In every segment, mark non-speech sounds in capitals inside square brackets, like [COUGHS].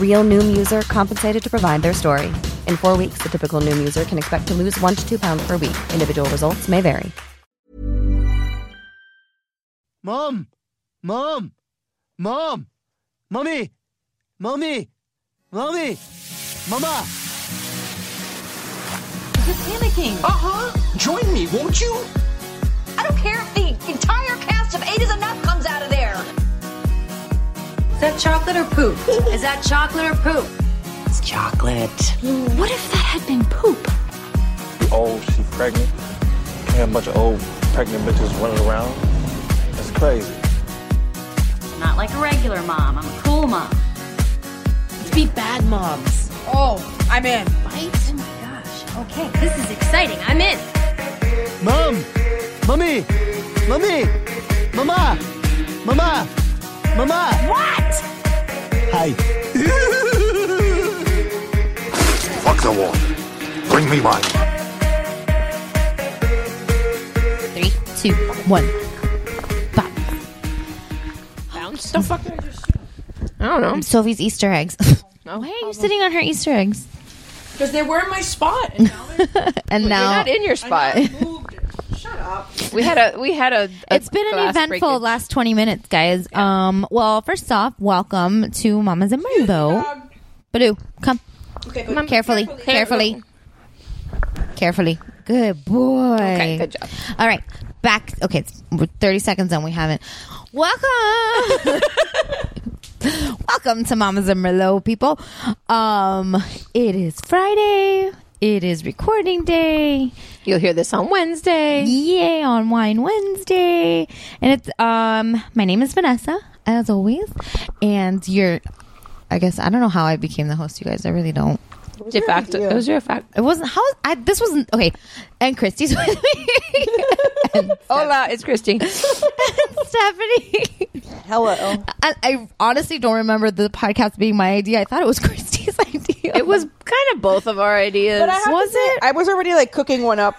Real Noom user compensated to provide their story. In four weeks, the typical Noom user can expect to lose one to two pounds per week. Individual results may vary. Mom! Mom! Mom! Mommy! Mommy! Mommy! Mama! You're panicking. Uh huh. Join me, won't you? I don't care if the entire cast of Eight is Enough comes out of there. Is that chocolate or poop? Is that chocolate or poop? It's chocolate. What if that had been poop? old, she pregnant. And a bunch of old pregnant bitches running around. That's crazy. Not like a regular mom. I'm a cool mom. Let's be bad moms. Oh, I'm in. Fight? Oh my gosh. Okay, this is exciting. I'm in. Mom! Mommy! Mommy! Mama! Mama! Mama! What? Hi. [LAUGHS] Fuck the water. Bring me mine. Three, two, one. Bop. Bounce the fuck. I don't know. I'm Sophie's Easter eggs. [LAUGHS] No Why are you sitting on her Easter eggs? Because they were in my spot. [LAUGHS] And now they're- And You're not in your spot. I moved it. Shut up. We had a we had a. a it's been an eventful breakage. last 20 minutes, guys. Um, well, first off, welcome to Mama's and Merlot. Dog. Badoo, come. Okay, Come but on, carefully, carefully, carefully. Good boy. Okay, good job. All right, back. Okay, it's, we're 30 seconds and we haven't. Welcome. [LAUGHS] Welcome to Mamas and Merlot, people. Um, it is Friday. It is recording day. You'll hear this on Wednesday. Yay on Wine Wednesday. And it's um my name is Vanessa, as always. And you're I guess I don't know how I became the host, you guys. I really don't. De facto, it was your fact. It wasn't how I this wasn't okay. And Christy's [LAUGHS] with me. and Hola, it's Christy. [LAUGHS] And Stephanie. hello. I, I honestly don't remember the podcast being my idea. I thought it was Christy's [LAUGHS] idea. It was kind of both of our ideas. But I have Was to say, it? I was already like cooking one up.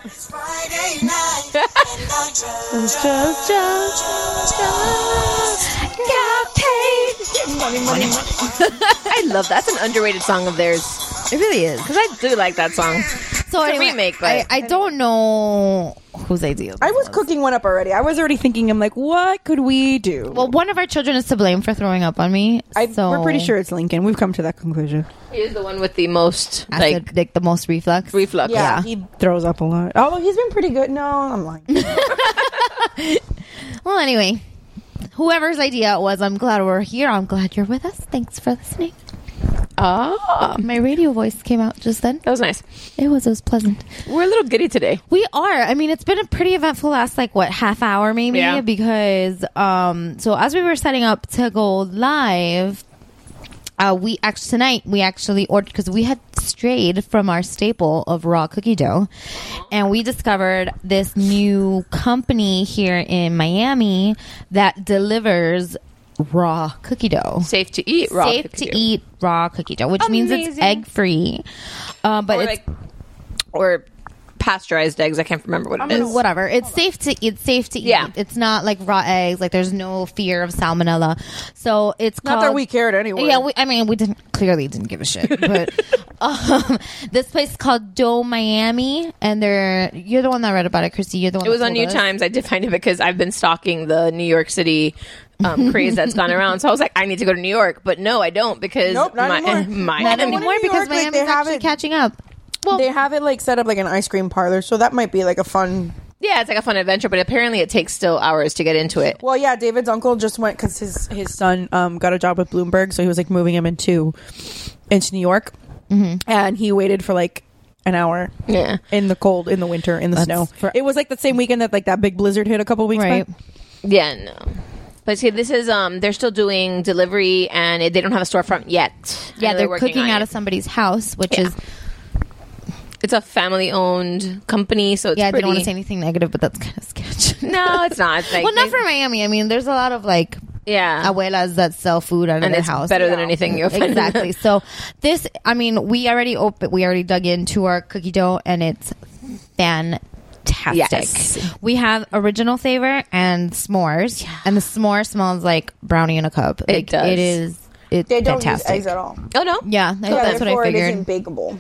I love that's an underrated song of theirs It really is. because I do like that song. So a anyway, remake, I, but- I don't know whose idea. I was cooking one up already. I was already thinking, I'm like, what could we do? Well, one of our children is to blame for throwing up on me. I, so we're pretty sure it's Lincoln. We've come to that conclusion. He is the one with the most acid, like like, the most reflux. reflux. Yeah. he throws up a lot. Although he's been pretty good. No, I'm lying. [LAUGHS] [LAUGHS] Well, anyway, whoever's idea it was, I'm glad we're here. I'm glad you're with us. Thanks for listening. Ah, My radio voice came out just then. that was nice. It was it was pleasant. We're a little giddy today. We are. I mean, it's been a pretty eventful last like what half hour maybe Yeah. because um so as we were setting up to go live uh, we actually tonight we actually ordered because we had strayed from our staple of raw cookie dough, and we discovered this new company here in Miami that delivers raw cookie dough. Safe to eat raw Safe cookie to dough. eat raw cookie dough, which means it's egg free. Uh, but or it's like, or pasteurized eggs. I can't remember what it is. Whatever. It's safe to eat. It's safe to eat. Yeah. It's not like raw eggs. Like there's no fear of salmonella. So it's Not called, that we cared anyway. Yeah, we, I mean, we didn't clearly didn't give a shit. [LAUGHS] But um, this place is called Dough Miami, and they're you're the one that read about it, Christy. You're the one. It was on New us. Times. I did find it because I've been stalking the New York City um, craze that's gone around. So I was like, I need to go to New York, but no, I don't because Nope, not my, anymore. [LAUGHS] my Not Everyone anymore because York, like, Miami's they have actually catching up. Well, they have it like set up like an ice cream parlor, so that might be like a fun. yeah, it's like a fun adventure, but apparently it takes still hours to get into it. Well, yeah, David's uncle just went because his his son um, got a job with Bloomberg, so he was like moving him into into New York, and he waited for like an hour. Yeah. in the cold, in the winter, in the That's snow. for- it was like the same weekend that like that big blizzard hit a couple weeks Right. back. Yeah, no. But see, this is um, they're still doing delivery, and it, they don't have a storefront yet. I yeah, know they're cooking out it. of somebody's house, which Yeah. is It's a family-owned company, so it's yeah. I pretty. didn't want to say anything negative, but that's kind of sketchy. No, it's not. It's [LAUGHS] like well, not for Miami. I mean, there's a lot of like yeah. abuelas that sell food out of And their it's house. better than anything you'll exactly. So this, I mean, we already open, we already dug into our cookie dough, and it's fantastic. Yes. We have original flavor and s'mores, and the s'more smells like brownie in a cup. It Like, does. It is. It's They don't fantastic. use eggs at all. Oh no, Yeah, I- that's what I figured. isn't bakeable.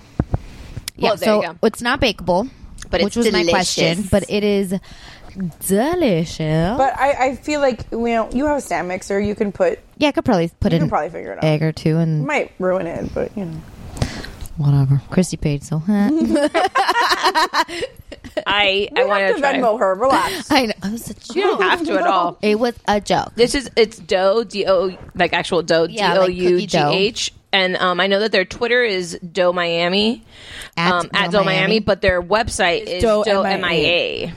Yeah, Well, so it's not bakeable, But which it's was my question. But it is delicious. But I, I feel like you know you have a stand mixer, you can put yeah, I could probably put you in probably figure it out. egg or two and Might ruin it, but you know. whatever. Christy paid, so huh? [LAUGHS] I I You want have to to try. Venmo her. Relax. [LAUGHS] I know. It was a joke. You don't have to at all. It was a joke. This is it's dough d o like actual dough d Yeah, o like u cookie g dough. h and um, I know that their Twitter is Dough Miami At um, at Dough dough Miami, Miami. but their website is Doe, dough MIA. M I A.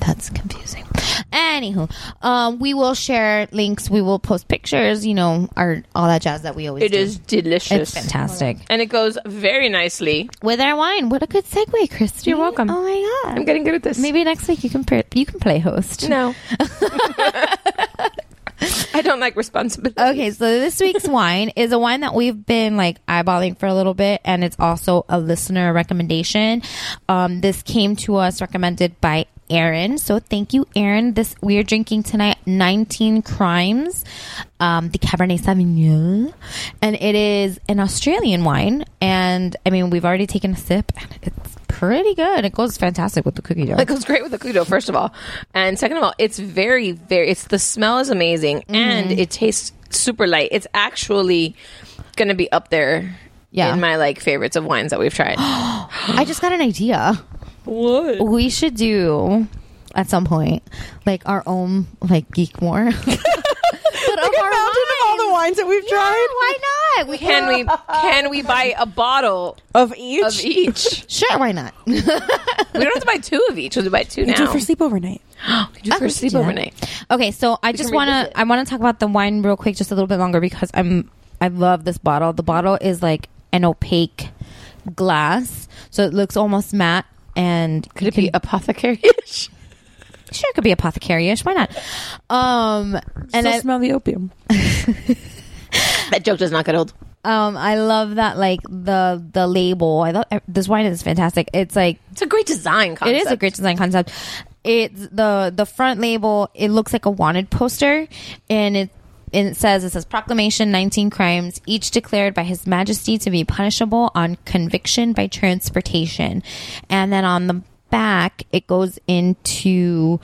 That's confusing. Anywho, um, we will share links. We will post pictures. You know, our all that jazz that we always It do. is delicious. It's fantastic and it goes very nicely. with our wine. What a good segue, Christy. You're welcome. Oh my god. I'm getting good at this. Maybe next week you can pr- you can play host. no. [LAUGHS] [LAUGHS] I don't like responsibility. Okay, so this week's [LAUGHS] wine is a wine that we've been like eyeballing for a little bit, and it's also a listener recommendation. Um, this came to us recommended by Aaron, so thank you, Aaron. This we're drinking tonight, 19 Crimes, um, the Cabernet Sauvignon, and it is an Australian wine. And I mean, we've already taken a sip, and it's pretty good. It goes fantastic with the cookie dough. It goes great with the cookie dough, first of all, and second of all, it's very, very. It's the smell is amazing, and mm-hmm. it tastes super light. It's actually going to be up there. Yeah. in my like favorites of wines that we've tried. [GASPS] I just got an idea. what? We should do at some point like our own like geek more. [LAUGHS] but of Like a our mountain of all the wines that we've Yeah, tried. why not? We Can we can we buy a bottle Of each. of each? Sure, why not? we don't have to buy two of each. We'll buy two We now. do for sleepover night. [GASPS] We do for we could sleepover night. okay, so I just want to revisit. I want to talk about the wine real quick just a little bit longer because I'm I love this bottle. The bottle is like an opaque glass, so it looks almost matte and Could it be apothecary-ish? sure it could be apothecary-ish. Why not? Um and And I, I smell the opium. [LAUGHS] [LAUGHS] That joke does not get old. Um, I love that like the the label. I thought this wine is fantastic. It's like It's a great design concept. it is a great design concept. It's the the front label. It looks like a wanted poster, and it and it says it says proclamation 19 crimes each declared by his majesty to be punishable on conviction by transportation and then on the back it goes into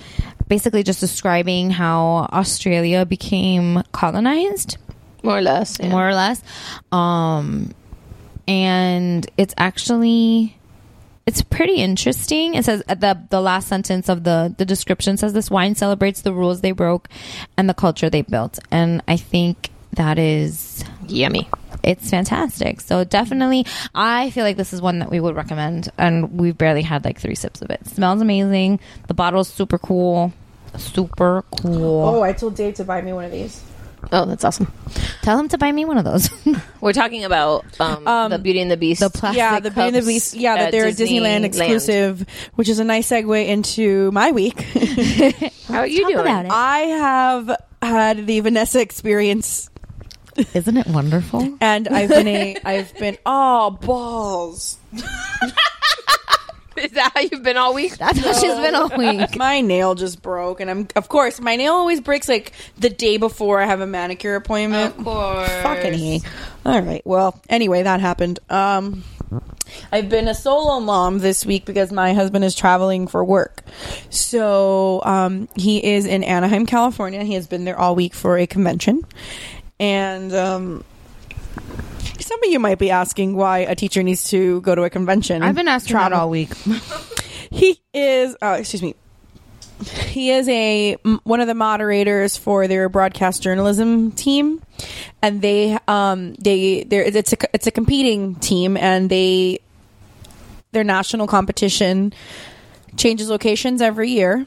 basically just describing how australia became colonized more or less. yeah. more or less. Um, and it's actually it's pretty interesting. It says at the the last sentence of the the description says this wine celebrates the rules they broke and the culture they built, and I think that is yummy. It's fantastic. So definitely, I feel like this is one that we would recommend, and we've barely had like three sips of it. smells amazing. The bottle's super cool. Super cool. Oh, I told Dave to buy me one of these. Oh, that's awesome. Tell him to buy me one of those. [LAUGHS] We're talking about um, the Beauty and the Beast. the plastic yeah, the Beauty and the cups Beast. Yeah, that at they're Disneyland Disneyland. exclusive, which is a nice segue into my week. [LAUGHS] How are you Talk doing? about it. I have had the Vanessa experience, Isn't it wonderful? [LAUGHS] and I've been a, I've been oh balls. [LAUGHS] Is that how you've been all week? That's how she's been all week. [LAUGHS] my nail just broke, and I'm of course my nail always breaks like the day before I have a manicure appointment. Of course. Fucking he. All right. Well, anyway, that happened. Um, I've been a solo mom this week because my husband is traveling for work. So um, he is in Anaheim, California. He has been there all week for a convention, and um, some of you might be asking why a teacher needs to go to a convention. I've been asking that all week. [LAUGHS] [LAUGHS] He is, uh, excuse me. He is a one of the moderators for their broadcast journalism team, and they um they they it's a it's a competing team, and they their national competition changes locations every year.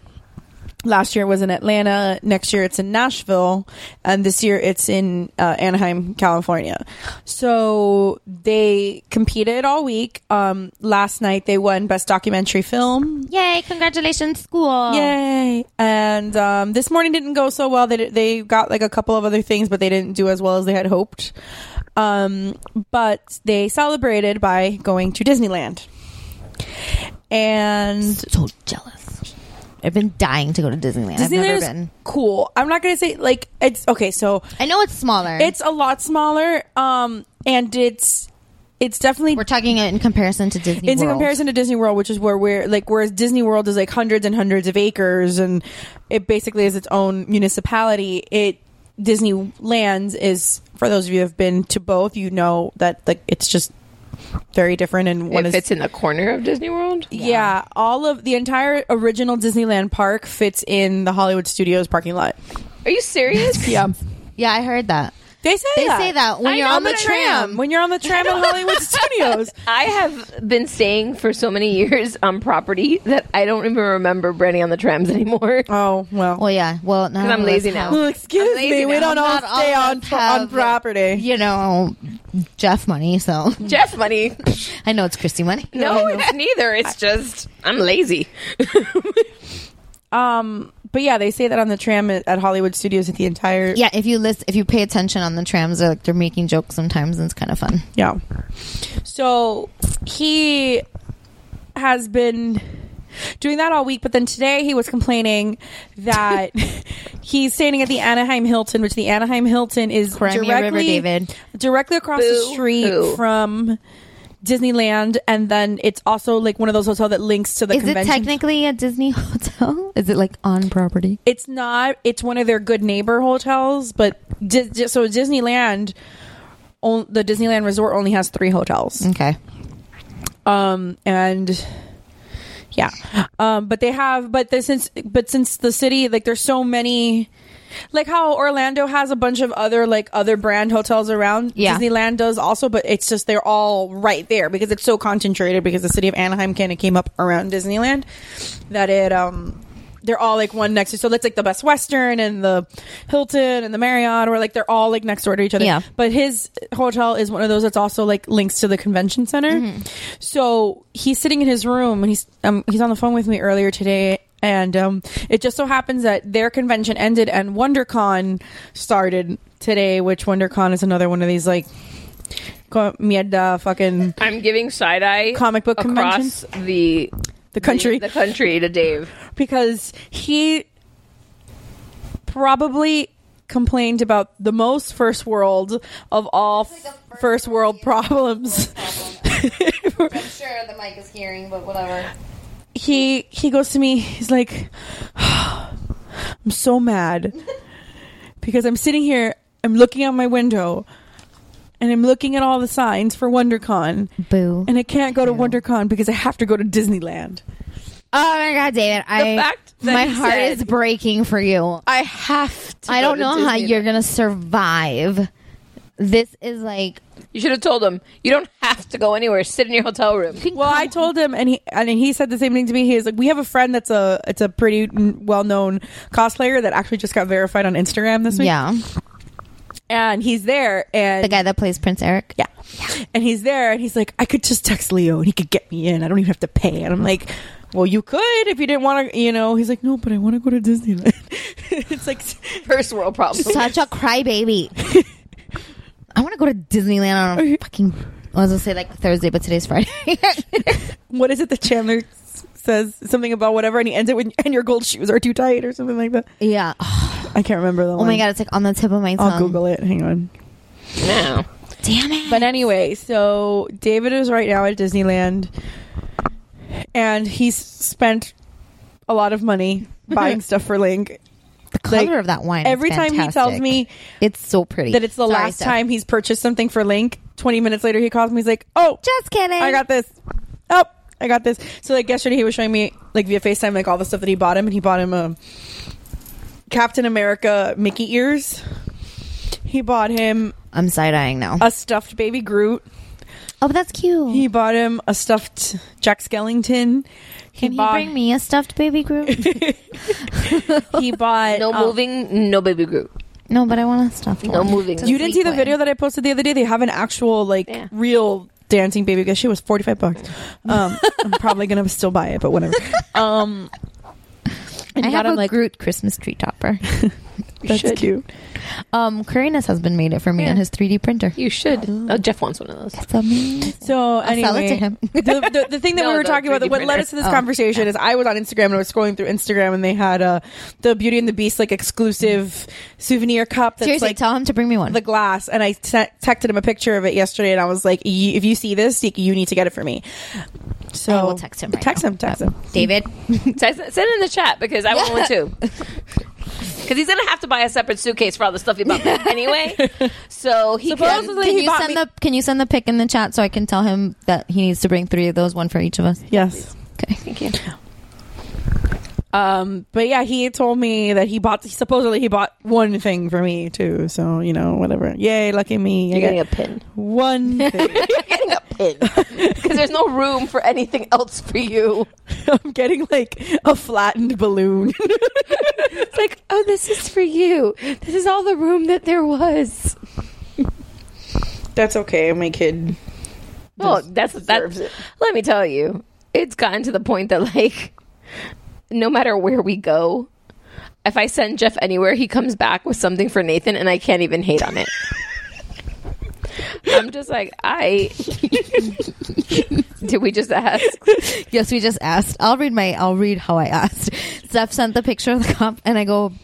Last year it was in Atlanta. Next year it's in Nashville, and this year it's in uh, Anaheim, California. So they competed all week. Um, last night they won best documentary film. Yay! Congratulations, school. Yay! And um, this morning didn't go so well. They they got like a couple of other things, but they didn't do as well as they had hoped. Um, but they celebrated by going to Disneyland. And So jealous. I've been dying to go to Disneyland. I've Disneyland never is been. cool. I'm not gonna say like it's okay. So I know it's smaller. it's a lot smaller. Um, and it's it's definitely We're talking it in comparison to Disney. it's in World. comparison to Disney World, which is where we're like, whereas Disney World is like hundreds and hundreds of acres, and it basically is its own municipality. It Disneyland is for those of you who have been to both, you know that like it's just very different, and one It is fits in the corner of Disney World. yeah. all of the entire original Disneyland park fits in the Hollywood Studios parking lot. Are you serious? [LAUGHS] Yeah, Yeah, I heard that. they say They that. say that when I you're know, on the but I- tram. when you're on the tram in Hollywood [LAUGHS] Studios. I have been staying for so many years on property that I don't even remember Brandy on the trams anymore. [LAUGHS] Oh well. Well, yeah. Well, because I'm lazy now. Well, excuse lazy me, we don't all stay on us on property. You know, Jeff money. So Jeff money. [LAUGHS] I know it's Christy money. No, it's neither. It's just I'm lazy. Um, but yeah, they say that on the tram at, at Hollywood Studios at the entire Yeah, if you list, if you pay attention on the trams, they're like they're making jokes sometimes, and it's kind of fun. yeah. So he has been doing that all week, but then today he was complaining that [LAUGHS] he's standing at the Anaheim Hilton, which the Anaheim Hilton is Cry me a directly river, David. directly across the street hoo. from Disneyland, and then it's also like one of those hotels that links to the Is it technically a Disney [LAUGHS] hotel? Is it like on property? It's not. It's one of their good neighbor hotels, but Di- Di- so Disneyland, on, the Disneyland Resort only has three hotels. Okay. Um, and yeah, um, but they have, but since, but since the city, like, there's so many. Like how Orlando has a bunch of other like other brand hotels around. Yeah. Disneyland does also, but it's just they're all right there because it's so concentrated because the city of Anaheim kind of came up around Disneyland that it um they're all like one next to so that's like the Best Western and the Hilton and the Marriott or like they're all like next door to each other. Yeah. But his hotel is one of those that's also like links to the convention center. Mm-hmm. So he's sitting in his room and he's um he's on the phone with me earlier today and um it just so happens that their convention ended and WonderCon started today, which WonderCon is another one of these like co- mierda fucking I'm giving side eye Comic book across the the country the, country to Dave. because he probably complained about the most first world of all f- first world problems. I'm sure the mic is hearing, but whatever. he he goes to me. He's like, "I'm so mad because I'm sitting here. I'm looking out my window." And I'm looking at all the signs for WonderCon, Boo. and I can't go to WonderCon because I have to go to Disneyland. Oh my god, David! I fact that my he heart said- is breaking for you. I have to. I don't to know how you're gonna survive. This is like You should have told him you don't have to go anywhere. Sit in your hotel room. Well, I told him, and he and he said the same thing to me. He's like, "We have a friend that's a it's a pretty well known cosplayer that actually just got verified on Instagram this week. yeah, and he's there, and the guy that plays Prince Eric. yeah, and he's there, and he's like, I could just text Leo, and he could get me in. I don't even have to pay. And I'm like, Well, you could if you didn't want to. You know, he's like, No, but I want to go to Disneyland. [LAUGHS] it's like [LAUGHS] First world problem. Such a crybaby. [LAUGHS] I want to go to Disneyland on a fucking. I was gonna say like Thursday, but today's Friday. what is it that Chandler says something about whatever, and he ends it with "and your gold shoes are too tight" or something like that. Yeah. I can't remember the. Oh my god, it's like on the tip of my tongue. I'll Google it. Hang on. No. Damn it. But anyway, so David is right now at Disneyland, and he's spent a lot of money [LAUGHS] buying stuff for Link. The color of that wine. is Every time he tells me it's so pretty that it's the Sorry, last Steph. time he's purchased something for Link, 20 minutes later he calls me. He's like, "Oh, Just kidding. I got this. Oh, I got this." So like yesterday he was showing me like via FaceTime like all the stuff that he bought him, and he bought him a Captain America Mickey ears. He bought him I'm side eyeing now. a stuffed baby Groot. oh, but that's cute. He bought him a stuffed Jack Skellington. Can you bought- bring me a stuffed baby Groot? [LAUGHS] [LAUGHS] He bought No um, moving, no baby Groot. no, but I want a stuffed No one. moving. To You didn't see the with. video that I posted the other day? They have an actual like Yeah. real dancing baby. Guess she was forty five bucks. Um, I'm probably gonna still buy it, but whatever. Um, and I he have got him, a like Groot Christmas tree topper. [LAUGHS] that's cute. Um, Karina's husband made it for me Yeah. on his 3D printer. You should. Oh, Jeff wants one of those. It's amazing. So I'll anyway, sell it to him. the, the, the thing that No, we were talking about, 3D what led us to this Oh, conversation is I was on Instagram and I was scrolling through Instagram and they had uh, the Beauty and the Beast like exclusive souvenir cup that's Seriously, like tell him to bring me one. the glass and I te- texted him a picture of it yesterday and I was like, "Y- if you see this, you- you need to get it for me. So I will text him right text now. him, text him. David. Send send it in the chat because I want one [LAUGHS] too. Because he's gonna have to buy a separate suitcase for all the stuff he bought me [LAUGHS] anyway. So he can. Supposedly- Can he you bought send me- the Can you send the pic in the chat so I can tell him that he needs to bring three of those, one for each of us? Yes. Okay. Thank you. Um, but yeah, he told me that he bought supposedly he bought one thing for me too. So you know, whatever. Yay, lucky me. You're I getting a pin. one [LAUGHS] thing. You're getting a pin because [LAUGHS] there's no room for anything else for you. [LAUGHS] I'm getting like a flattened balloon. [LAUGHS] It's like, oh, this is for you. This is all the room that there was. That's okay. My kid. Well, that's that's. Let me tell you, it's gotten to the point that like, no matter where we go, if I send Jeff anywhere, he comes back with something for Nathan, and I can't even hate on it. I'm just like, I. [LAUGHS] Did we just ask? Yes, we just asked. I'll read my. I'll read how I asked. Steph sent the picture of the cup, and I go. [LAUGHS]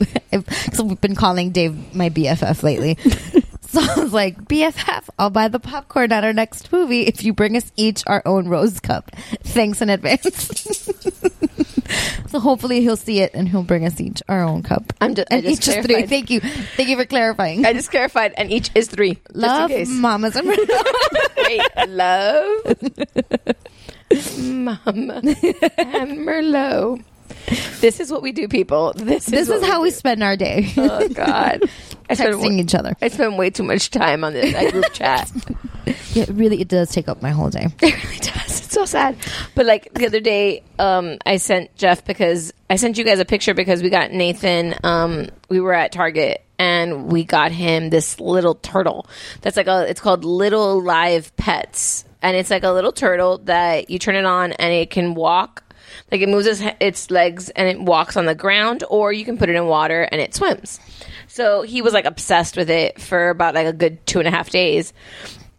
So we've been calling Dave my BFF lately. So I was like, BFF, I'll buy the popcorn at our next movie if you bring us each our own rose cup. Thanks in advance. [LAUGHS] so hopefully he'll see it and he'll bring us each our own cup. I'm just, And just each is three. Thank you. Thank you for clarifying. I just clarified, and each is three. Love just in case. mamas and Wait, love, [LAUGHS] mama, and Merlot. This is what we do, people. This is This is how we do. spend our day. Oh God, [LAUGHS] I spend Texting each other. I spend way too much time on this that group [LAUGHS] chat. Yeah, really, it does take up my whole day. [LAUGHS] It really does. It's so sad. But like the other day, um, I sent Jeff because I sent you guys a picture because we got Nathan. Um, we were at Target and we got him this little turtle. That's like a. It's called Little Live Pets, and it's like a little turtle that you turn it on and it can walk. Like it moves its, its legs and it walks on the ground, or you can put it in water and it swims. So he was like obsessed with it for about like a good two and a half days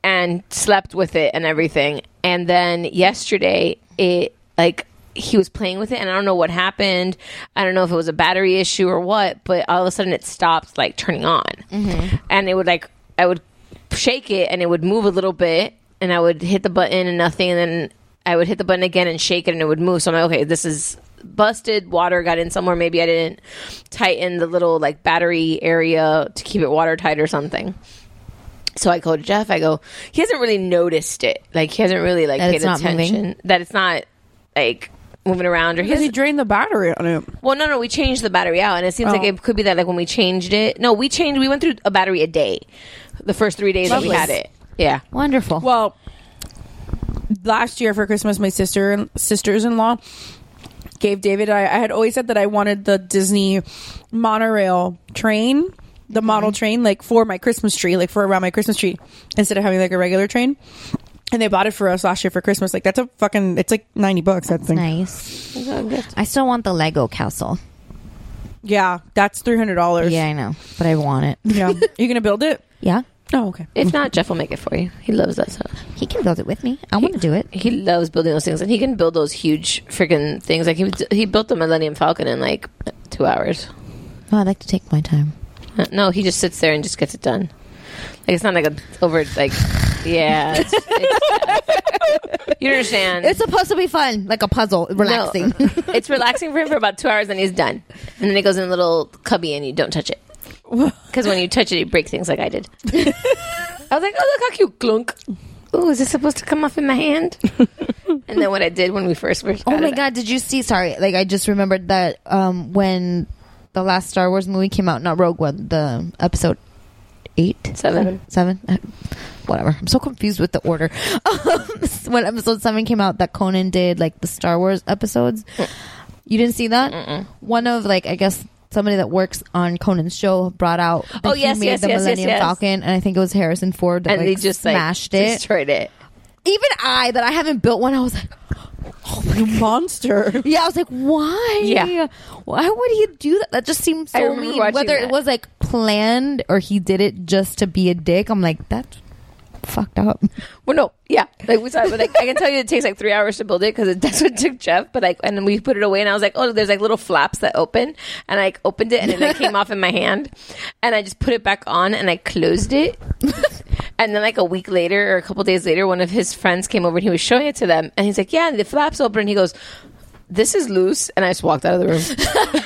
and slept with it and everything. And then yesterday, it like he was playing with it, and I don't know what happened. I don't know if it was a battery issue or what, but all of a sudden it stopped like turning on, mm-hmm. and it would like I would shake it and it would move a little bit, and I would hit the button and nothing, and then I would hit the button again and shake it and it would move. So I'm like, okay, this is busted. Water got in somewhere. Maybe I didn't tighten the little like battery area to keep it watertight or something. So I called Jeff. I go, he hasn't really noticed it. Like he hasn't really like That paid attention moving? that it's not like moving around or he Because he drained the battery on it. well, no, no, we changed the battery out, and it seems like Oh. it could be that like when we changed it. No, we changed. We went through a battery a day, the first three days that we had it. Yeah, Wonderful. Well, last year for Christmas, my sister and sisters in law gave David. I, I had always said that I wanted the Disney monorail train, the model train, like for my Christmas tree, like for around my Christmas tree, instead of having like a regular train. And they bought it for us last year for Christmas. Like that's a fucking. It's like ninety bucks. That thing. nice. I still want the Lego castle. Yeah, that's three hundred dollars. Yeah, I know, but I want it. yeah. [LAUGHS] you gonna build it? Yeah. Oh, okay. If not, Jeff will make it for you. He loves that stuff. He can build it with me. I want to do it. He loves building those things, and he can build those huge freaking things. Like he he built the Millennium Falcon in like two hours. Oh, I like to take my time. Uh, No, he just sits there and just gets it done. Like it's not like a over like yeah. It's, it's, [LAUGHS] you understand. It's supposed to be fun, like a puzzle, relaxing. No, it's relaxing for him for about two hours, and he's done. And then it goes in a little cubby, and you don't touch it [LAUGHS] because when you touch it, you break things like I did. [LAUGHS] I was like, oh look how cute, clunk. Oh, is this supposed to come off in my hand? [LAUGHS] and then what I did when we first first. Oh my god, did you see? Sorry, like I just remembered that um, when the last Star Wars movie came out, not Rogue One, the episode eight, Seven. seven, Uh, whatever. I'm so confused with the order. when episode seven came out, that Conan did like the Star Wars episodes. You didn't see that? One of like I guess somebody that works on Conan's show brought out. Oh, he yes, made yes, the yes, yes, Millennium yes. Falcon, and I think it was Harrison Ford that and like, they just like smashed it. destroyed it. Even I, that I haven't built one, I was like. [GASPS] Oh, you monster. Yeah, I was like, why? Yeah. Why would he do that? That just seems so remember mean. Whether that. it was like planned or he did it just to be a dick, I'm like, that's fucked up. Well, no, yeah, like we saw, but like I can tell you, it takes like three hours to build it because that's what it took Jeff. But like, and then we put it away, and I was like, oh, there's like little flaps that open, and I like, opened it, and then it came off in my hand, and I just put it back on, and I closed it. and then like a week later or a couple days later, one of his friends came over and he was showing it to them, and he's like, yeah, the flaps open, and he goes. This is loose, and I just walked out of the room.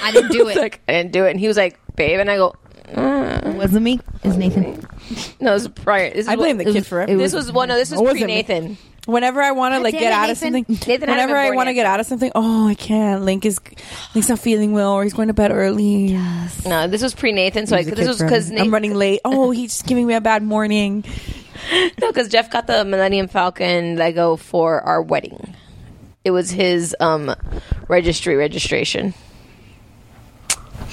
I didn't do [LAUGHS] it. like I didn't do it, and he was like, "Babe," and I go, wasn't me. It was Nathan. "No, this was prior." This is I blame what- the kid for it. it This was one. No, this was wasn't pre me. Nathan. Whenever I want to like damn get it, out of Nathan. something, Nathan hadn't whenever been I born want to yet. get out of something, oh, I can't. Link is Link's not feeling well, or he's going to bed early. No, this was pre Nathan. So I, this was forever. because I'm running late. Oh, [LAUGHS] he's giving me a bad morning. [LAUGHS] no, because Jeff got the Millennium Falcon Lego for our wedding. It was his um, registry registration.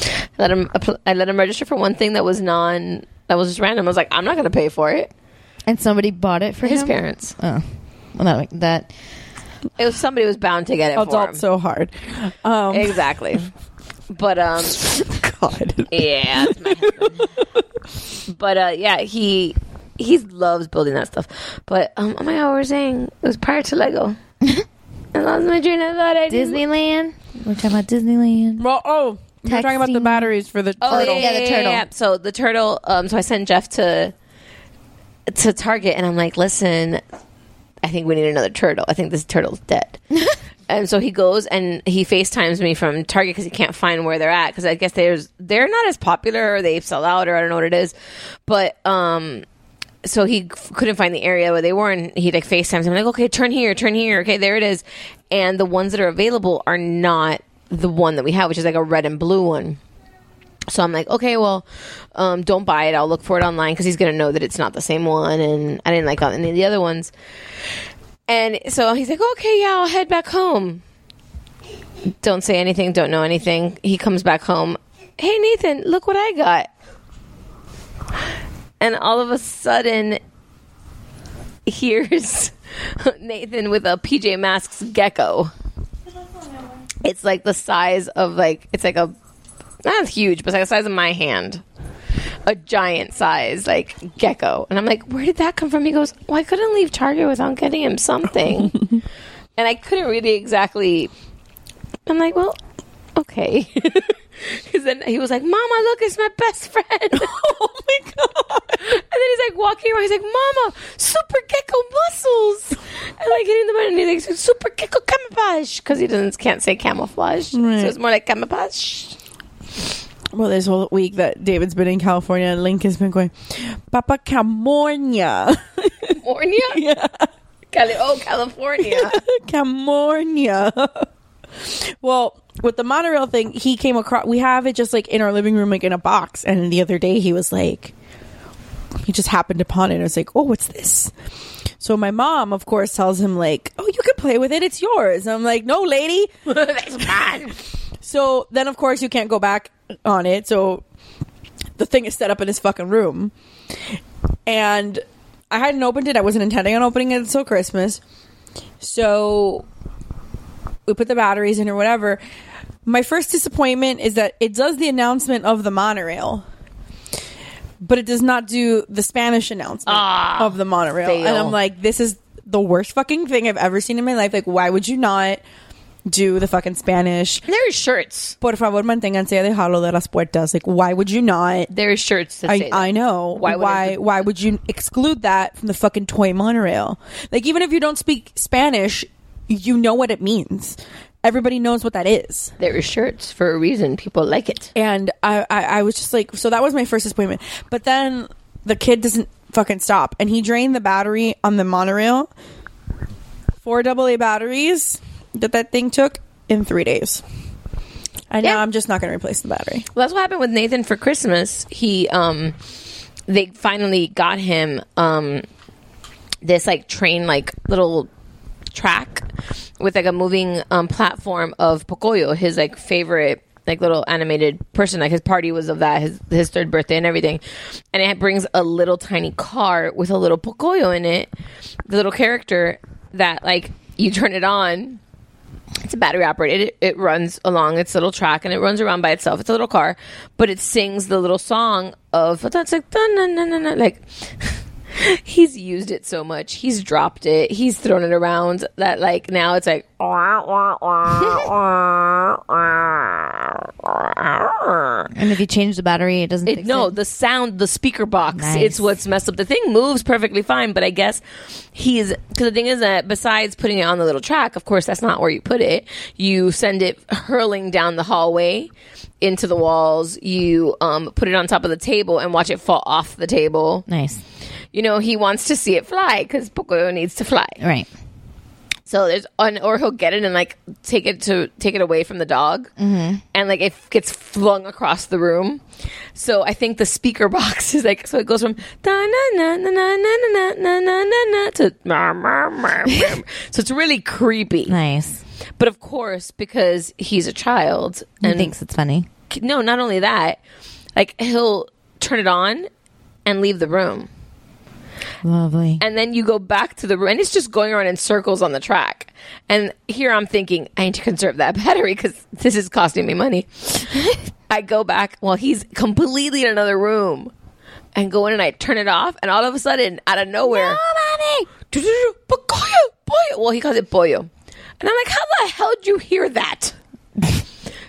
I let him. I let him register for one thing that was non. That was just random. I was like, I'm not going to pay for it. And somebody bought it for His him? parents. Oh, well, that, that. It was somebody was bound to get it for Adult so hard. Um, Exactly. But um, [LAUGHS] God. yeah, that's my but uh, yeah, he he loves building that stuff. But um, oh my god, we were saying it was prior to Lego. [LAUGHS] I lost my train of thought. I didn't- Disneyland. We're talking about Disneyland. Well, oh, we're talking about the Texting. batteries for the Oh turtle. yeah, Yeah, the turtle. yeah. So the turtle. Um, so I sent Jeff to to Target, and I'm like, listen, I think we need another turtle. I think this turtle's dead. [LAUGHS] and so he goes and he FaceTimes me from Target because he can't find where they're at because I guess there's they're not as popular or they sell out or I don't know what it is, but um. So he f- couldn't find the area where they were, and he like FaceTimes. I'm like, okay, turn here, turn here. Okay, there it is. And the ones that are available are not the one that we have, which is like a red and blue one. So I'm like, okay, well, um, don't buy it. I'll look for it online because he's gonna know that it's not the same one, and I didn't like any of the other ones. And so he's like, okay, yeah, I'll head back home. Don't say anything. Don't know anything. He comes back home. Hey Nathan, look what I got. And all of a sudden, [LAUGHS] here's [LAUGHS] Nathan with a PJ Masks gecko. It's like the size of like it's like a not huge, but it's like the size of my hand. A giant size, like gecko. And I'm like, where did that come from? He goes, Well, I couldn't leave Target without getting him something. [LAUGHS] and I couldn't really exactly I'm like, Well, okay. [LAUGHS] Because then he was like, Mama, look, it's my best friend. [LAUGHS] oh my God. And then he's like walking around. He's like, Mama, super gecko muscles. And like hitting the button. And he's like, super gecko camouflage. Because he doesn't can't say camouflage. So it's more like camouflage. Well, this whole week that David's been in California, Link has been going, Papa California. California? [LAUGHS] yeah. Cali- oh, California. [LAUGHS] California. well, with the monorail thing, he came across. We have it just like in our living room, like in a box. And the other day, he was like, he just happened upon it. and was like, oh, what's this? So my mom, of course, tells him like, oh, you can play with it. It's yours. I'm like, no, lady. [LAUGHS] That's mine. So then, of course, you can't go back on it. So the thing is set up in his fucking room. And I hadn't opened it. I wasn't intending on opening it until Christmas. So we put the batteries in or whatever. My first disappointment is that it does the announcement of the monorail. but it does not do the Spanish announcement ah, of the monorail. And. I'm like, this is the worst fucking thing I've ever seen in my life. Like, why would you not do the fucking Spanish? There's shirts. Por favor, manténganse alejado de las puertas. Like, why would you not? There's shirts that I, say that. I know. Why Why? would Why, it- why would you exclude that from the fucking toy monorail? Like, even if you don't speak Spanish, you know what it means. Everybody knows what that is. There are shirts for a reason. People like it. And I, I, I was just like, so that was my first disappointment. But then the kid doesn't fucking stop, and he drained the battery on the monorail. Four AA batteries that that thing took in three days. And now Yeah. I'm just not going to replace the battery. Well, that's what happened with Nathan for Christmas. He, um, they finally got him, um, this like train, like little track with like a moving um, platform of Pocoyo, his like favorite like little animated person. Like his party was of that, his his third birthday and everything. And it brings a little tiny car with a little Pocoyo in it, the little character that like you turn it on it's a battery operated. It, it runs along its little track and it runs around by itself. It's a little car, but it sings the little song of like like. He's used it so much. He's dropped it. He's thrown it around that like now it's like [LAUGHS] And if you change the battery, it doesn't. It, no, it? the sound, the speaker box, Nice. it's what's messed up. The thing moves perfectly fine, but I guess he's because the thing is that besides putting it on the little track, of course, that's not where you put it. You send it hurling down the hallway into the walls. You um, put it on top of the table and watch it fall off the table. Nice, You know, he wants to see it fly because Pocoyo needs to fly. right? So there's on, or he'll get it and like take it to take it away from the dog, Mm-hmm. and like it gets flung across the room. So I think the speaker box is like so it goes from da na na na na na na na na na na to ma, ma, ma, ma. so it's really creepy. Nice. But of course, because he's a child and He thinks it's funny. no, not only that, like he'll turn it on and leave the room Lovely. and then you go back to the room and it's just going around in circles on the track and here i'm thinking i need to conserve that [LAUGHS] battery because this is costing me money [LAUGHS] i go back well he's completely in another room and go in and i turn it off and all of a sudden out of nowhere Pollo, [LAUGHS] pollo. well he calls it pollo and i'm like how the hell did you hear that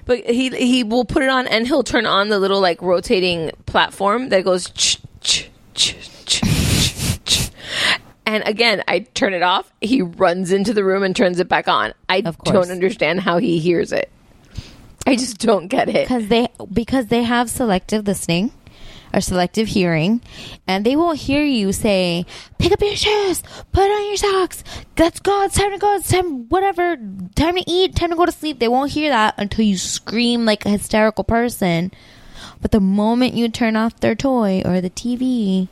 but he he will put it on and he'll turn on the little like rotating platform that goes ch ch ch. And again I turn it off. He runs into the room and turns it back on. I don't understand how he hears it. I just don't get it. Because they because they have selective listening or selective hearing and they won't hear you say pick up your shoes put on your socks let's go it's time to go it's time whatever time to eat time to go to sleep. They won't hear that until you scream like a hysterical person. But the moment you turn off their toy or the tv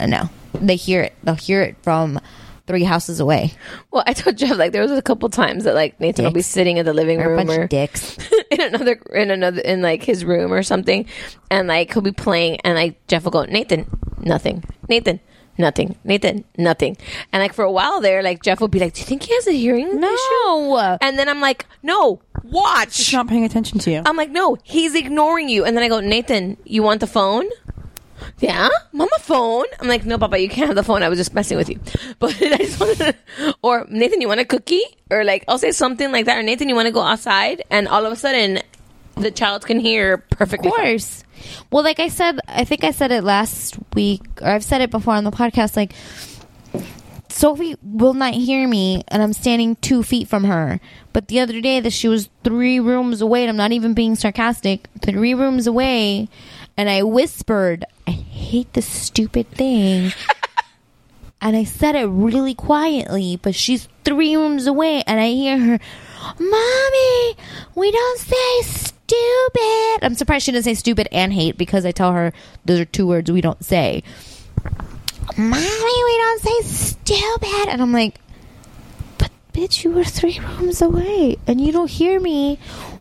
uh, no they hear it they'll hear it from three houses away. Well I told Jeff like there was a couple times that like Nathan will be sitting in the living They're a room bunch or of dicks. [LAUGHS] in another in another in like his room or something and like he'll be playing and like Jeff will go Nathan nothing. Nathan nothing. Nathan nothing. And like for a while there like Jeff will be like do you think he has a hearing issue? No and then I'm like no watch. He's not paying attention to you. I'm like no he's ignoring you. And then I go Nathan you want the phone yeah, mama phone. I'm like, no, Papa, you can't have the phone. I was just messing with you. [LAUGHS] But I just wanted to, or Nathan, you want a cookie? Or like, I'll say something like that. Or Nathan, you want to go outside? And all of a sudden, the child can hear perfectly. Of course. Well, like I said, I think I said it last week, or I've said it before on the podcast. Like, Sophie will not hear me, and I'm standing two feet from her. But the other day, that she was three rooms away, and I'm not even being sarcastic. Three rooms away, and I whispered, "I hate this stupid thing." [LAUGHS] and I said it really quietly, but she's three rooms away, and I hear her, "Mommy, we don't say stupid." I'm surprised she didn't say stupid and hate because I tell her those are two words we don't say. Mommy, we don't say stupid, and I'm like, but bitch, you were three rooms away, and you don't hear me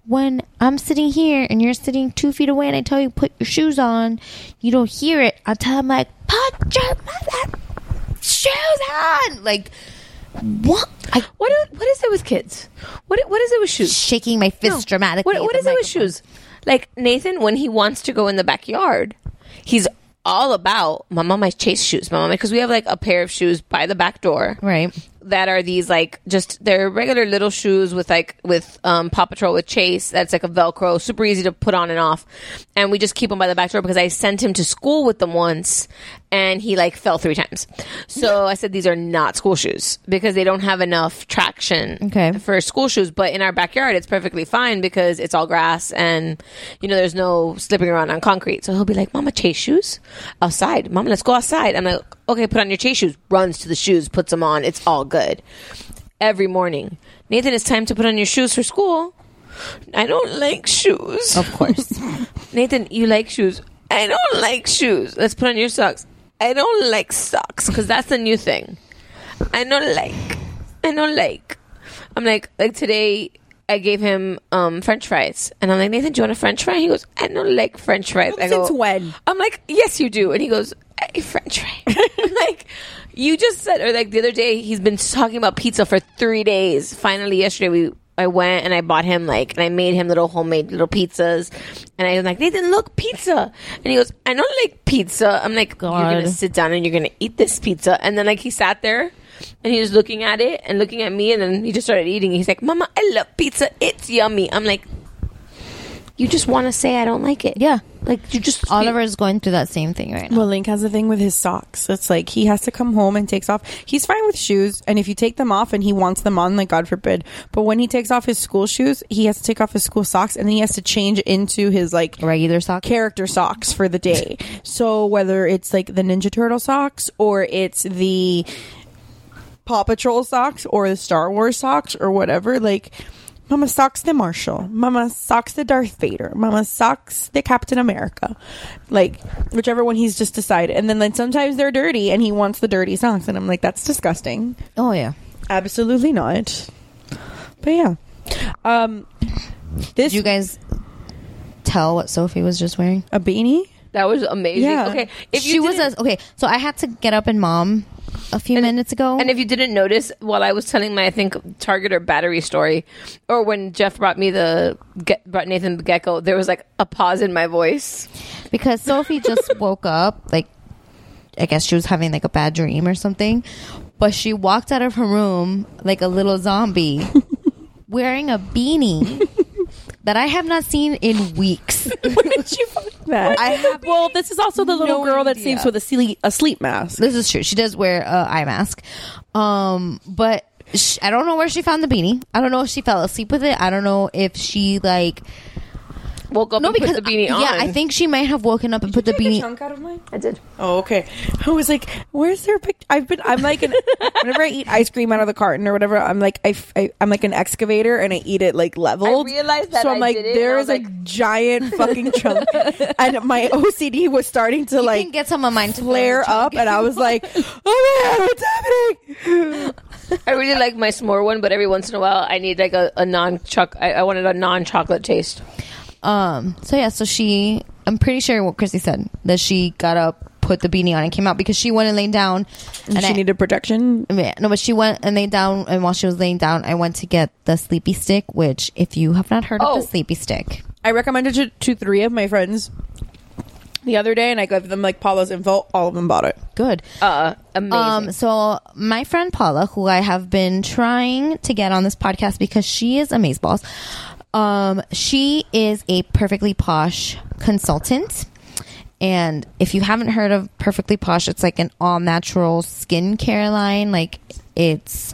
when I'm sitting here and you're sitting two feet away, and I tell you put your shoes on. You don't hear it until I'm like, put your mother shoes on. Like, what? I, What is, what is it with kids? What what is it with shoes? shaking my fist dramatically. What, at what is it with shoes? Like Nathan, when he wants to go in the backyard, he's all about my mama chase shoes. My mama because we have like a pair of shoes by the back door, right? That are these like just they're regular little shoes with like with um, Paw Patrol with Chase. That's like a Velcro, super easy to put on and off. And we just keep them by the back door because I sent him to school with them once, and he like fell three times. So I said these are not school shoes because they don't have enough traction Okay. for school shoes. But in our backyard, it's perfectly fine because it's all grass and you know there's no slipping around on concrete. So he'll be like, "Mama, chase shoes outside. Mama, let's go outside." And I'm like, "Okay, put on your chase shoes." Runs to the shoes, puts them on. It's all good. Every morning, Nathan, it's time to put on your shoes for school. I don't like shoes. Of course. [LAUGHS] Nathan, you like shoes. I don't like shoes. Let's put on your socks. I don't like socks because that's the new thing. I don't like. I don't like. I'm like like today. I gave him um, French fries, and I'm like Nathan, do you want a French fry? He goes, I don't like French fries. I go, Since when? I'm like, yes, you do, and he goes, I French fry. [LAUGHS] [LAUGHS] Like, you just said, or like the other day, he's been talking about pizza for three days. Finally, yesterday we. I went and I bought him like, and I made him little homemade little pizzas. And I was like, Nathan, look, pizza. And he goes, I don't like pizza. I'm like, you're going to sit down and you're to eat this pizza. And then like he sat there and he was looking at it and looking at me and then he just started eating. He's like, Mama, I love pizza. It's yummy. I'm like, you just want to say I don't like it. Yeah. Like you just Oliver is going through that same thing right now. Well, Link has a thing with his socks. It's like he has to come home and takes off. He's fine with shoes, and if you take them off and he wants them on, like God forbid. But when he takes off his school shoes, he has to take off his school socks, and then he has to change into his like regular socks, character socks for the day. [LAUGHS] so whether it's like the Ninja Turtle socks or it's the Paw Patrol socks or the Star Wars socks or whatever, like. Mama socks the Marshall. Mama socks the Darth Vader. Mama socks the Captain America. Like whichever one he's just decided. And then like sometimes they're dirty and he wants the dirty socks and I'm like that's disgusting. Oh yeah. Absolutely not. But yeah. Um this Did you guys tell what Sophie was just wearing? A beanie? That was amazing. Yeah. Okay, if she you was a, okay. So I had to get up and mom a few minutes ago. And if you didn't notice, while I was telling my I think Target or battery story, or when Jeff brought me the get, brought Nathan the gecko, there was like a pause in my voice because Sophie just [LAUGHS] woke up, like I guess she was having like a bad dream or something, but she walked out of her room like a little zombie, [LAUGHS] wearing a beanie that I have not seen in weeks. [LAUGHS] When did you find that? I have well, this is also the little no girl that idea. sleeps with a sleep a sleep mask. This is true. She does wear a eye mask, um, but sh- I don't know where she found the beanie. I don't know if she fell asleep with it. I don't know if she like woke up no and put because the beanie yeah, on. I think she might have woken up and put the beanie. chunk out of mine? I did. Oh, okay. I was like, "Where's their pic?" I've been. I'm like, an, [LAUGHS] whenever I eat ice cream out of the carton or whatever, I'm like, I, I, am like an excavator and I eat it like leveled. I realized that so I'm I like, did it, there and is I a was giant [LAUGHS] fucking chunk, and my [LAUGHS] OCD was starting to You like get some of mine to flare up, and I was like, "Oh man, what's happening?" I really like my s'more one, but every once in a while, I need like a, a non choc. I, I wanted a non chocolate taste. Um. So yeah. So she. I'm pretty sure what Chrissy said that she got up, put the beanie on, and came out because she went and laid down. And she needed protection. Yeah, no, but she went and laid down, and while she was laying down, I went to get the sleepy stick. Which, if you have not heard Oh. of the sleepy stick, I recommended it to three of my friends the other day, and I gave them like Paula's info. All of them bought it. good. Uh, amazing. Um, so my friend Paula, who I have been trying to get on this podcast because she is amazeballs. Um, she is a perfectly posh consultant. And if you haven't heard of Perfectly Posh, it's like an all natural skincare line. Like it's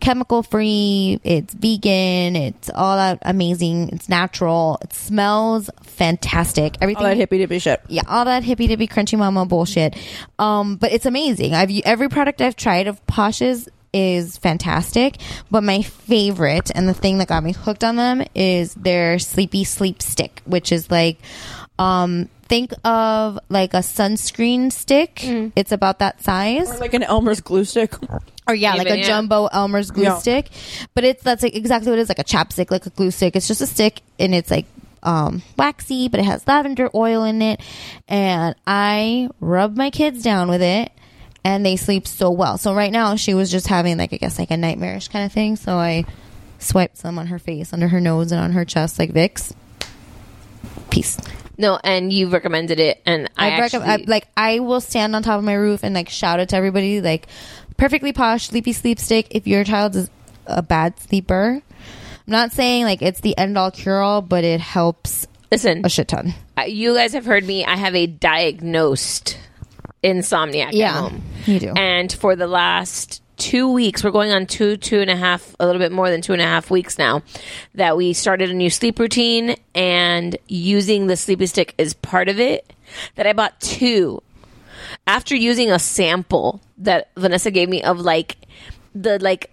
chemical free, it's vegan, it's all out amazing, it's natural, it smells fantastic. Everything All that hippy dippy shit. yeah, all that hippy dippy crunchy mama bullshit. Um, but it's amazing. I've every product I've tried of Posh's is fantastic, but my favorite and the thing that got me hooked on them is their sleepy sleep stick, which is like um think of like a sunscreen stick. It's about that size Or like an Elmer's glue stick. [LAUGHS] or yeah, like a yeah. jumbo Elmer's glue Yeah. stick. But it's that's like exactly what it is, like a chapstick, like a glue stick. It's just a stick and it's like um waxy, but it has lavender oil in it. And I rub my kids down with it and they sleep so well. So right now she was just having like I guess like a nightmarish kind of thing. So I swiped some on her face, under her nose and on her chest like Vicks. Peace. No, and you recommended it, and I, I, actually recommend like I will stand on top of my roof and like shout it to everybody like perfectly posh sleepy sleep stick if your child is a bad sleeper. I'm not saying like it's the end all cure all, but it helps listen a shit ton. Uh, you guys have heard me. I have a diagnosed insomniac Yeah, at home. You do. And for the last two weeks, we're going on two, two and a half, a little bit more than two and a half weeks now, that we started a new sleep routine and using the sleepy stick is part of it. That I bought two after using a sample that Vanessa gave me of like the like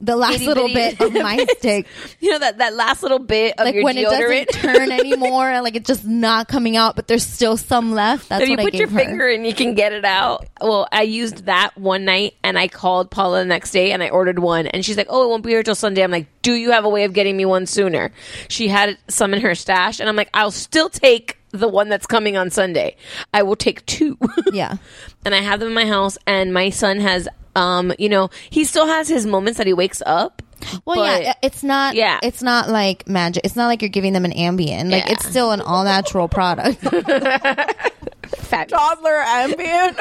the last little bitty bit of my [LAUGHS] stick. You know that that last little bit of like your when it deodorant doesn't turn [LAUGHS] anymore, like it's just not coming out, but there's still some left. That's if you put your her. finger and you can get it out. Well, I used that one night and I called Paula the next day and I ordered one and she's like, "Oh, it won't be here till Sunday." I'm like, "Do you have a way of getting me one sooner?" She had some in her stash and I'm like, "I'll still take the one that's coming on Sunday. I will take two. [LAUGHS] yeah. and I have them in my house and my son has um, you know, he still has his moments that he wakes up. Well, but- yeah, it's not. Yeah. it's not like magic. It's not like you're giving them an Ambien. Like Yeah. it's still an all natural product. [LAUGHS] Toddler Ambien.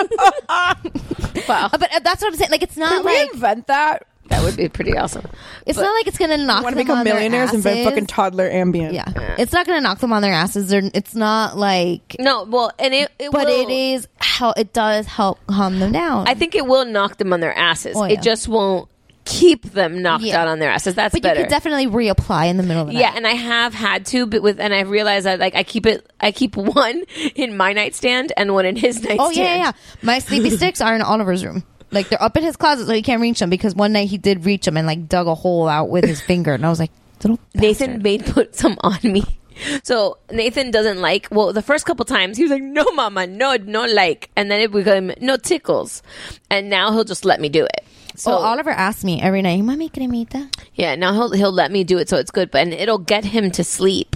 [LAUGHS] wow. But uh, that's what I'm saying. Like it's not Can we like invent that? That would be pretty awesome. it's not like it's gonna knock Want them to become on their millionaires? Invent asses. fucking toddler Ambien. yeah. it's not gonna knock them on their asses. They're, it's not like, No, well, and it, it but will- it is how it does help calm them down. I think it will knock them on their asses. Oh, yeah. It just won't keep them knocked Yeah. out on their asses. That's but better. you could definitely reapply in the middle of the yeah, night. and I have had to, but with and I realized that like I keep it, I keep [LAUGHS] one in my nightstand and one in his nightstand. Oh yeah, yeah, yeah. My sleepy sticks are in Oliver's room. Like they're up in his closet, so he can't reach them. Because one night he did reach them and like dug a hole out with his finger, and I was like, little Nathan made put some on me. So Nathan doesn't like. Well, the first couple times he was like, "No, mama, no, no like," and then it became no tickles, and now he'll just let me do it. So Oliver asks me every night, "Mami cremita?" Yeah, now he'll he'll let me do it, so it's good, but and it'll get him to sleep.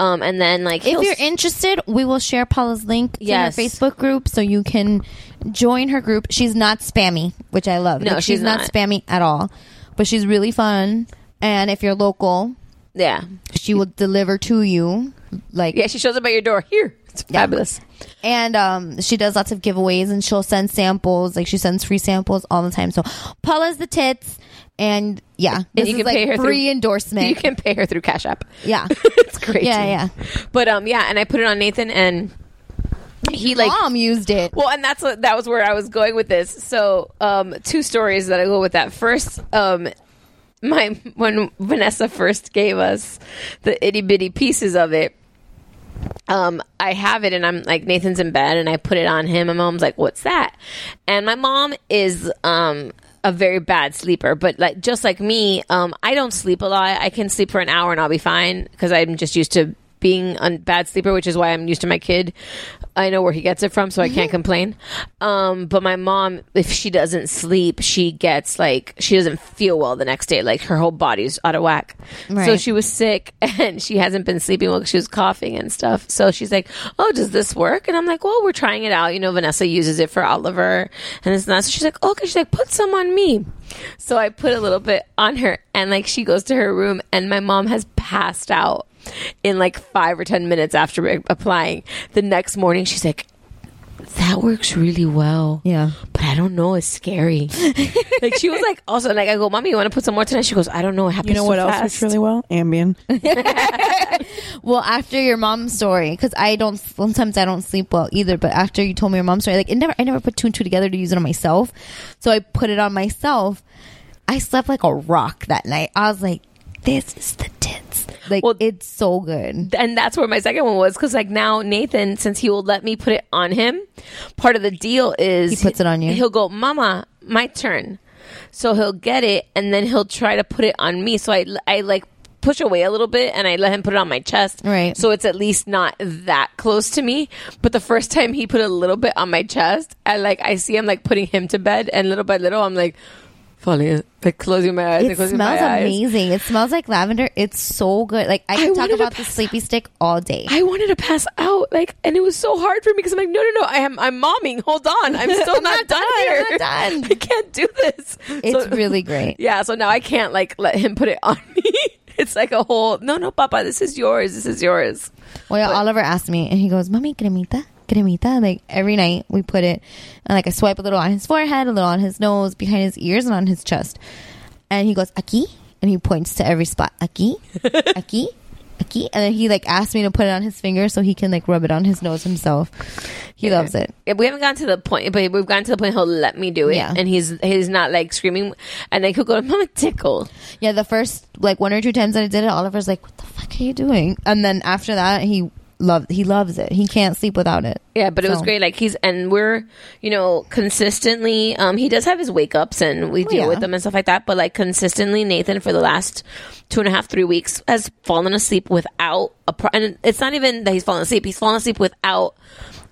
Um, and then like If you're interested, we will share Paula's link to Yes. her Facebook group so you can join her group. She's not spammy, which I love. No, Like, she's not. not. spammy at all. But she's really fun. And if you're local, yeah, she will deliver to you. Like yeah, she shows up at your door. Here, it's fabulous. And um, she does lots of giveaways and she'll send samples. Like she sends free samples all the time. So Paula's the tits. And yeah, and this you is can like pay her free through, endorsement. You can pay her through Cash App. yeah. [LAUGHS] it's great. Yeah, yeah. But um, yeah, and I put it on Nathan, and he like Mom used it. Well, and that's what that was where I was going with this. So, um, two stories that I go with that. First, um, my [LAUGHS] when Vanessa first gave us the itty bitty pieces of it. Um, I have it and I'm like Nathan's in bed and I put it on him and mom's like, What's that? And my mom is um a very bad sleeper, but like just like me, um, I don't sleep a lot. I can sleep for an hour and I'll be fine because I'm just used to being a bad sleeper, which is why I'm used to my kid. I know where he gets it from, so I can't complain. Um, but my mom, if she doesn't sleep, she gets like she doesn't feel well the next day. Like her whole body's out of whack. So she was sick [LAUGHS] and she hasn't been sleeping well. She was coughing and stuff. So she's like, "Oh, does this work?" And I'm like, "Well, we're trying it out. You know, Vanessa uses it for Oliver and it's that." So she's like, "Okay." She's like, "Put some on me." So I put a little bit on her, and like she goes to her room, and my mom has passed out in like five or ten minutes after applying. The next morning, she's like, "That works really well." Yeah. but I don't know. It's scary. [LAUGHS] like she was like, also like I go, "Mommy, you want to put some more tonight?" She goes, "I don't know. It happens You know so what else works really well? Ambien. [LAUGHS] Well, after your mom's story, because I don't sometimes I don't sleep well either. But after you told me your mom's story, like it never, I never put two and two together to use it on myself. So I put it on myself. I slept like a rock that night. I was like, "This is the tits." Like it's so good. and that's where my second one was because like now Nathan, since he will let me put it on him, part of the deal is He puts it on you? He'll go, "Mama, my turn." So he'll get it, and then he'll try to put it on me. So I, I like push away a little bit, and I let him put it on my chest. Right. So it's at least not that close to me. But the first time he put a little bit on my chest, I like I see him like putting him to bed, and little by little, I'm like falling, like closing my eyes. It smells amazing. It smells like lavender. It's so good. Like I I can talk about the sleepy stick all day. I wanted to pass out, like, and it was so hard for me because I'm like, no, no, no, I am, I'm momming. Hold on, I'm [LAUGHS] still not, done here. I'm not done. [LAUGHS] I can't do this. It's really [LAUGHS] great. Yeah, so now I can't like let him put it on me. it's like a whole. No, no, Papa, this is yours. This is yours. Well, yeah, Oliver asked me, and he goes, "Mommy, cremita, cremita." Like every night, we put it, and like I swipe a little on his forehead, a little on his nose, behind his ears, and on his chest. And he goes, "Aquí," and he points to every spot. Aquí, [LAUGHS] aquí, aquí, and then he like asked me to put it on his finger so he can like rub it on his nose himself. He loves it. Yeah, we haven't gotten to the point, but we've gotten to the point he'll let me do it, Yeah. and he's he's not like screaming, and then he'll go, [LAUGHS] "Mama, tickle." Yeah, the first like one or two times that I did it, Oliver's like, "What the fuck are you doing?" And then after that, he loved he loves it. He can't sleep without it. Yeah, but it was great. Like he's and we're you know consistently. Um, he does have his wake ups and we deal yeah. with them and stuff like that. But like consistently, Nathan for the last two and a half, three weeks has fallen asleep without a. Pro- and it's not even that he's fallen asleep. He's fallen asleep without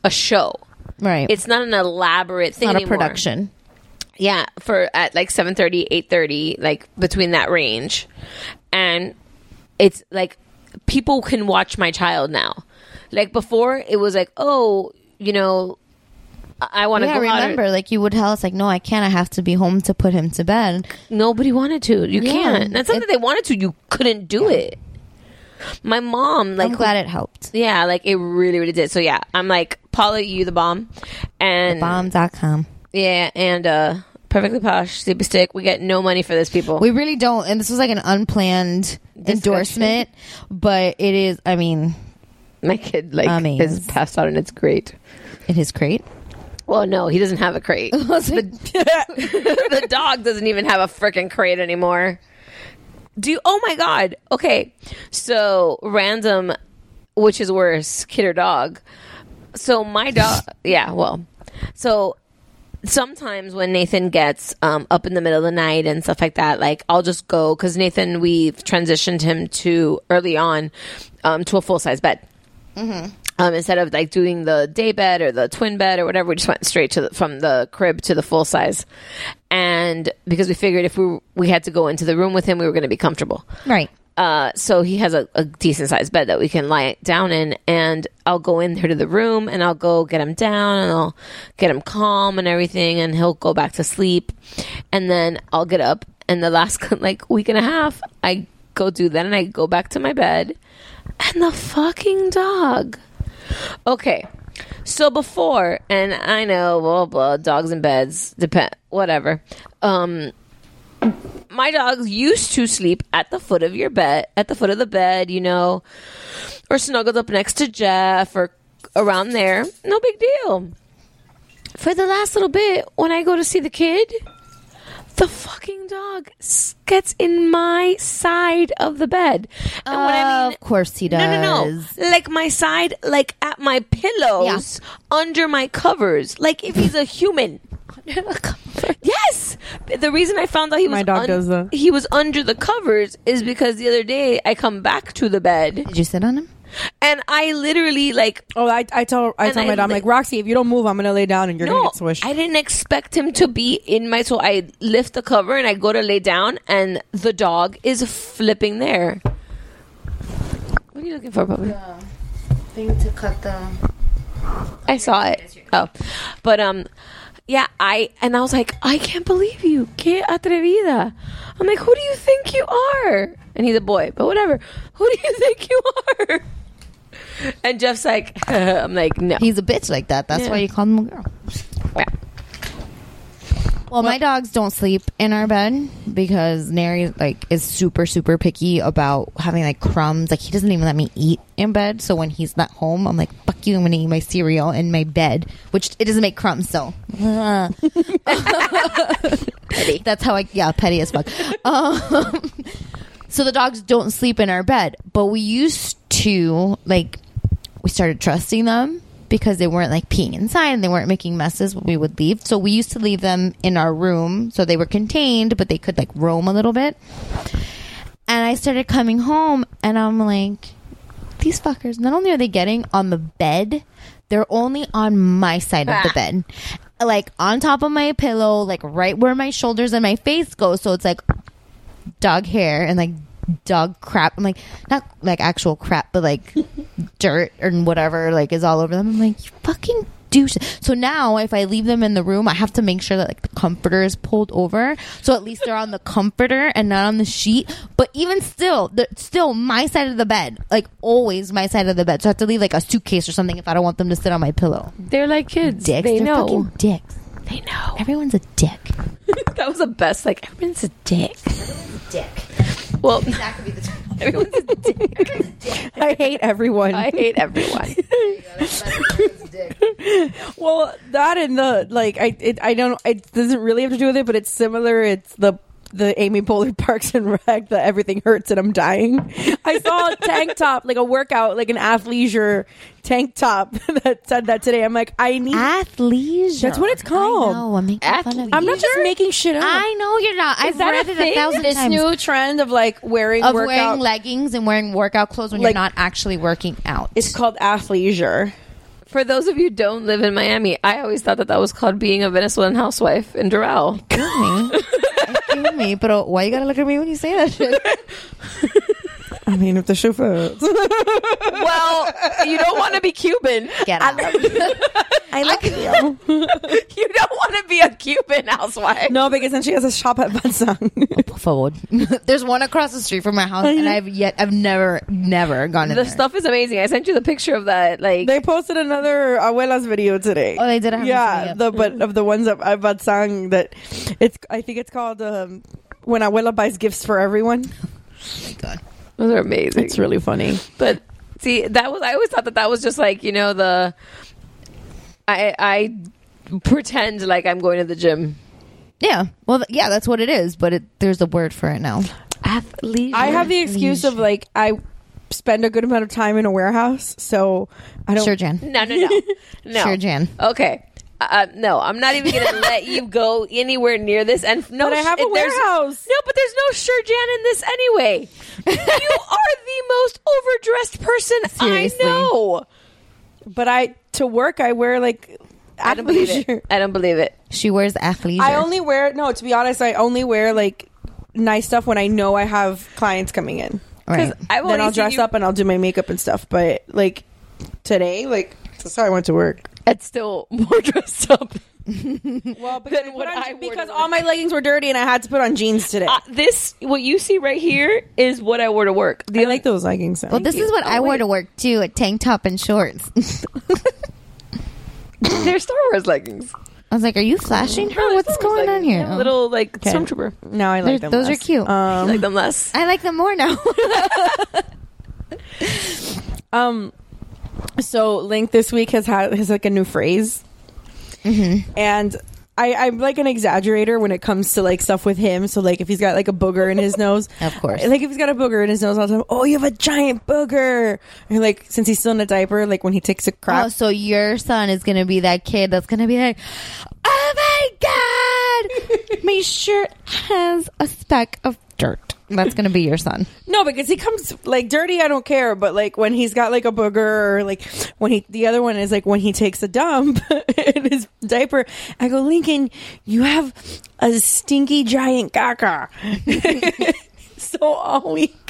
a show. Right. It's not an elaborate thing. not a anymore. production. Yeah, for at like 7:30, 8:30, like between that range. And it's like people can watch my child now. Like before it was like, "Oh, you know, I want to yeah, go out." remember, like you would tell us, like, no, I can't. I have to be home to put him to bed. Nobody wanted to. You Yeah. can't. That's not that they wanted to. You couldn't do it. My mom, like, I'm glad it helped. yeah, like it really, really did. So yeah, I'm like, Paula, you the bomb, and Bomb.com. yeah, and uh, perfectly posh, sleepy stick. We get no money for this, people. We really don't. And this was like an unplanned endorsement, but it is. I mean, [LAUGHS] My kid like Amazing. is passed out and it's great. it is great. Well, no, he doesn't have a crate. [LAUGHS] the, [LAUGHS] the dog doesn't even have a freaking crate anymore. Do you? Oh my god. Okay, so random, which is worse, kid or dog? So my dog. yeah. Well, so sometimes when Nathan gets um, up in the middle of the night and stuff like that, like I'll just go because Nathan, we've transitioned him to early on um, to a full size bed. Um, instead of like doing the day bed or the twin bed or whatever, we just went straight to the, from the crib to the full size. And because we figured if we we had to go into the room with him, we were going to be comfortable. Right. Uh, so he has a, a decent sized bed that we can lie down in, and I'll go in there to the room and I'll go get him down and I'll get him calm and everything, and he'll go back to sleep, and then I'll get up. And the last [LAUGHS] like week and a half, I go do that, and I go back to my bed, and the fucking dog. Okay, so before, and I know, blah blah, dogs in beds depend, whatever. Um, my dogs used to sleep at the foot of your bed, at the foot of the bed, you know, or snuggled up next to Jeff or around there. No big deal. For the last little bit, when I go to see the kid, the fucking dog gets in my side of the bed. And when I mean of course he does. no, no, no. Like my side, like at my pillows, under my covers. Like if he's a human. [LAUGHS] yes. The reason I found out he was My dog does that. he was under the covers is because the other day I come back to the bed Did you sit on him? And I literally like Oh, I, I tell I And tell I my dog, I'm like Roxy, if you don't move, I'm gonna lay down and you're gonna get swished. I didn't expect him to be in my so I lift the cover and I go to lay down and the dog is flipping there. What are you looking for, puppy? Thing to cut the. I saw it. Oh, but um, yeah, I and I was like, I can't believe you, que atrevida. I'm like, who do you think you are? And he's a boy, but whatever. Who do you think you are? [LAUGHS] And Jeff's like, [LAUGHS] I'm like, no. He's a bitch like that. That's Yeah. why you call him a girl. Yeah. Well, my dogs don't sleep in our bed because Nary like is super super picky about having like crumbs. Like he doesn't even let me eat in bed. So when he's not home, I'm like, "Fuck you! I'm gonna eat my cereal in my bed," which it doesn't make crumbs. So petty. [LAUGHS] That's how I yeah petty as fuck. Um, [LAUGHS] so the dogs don't sleep in our bed, but we used to like we started trusting them because they weren't like peeing inside and they weren't making messes when we would leave. So we used to leave them in our room so they were contained, but they could like roam a little bit. And I started coming home and I'm like, these fuckers, not only are they getting on the bed, they're only on my side of the Ah. bed. Like on top of my pillow, like right where my shoulders and my face go. So it's like dog hair and like dog crap. I'm like, not like actual crap, but like [LAUGHS] dirt and whatever, like is all over them. I'm like, you fucking douche. So now, if I leave them in the room, I have to make sure that like the comforter is pulled over, so at least they're on the comforter and not on the sheet. But even still, the, still my side of the bed, like always my side of the bed. So I have to leave like a suitcase or something if I don't want them to sit on my pillow. They're like kids. Dicks, They They're know. fucking dicks. They know. Everyone's a dick. [LAUGHS] that was the best. Like everyone's a dick. Dick. Well, That could be the. Everyone's a dick. I hate everyone. I hate everyone. [LAUGHS] well, that and the like, I it, I don't. It doesn't really have to do with it, but it's similar. It's the the Amy Poehler [LAUGHS] Parks and Rec. The everything hurts and I'm dying. [LAUGHS] I saw a tank top, like a workout, like an athleisure tank top [LAUGHS] that said that today. I'm like, I need. Athleisure. That's what it's called. No, I'm making fun of I'm not just making shit up. I know you're not. Is I've that read a it thing? a thousand this times. new trend of like wearing of workout. wearing leggings and wearing workout clothes when Like- you're not actually working out. it's called athleisure. For those of you who don't live in Miami, I always thought that that was called being a Venezuelan housewife in Doral. Me, but why you gotta look at me when you say that shit? [LAUGHS] I mean, if the shoe fits. [LAUGHS] well, you don't want to be Cuban. Get out. [LAUGHS] I love you. [LAUGHS] You don't want to be a Cuban housewife. No, because then she has a shop at Bansang. Por favor. There's one across the street from my house, and I've yet I've never never gone in The there. stuff is amazing. I sent you the picture of that. Like They posted another abuela's video today. Oh, they did have yeah, the but of the ones of about sang that it's. I think it's called um, when abuela buys gifts for everyone. God. Those are amazing. It's really funny. But see, that was I always thought that that was just like you know the I I pretend like I'm going to the gym. Yeah, well, th- yeah, that's what it is. But it, there's a word for it now. Athlete. I have the excuse of like I spend a good amount of time in a warehouse, so I don't. Sure, Jan. no no no [LAUGHS] no. Sure, Jan. Okay. Uh, no, I'm not even going [LAUGHS] to let you go anywhere near this. And no, But I have a sh- there's- warehouse. No, but there's no sure Jan in this anyway. [LAUGHS] you are the most overdressed person Seriously. I know. But I to work I wear like. I don't believe athleisure. it. I don't believe it. She wears athleisure. I only wear no. To be honest, I only wear like nice stuff when I know I have clients coming in. right. I've then only I'll dress you- up and I'll do my makeup and stuff. But like today, like that's how I went to work. It's still more [LAUGHS] dressed up. Well, because, Than what I wore because to all my leggings were dirty and I had to put on jeans today. Uh, this, what you see right here, is what I wore to work. The I like those leggings. Well, this is what I wore to work too: a tank top and shorts. [LAUGHS] They're Star Wars leggings. I was like, "Are you flashing her? What's Star Wars going on here?" Yeah, Little like Okay. stormtrooper. No, I They're- like them. those are less. cute. I Um, like them less. I like them more now. [LAUGHS] um, so Link this week has had has like a new phrase, mm-hmm. and I, I'm like an exaggerator when it comes to like stuff with him. So like if he's got like a booger in his nose, [LAUGHS] Of course. like if he's got a booger in his nose all the time, oh, you have a giant booger. And like since he's still in a diaper, like when he takes a crap, oh, so your son is gonna be that kid that's gonna be like, "Oh my god, my shirt has a speck of dirt." That's gonna be your son. No, because he comes like dirty. I don't care, but like when he's got like a booger, or like when he the other one is like when he takes a dump [LAUGHS] in his diaper. I go, Lincoln, you have a stinky giant caca. [LAUGHS] so all week.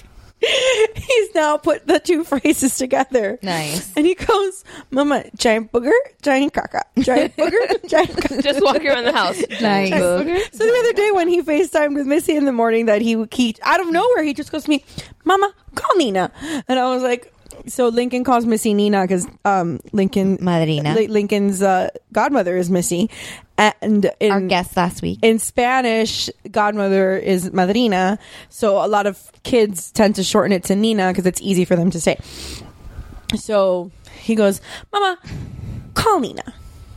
[LAUGHS] He's now put the two phrases together. Nice. And he goes, Mama, giant booger, giant caca. Giant [LAUGHS] booger, giant caca. Just walking around the house. Nice. So the other day when he FaceTimed with Missy in the morning that he he out of nowhere he just goes to me, Mama, call Nina. And I was like so Lincoln calls Missy Nina because um Lincoln Madrina. Li- Lincoln's uh, godmother is Missy. And in Our guest last week. in Spanish, godmother is madrina. So a lot of kids tend to shorten it to Nina because it's easy for them to say. So he goes, Mama, call Nina.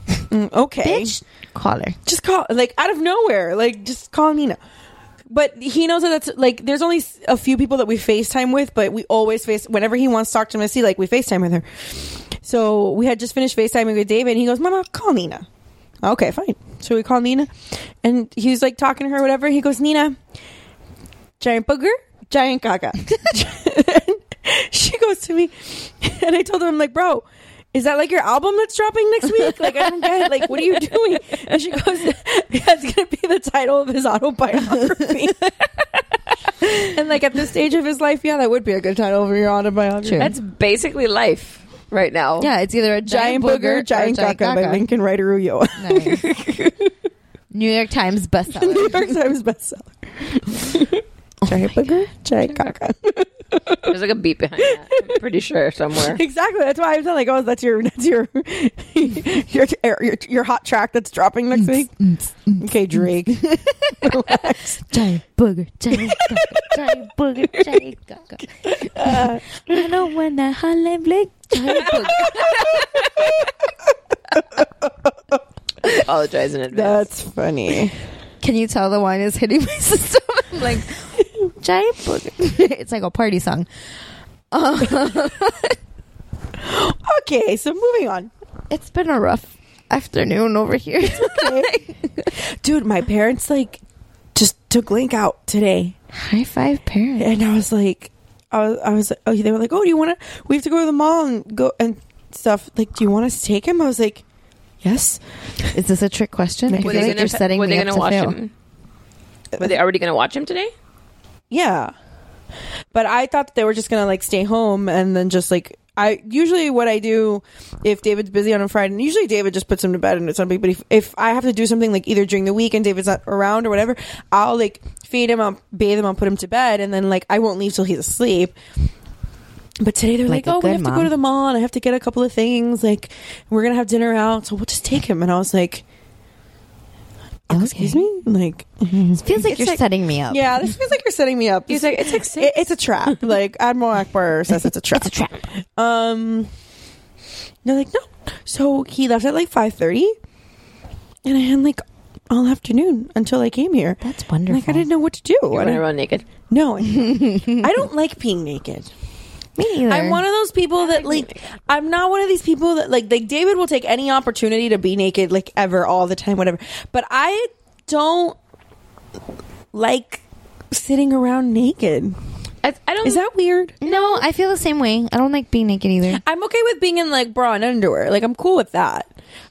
Mm, okay. Bitch, call her. Just call, like out of nowhere, like just call Nina. But he knows that that's like there's only a few people that we FaceTime with, but we always face whenever he wants to talk to Missy, like we FaceTime with her. So we had just finished FaceTiming with David, and he goes, "Mama, call Nina." Okay, fine. So we call Nina, and he's like talking to her, whatever. He goes, "Nina, giant booger, giant caca." [LAUGHS] she goes to me, [LAUGHS] and I told her, "I'm like, bro." Is that like your album that's dropping next week? Like I don't get it. Like what are you doing? And she goes, "That's gonna be the title of his autobiography." [LAUGHS] and like at this stage of his life, yeah, that would be a good title for your autobiography. True. That's basically life, right now. Yeah, it's either a Giant Booger, Giant Caca by Lincoln Ryder Ulloa. Nice. [LAUGHS] New York Times [LAUGHS] bestseller. New York Times bestseller. giant Booger, Giant Caca. There's like a beat behind that. I'm pretty sure somewhere. [LAUGHS] Exactly. That's why I'm telling like, oh, that's your that's [LAUGHS] your your, your your hot track that's dropping next week. Okay, Drake. [LAUGHS] Giant booger, giant caca, giant booger, giant caca. Uh, I know when that hotline bling, giant booger. Apologize in advance. That's funny. Can you tell the wine is hitting my system? I'm like, giant [LAUGHS] booger. it's like a party song. Uh, [LAUGHS] Okay, so moving on. it's been a rough afternoon over here. [LAUGHS] Dude, my parents like just took Link out today. High five, parents. And I was like, I was, I was, oh, they were like, oh, do you want to? We have to go to the mall and go and stuff. Like, do you want us to take him? I was like, yes. Is this a trick question? I Were feel they like gonna, you're setting were me they up gonna to watch fail. him? Were they already going to watch him today? Yeah. But I thought that they were just gonna like stay home and then just like I usually what I do if David's busy on a Friday, and usually David just puts him to bed and it's something. But if, if I have to do something like either during the week and David's not around or whatever, I'll like feed him, I'll bathe him, I'll put him to bed, and then like I won't leave till he's asleep. But today they're Like like, "Oh, we have to go to the mall, and I have to get a couple of things. Like, we're gonna have dinner out, so we'll just take him." And I was like, "Excuse me, like." It feels like you're like- setting me up. Yeah, this feels like you're setting me up. He's like, it's like It- it's a trap. like Admiral Ackbar [LAUGHS] says, it's a trap. It's a trap. Um, they're like, no. So he left at like five thirty, and I had like all afternoon until I came here. That's wonderful. Like I didn't know what to do. You I want to run naked? no, I I don't like being naked. Me neither. I'm one of those people that like I'm not one of these people that like like David will take any opportunity to be naked like ever all the time whatever. But I don't like sitting around naked. I, I don't. Is that weird? No, I feel the same way. I don't like being naked either. I'm okay with being in like bra and underwear. Like I'm cool with that.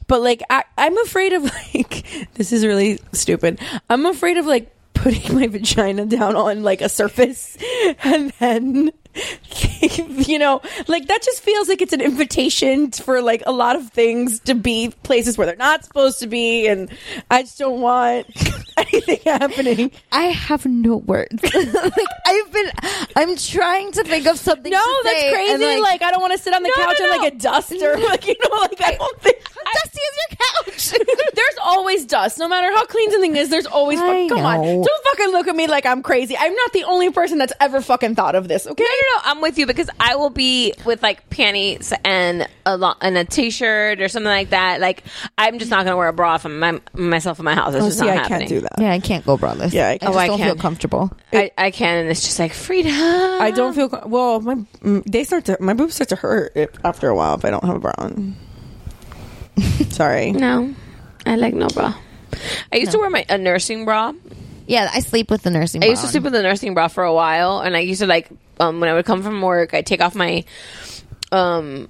But like I, I'm afraid of [LAUGHS] like this is really stupid. I'm afraid of like putting [LAUGHS] my vagina down on like a surface [LAUGHS] and then [LAUGHS] you know like that just feels like it's an invitation for like a lot of things to be places where they're not supposed to be and I just don't want [LAUGHS] anything happening. I have no words. [LAUGHS] like I've been, I'm trying to think of something. No, to that's say, crazy. and, Like, I don't want to sit on the No, couch no, in like a duster. Like you know, like I don't think dusty as your couch. there's always dust. No matter how clean something is, there's always. I come on, don't fucking look at me like I'm crazy. I'm not the only person that's ever fucking thought of this. Okay. No, no, no. I'm with you because I will be with like panties and a lo- and a t-shirt or something like that. Like I'm just not gonna wear a bra from my myself in my house. It's Oh, just see, not I happening. can't do that. yeah, I can't go braless. Yeah, I I can't. just Oh, I don't feel can. comfortable. I, I can, and it's just like freedom. I don't feel well. My mm, they start to my boobs start to hurt after a while if I don't have a bra on. [LAUGHS] Sorry. No, I like no bra. I used to wear my a nursing bra. Yeah, I sleep with the nursing. Bra. I used bra to sleep with the nursing bra for a while, and I used to like um, when I would come from work, I'd take off my um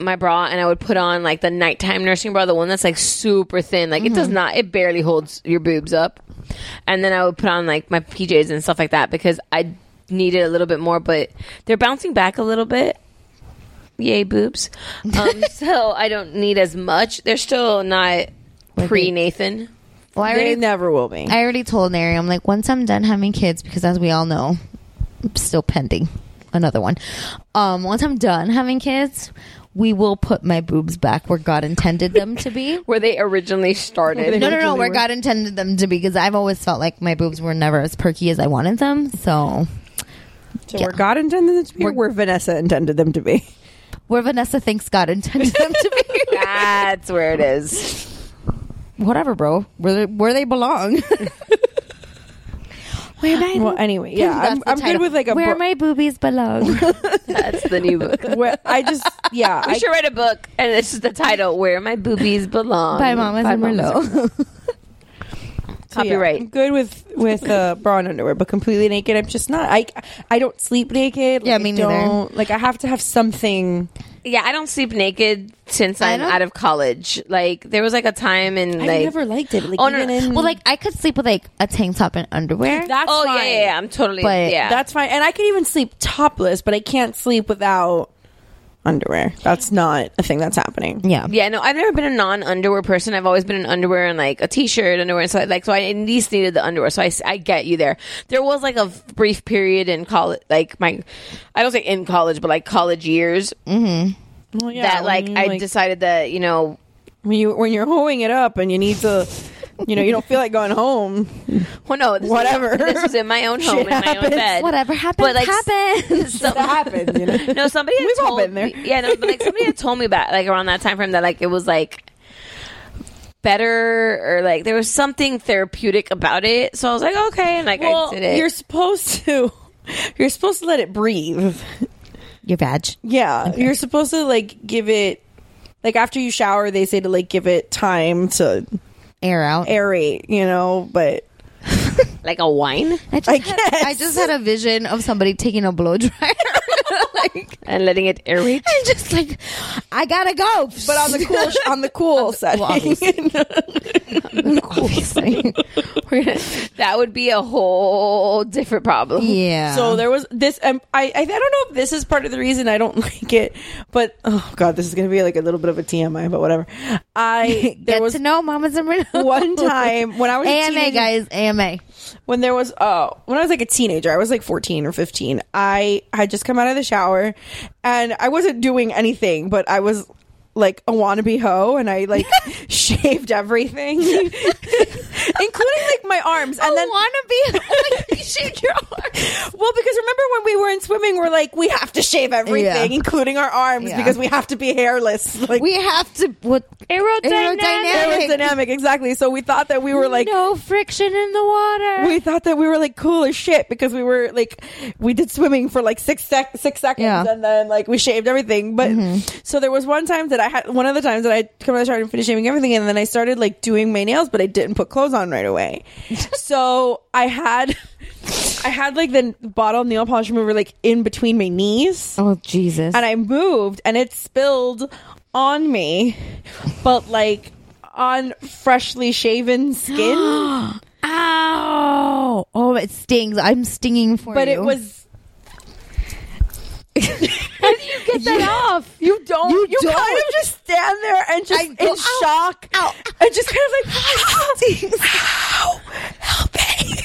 my bra and I would put on like the nighttime nursing bra, the one that's like super thin, like it does not, it barely holds your boobs up, and then I would put on like my PJs and stuff like that because I needed a little bit more, but they're bouncing back a little bit. Yay, boobs! Um, [LAUGHS] so I don't need as much. They're still not pre Nathan. Well, I They already, never will be. I already told Nary. I'm like, once I'm done having kids, because as we all know, I'm still pending another one. Um, once I'm done having kids, we will put my boobs back where God intended them to be. [LAUGHS] Where they originally started. No, no, no, where God intended them to be, because I've always felt like my boobs were never as perky as I wanted them. So, So where God intended them to be, or where Vanessa intended them to be. where Vanessa thinks God intended them to be, [LAUGHS] That's where it is. whatever, bro, where they, where they belong. [LAUGHS] where my Well, anyway, yeah, I'm, I'm good with like a. where bra- my boobies belong. [LAUGHS] That's the new book. where I just yeah. We I, should write a book, and it's just the title: "Where My Boobies Belong." By Mamas By and Mamas Merlot. [LAUGHS] So, yeah, Copyright. I'm good with with uh, bra and underwear, but completely naked, I'm just not. I I don't sleep naked. Yeah, me I neither. don't, Like I have to have something. Yeah, I don't sleep naked since I I'm don't- out of college. Like there was like a time in I like never liked it. Like Oh, no, even no. in well, like I could sleep with like a tank top and underwear. that's oh fine. yeah, yeah, yeah, I'm totally But yeah. That's fine, and I can even sleep topless, but I can't sleep without underwear. That's not a thing that's happening. Yeah. Yeah, no, I've never been a non underwear person. I've always been an underwear and like a t shirt, underwear, and so like so. I at least needed the underwear, so I, I get you there. There was like a brief period in college, like my, I don't say in college, but like college years, Mm-hmm. Well, yeah, that like when I decided that you know when you when you're hoeing it up and you need to, you know, you don't feel like going home. [LAUGHS] Well, no, this Whatever. Was, [LAUGHS] this was in my own home, Shit in my happens. own bed. Whatever happens, But, like, happens. [LAUGHS] So- That happens, you know. no, somebody had We've all told been there. me- Yeah, no, but like somebody had told me about like around that time frame that like it was like better or like there was something therapeutic about it. So I was like, okay, and like Well, I did it. you're supposed to. You're supposed to let it breathe. Your badge. Yeah, you're supposed to like give it. Like after you shower, they say to like give it time to Air out. aerate. You know, but like a wine I just, I had, guess. I just had a vision of somebody taking a blow dryer. [LAUGHS] [LAUGHS] like, and letting it aerate. and just like, I gotta go. but on the cool on the cool side. well, obviously. [LAUGHS] [LAUGHS] that would be a whole different problem. yeah. So there was this. Um, I, I I don't know if this is part of the reason I don't like it, but oh god, this is gonna be like a little bit of a TMI, but whatever. I there Get was to know Mamas and Merlot. one time when I was a AMA, teenager- guys. AMA. When there was uh when I was like a teenager, I was like 14 or 15. I had just come out of the shower and I wasn't doing anything, but I was like a wannabe hoe and I like [LAUGHS] shaved everything [LAUGHS] including like my arms and then wanna be oh you shaved your arm. [LAUGHS] well because remember when we were in swimming we're like we have to shave everything Yeah. including our arms Yeah. because we have to be hairless like We have to what Aerodynamic. aerodynamic exactly so we thought that we were like no friction in the water. we thought that we were like cool as shit because we were like we did swimming for like six sec- six seconds Yeah. and then like we shaved everything. But mm-hmm. so there was one time that I had one of the times that I come out of the shower and finished shaving everything, and then I started like doing my nails, but I didn't put clothes on right away. [LAUGHS] so I had. I had like the bottle nail polish remover like in between my knees oh Jesus. and I moved and it spilled on me, but like on freshly shaven skin. [GASPS] Ow! Oh, it stings. I'm stinging for but you. it was How do you get that off? You don't. You, You don't. kind of just stand there and just in ow, shock, ow. and just kind of like, "Ow, [LAUGHS] help me!"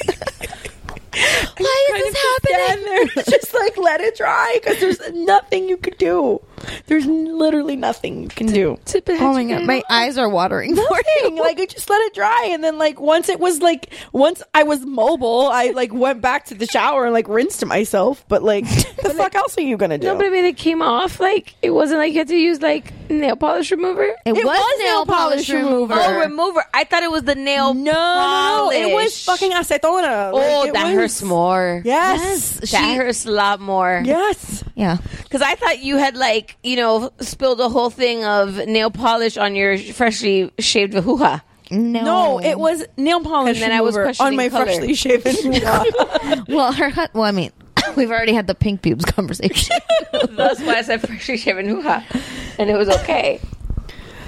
[LAUGHS] Why is this just stand happening? there, just like let it dry because there's nothing you could do. There's literally nothing you can do. Oh my god, my eyes are watering. for Nothing. you. Like I just let it dry, and then like once it was like once I was mobile, I like went back to the shower and like rinsed myself. But like, [LAUGHS] the fuck else are you gonna do? No, but I mean, it came off. Like it wasn't like you had to use like nail polish remover. It, It was, was nail polish remover. Oh, remover. I thought it was the nail. no, no, no, it was fucking acetona. Oh, Like, that was- hurts more. Yes. that she- hurts a lot more. Yes. yeah. Because I thought you had like you know spilled a whole thing of nail polish on your freshly shaved vahuha. No, No, it was nail polish And then I was on my color. freshly shaven. [LAUGHS] [LAUGHS] Well, her. hu- Well, I mean, [COUGHS] we've already had the pink pubes conversation. [LAUGHS] That's why I said freshly shaven huha, and it was okay.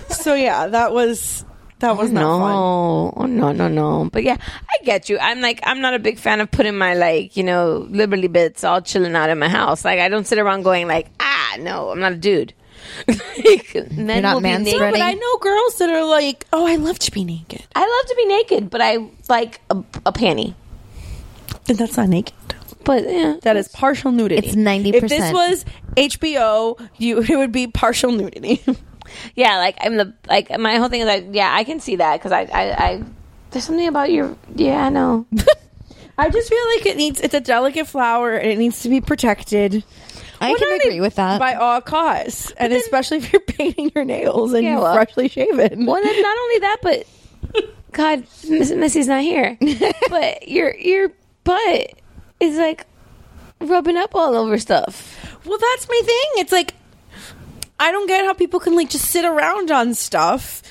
so yeah, that was that was not fun. no, oh, no, no, no. But yeah, I get you. I'm like, I'm not a big fan of putting my like, you know, liberty bits all chilling out in my house. Like, I don't sit around going like, ah, no, I'm not a dude. [LAUGHS] like, men not will be man naked. spreading? But I know girls that are like, oh, I love to be naked. I love to be naked, but I like a, a panty. And that's not naked. But yeah, That is partial nudity. It's 90%. If this was HBO, you it would be partial nudity. [LAUGHS] yeah. Like I'm the like my whole thing is like, yeah, I can see that because I, I, I, there's something about your, yeah, I know. [LAUGHS] I just feel like it needs it's a delicate flower and it needs to be protected. I can agree with that. by all costs, and especially if you're [LAUGHS] painting your nails and Yeah, you're well- freshly shaven. Well, then not only that, but [LAUGHS] God, Miss, Missy's not here. [LAUGHS] but your your butt is like rubbing up all over stuff. Well, that's my thing. It's like I don't get how people can like just sit around on stuff.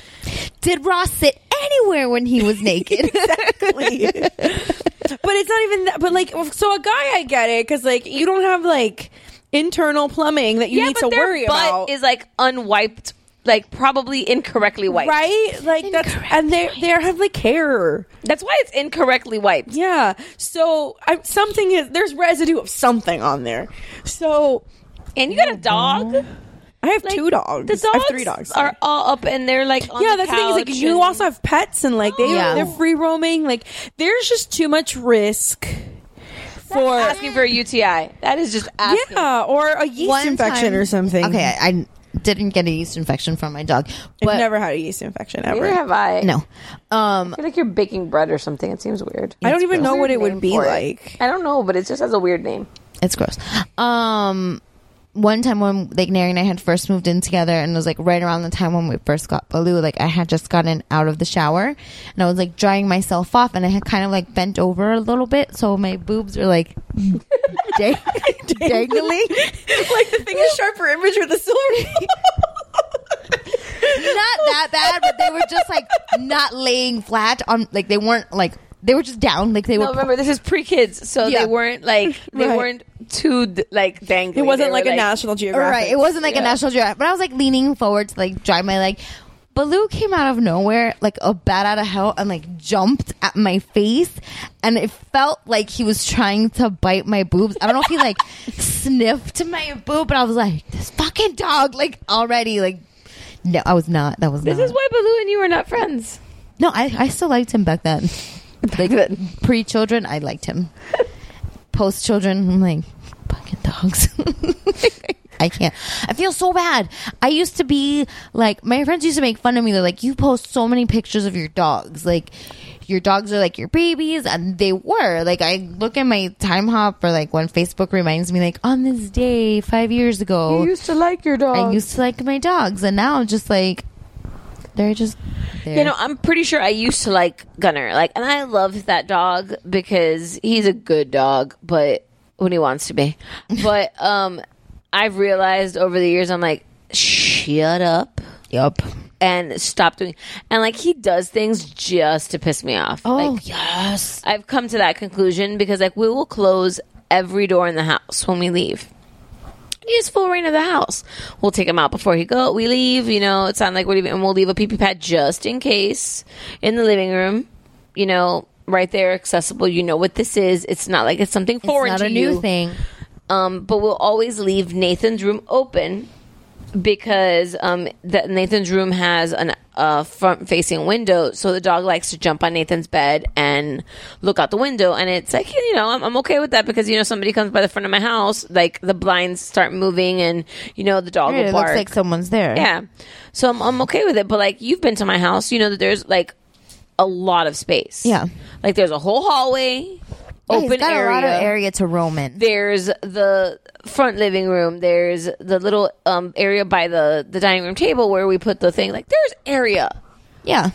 Did Ross sit anywhere when he was naked? Exactly. but it's not even that. But like, so a guy, I get it because like you don't have like internal plumbing that you yeah, need but to their worry butt about. is like unwiped, like probably incorrectly wiped. Right, like that's, and they they have like hair. That's why it's incorrectly wiped. Yeah, so I, something is there's residue of something on there. So And you got a dog. I have two dogs. The dogs I have three dogs. are all up and they're like on yeah, the that's the thing. Is like couch you also have pets and like they oh. Yeah. they're free roaming. Like there's just too much risk for asking for a UTI. That is just asking. yeah, or a yeast One infection time- or something. Okay, I, I didn't get a yeast infection from my dog, I've never had a yeast infection ever. Neither have I. no. Um, I feel like you're baking bread or something. It seems weird. I don't even know what it would be for it. like. I don't know, but it just has a weird name. It's gross. Um, one time when like Nary and I had first moved in together, and it was like right around the time when we first got Baloo. Like I had just gotten out of the shower, and I was like drying myself off, and I had kind of like bent over a little bit, so my boobs were like [LAUGHS] dang- dangling. [LAUGHS] like the thing is sharper image with the silver. [LAUGHS] Not that bad, but they were just like not laying flat on. Like they weren't like they were just down. Like they No, were. remember this is pre-kids, so Yeah. they weren't like they Right. weren't too like dangly. It wasn't They like a National Geographic. Right. It wasn't like a National Geographic, but I was like leaning forward to like dry my leg. Baloo came out of nowhere like a bat out of hell and like jumped at my face and it felt like he was trying to bite my boobs. I don't know if he like [LAUGHS] sniffed my boob, but I was like, this fucking dog, like already like no, I was not. That was This not. is why Baloo and you are not friends. no, I I still liked him back then. [LAUGHS] Like pre children, I liked him. Post children, I'm like fucking dogs. [LAUGHS] I can't. I feel so bad. I used to be like my friends used to make fun of me. They're like, "You post so many pictures of your dogs. Like your dogs are like your babies," and they were. Like I look at my Timehop or like when Facebook reminds me, like on this day five years ago, You used to like your dog. I used to like my dogs, and now I'm just like they're just. There. You know, I'm pretty sure I used to like Gunner. Like, and I loved that dog because he's a good dog, but when he wants to be. [LAUGHS] But um, I've realized over the years, I'm like, shut up. Yup. And stop doing. And like, he does things just to piss me off. Oh Like, yes. I've come to that conclusion because like we will close every door in the house when we leave. He has full reign of the house. We'll take him out before he go. We leave. You know, it's not like we're leaving, and we'll leave a pee pee pad just in case in the living room. You know, right there, accessible. You know what this is. It's not like it's something foreign it's not to a new thing. Um, but we'll always leave Nathan's room open because um, that Nathan's room has an uh, front facing window, so the dog likes to jump on Nathan's bed and look out the window. And it's like you know I'm, I'm okay with that because you know somebody comes by the front of my house, like the blinds start moving, and you know the dog Right, will it bark. looks like someone's there. Yeah, so I'm, I'm okay with it. But like you've been to my house, you know that there's like a lot of space. Yeah. like there's a whole hallway. Yeah, Open got area a lot of area to roam in. there's the front living room there's the little um area by the the dining room table where we put the thing like there's area Yeah.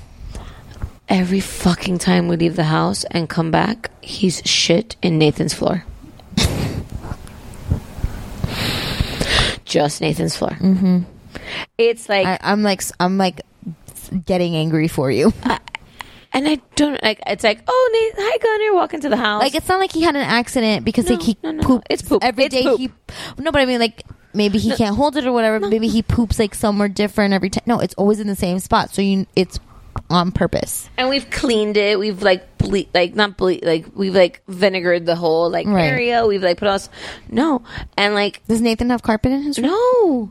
every fucking time we leave the house and come back he's shit in nathan's floor [LAUGHS] just nathan's floor mm-hmm. it's like I, I'm like I'm like getting angry for you. And i don't like it's like oh Nathan, hi gunner walk into the house Like it's not like he had an accident because like he no, no, poops it's poop. every It's day. poop. He no, but I mean like maybe he can't hold it or whatever. Maybe he poops like somewhere different every time. No, it's always in the same spot. So you it's on purpose. and we've cleaned it. We've like ble- like not ble- like we've like vinegared the whole like Right. area. We've like put us no, and like Does Nathan have carpet in his room? no.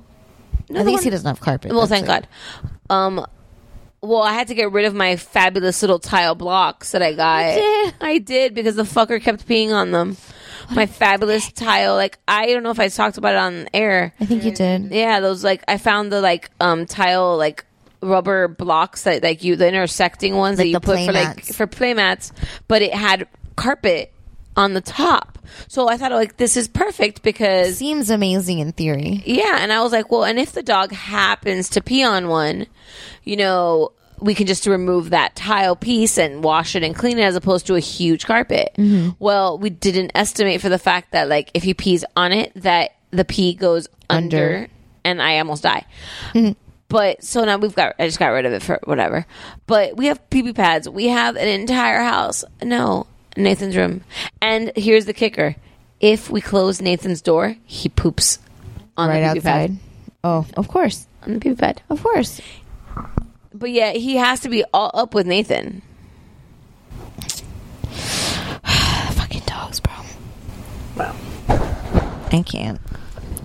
No, At the least he doesn't have carpet. Well, thank it. God. Um, well, I had to get rid of my fabulous little tile blocks that I got. did? I did because the fucker kept peeing on them. My fabulous tile, like I don't know if I talked about it on air. I think you did. Yeah, those like I found the like um tile like rubber blocks that like you the intersecting ones that you put for like playmats. for playmats, but it had carpet on the top. So I thought like this is perfect because Seems amazing in theory. yeah, and I was like, well, and if the dog happens to pee on one, you know, we can just remove that tile piece and wash it and clean it as opposed to a huge carpet. Mm-hmm. Well, we didn't estimate for the fact that like if he pees on it, that the pee goes under, Under. and I almost die. Mm-hmm. But so now we've got, I just got rid of it for whatever. But we have pee pee pads. We have an entire house. No, Nathan's room. And here's the kicker if we close Nathan's door, he poops on right the pee-pee pad. outside. Oh, of course. On the pee pee pad. Of course. But yeah, he has to be all up with Nathan. [SIGHS] Fucking dogs, bro. Wow. I can't.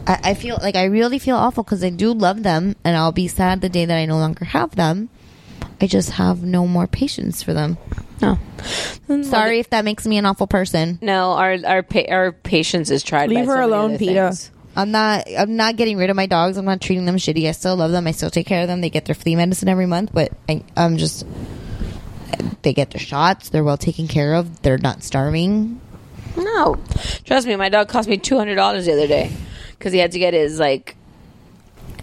I, I feel like I really feel awful because I do love them, and I'll be sad the day that I no longer have them. I just have no more patience for them. Oh. No, sorry if that makes me an awful person. No, our our pa- our patience is tried. Leave by her so many alone, other Peter. things. I'm not. I'm not getting rid of my dogs. I'm not treating them shitty. I still love them. I still take care of them. They get their flea medicine every month, but I, I'm just. They get their shots. They're well taken care of. They're not starving. No, trust me, my dog cost me two hundred dollars the other day because he had to get his like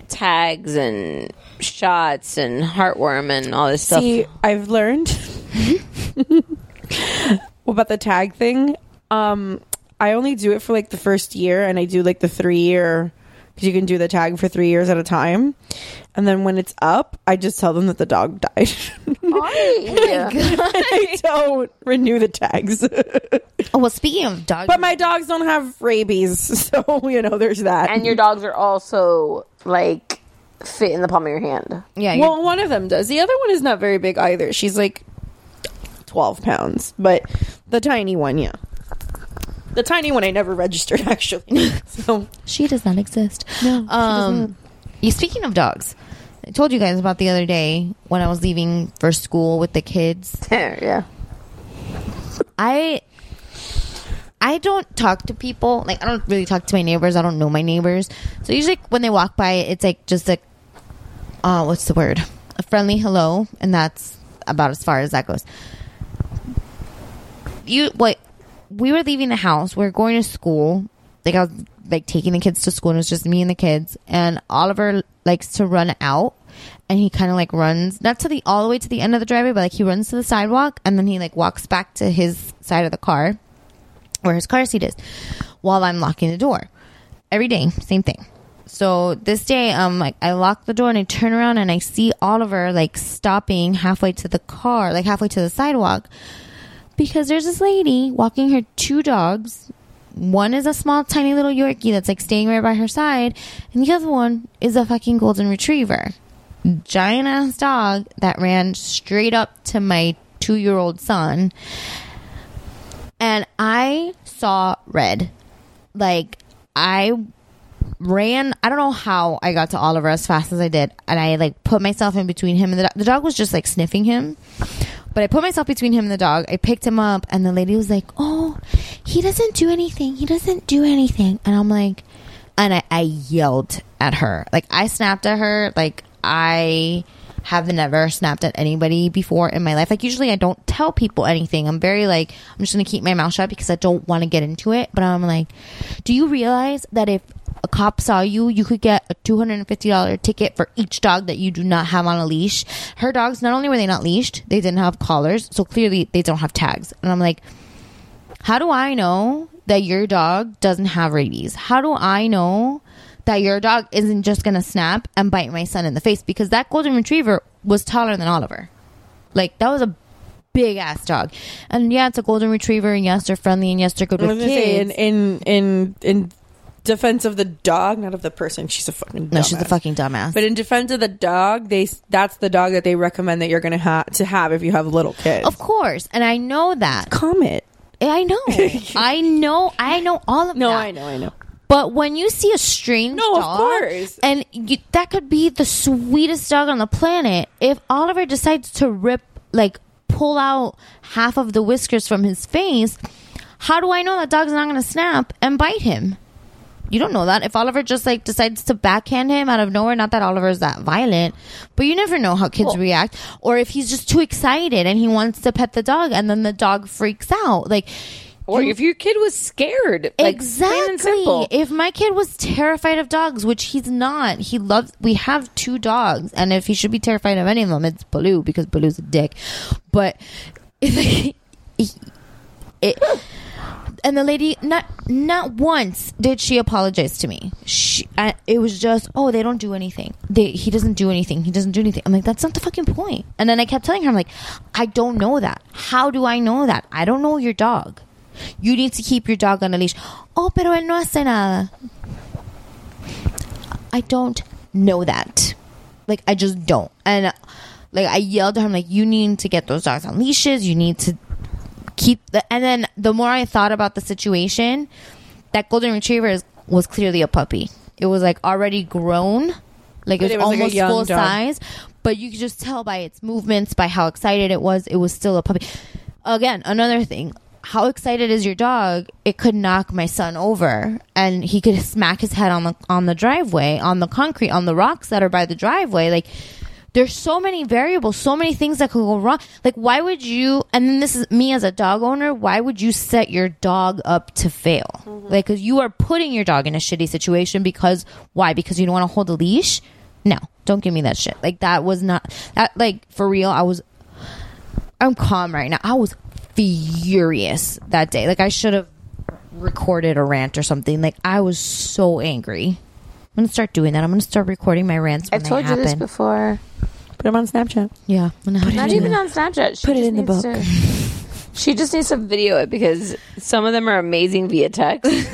tags and shots and heartworm and all this stuff. See, I've learned [LAUGHS] about the tag thing. Um, I only do it for like the first year, and I do like the three year because you can do the tag for three years at a time. And then when it's up, I just tell them that the dog [LAUGHS] died. [LAUGHS] I don't renew the tags. oh well, speaking of dogs, but my dogs don't have rabies, [LAUGHS] so you know there's that. and your dogs are also like fit in the palm of your hand. Yeah. well, one of them does. The other one is not very big either. She's like twelve pounds, but the tiny one, yeah. The tiny one I never registered [LAUGHS] actually. So she does not exist. No. Um, you speaking of dogs, I told you guys about the other day when I was leaving for school with the kids. [LAUGHS] yeah. I I don't talk to people. Like I don't really talk to my neighbors. I don't know my neighbors. So usually when they walk by, it's like just a uh, what's the word? A friendly hello, and that's about as far as that goes. You what? We were leaving the house. We were going to school. Like I was like taking the kids to school, and it was just me and the kids. And Oliver likes to run out, and he kind of like runs not to the all the way to the end of the driveway, but like he runs to the sidewalk, and then he like walks back to his side of the car where his car seat is while I'm locking the door. Every day, same thing. So this day, um, like I lock the door and I turn around and I see Oliver like stopping halfway to the car, like halfway to the sidewalk, because there's this lady walking her two dogs. One is a small, tiny little Yorkie that's like staying right by her side, and the other one is a fucking golden retriever, giant ass dog that ran straight up to my two year old son and I saw red. Like I ran. I don't know how I got to Oliver as fast as I did, and I like put myself in between him and the dog. The dog was just like sniffing him, but I put myself between him and the dog. I picked him up, and the lady was like, "Oh, he doesn't do anything. He doesn't do anything." And I'm like, and I, I yelled at her. Like I snapped at her. Like I have never snapped at anybody before in my life. Like usually I don't tell people anything. I'm very like I'm just gonna keep my mouth shut because I don't want to get into it. But I'm like, do you realize that if a cop saw you, you could get a two hundred and fifty dollar ticket for each dog that you do not have on a leash. Her dogs, not only were they not leashed, they didn't have collars, so clearly they don't have tags. And I'm like, how do I know that your dog doesn't have rabies? How do I know that your dog isn't just gonna snap and bite my son in the face? Because that golden retriever was taller than Oliver. Like that was a big ass dog. And yeah, it's a golden retriever, and yes, they're friendly, and yes, they're good with gonna say in kids. in in in defense of the dog, not of the person. She's a fucking no, she's a dumbass. fucking dumbass. But in defense of the dog, they that's the dog that they recommend that you're gonna have to have if you have little kids. Of course, and I know that. Comet. I know. [LAUGHS] I know. I know all of No, that. No, I know, I know. But when you see a strange No, of dog, course. and you, that could be the sweetest dog on the planet, if Oliver decides to rip, like, pull out half of the whiskers from his face, how do I know that dog's not going to snap and bite him? You don't know that. If Oliver just like decides to backhand him out of nowhere, not that Oliver is that violent, but you never know how kids react. Or if he's just too excited and he wants to pet the dog and then the dog freaks out. Like, Or if your kid was scared, like, exactly. If my kid was terrified of dogs, which he's not, he loves. We have two dogs, and if he should be terrified of any of them, it's Baloo because Baloo's a dick. But [LAUGHS] it, it and the lady not not once did she apologize to me. She, I, it was just, oh, they don't do anything. They, he doesn't do anything. He doesn't do anything. I'm like, that's not the fucking point. And then I kept telling her, I'm like, I don't know that. How do I know that? I don't know your dog. You need to keep your dog on a leash. Oh, pero él no hace nada. I don't know that. Like, I just don't. And, like, I yelled at her, I'm like, you need to get those dogs on leashes. You need to keep the. And then the more I thought about the situation, that golden retriever is, was clearly a puppy. it was like already grown, like But it it was, was like almost full dog. size. But you could just tell by its movements, by how excited it was. It was still a puppy. Again, another thing. How excited is your dog? It could knock my son over, and he could smack his head on the on the driveway, on the concrete, on the rocks that are by the driveway. Like there's so many variables, so many things that could go wrong. Like, why would you? And then this is me as a dog owner. Why would you set your dog up to fail? Mm-hmm. Like, because you are putting your dog in a shitty situation. Because why? Because you don't want to hold a leash. No, don't give me that shit. Like that was not that. Like for real, I was. I'm calm right now. I was furious that day. Like I should have recorded a rant or something. Like I was so angry. I'm gonna start doing that. I'm gonna start recording my rants. When I've told they you this happen. before. Put them on Snapchat. Yeah, I'm gonna Not even that. on Snapchat. She Put it just in the needs book. to- [LAUGHS] she just needs to video it because some of them are amazing via text. [LAUGHS]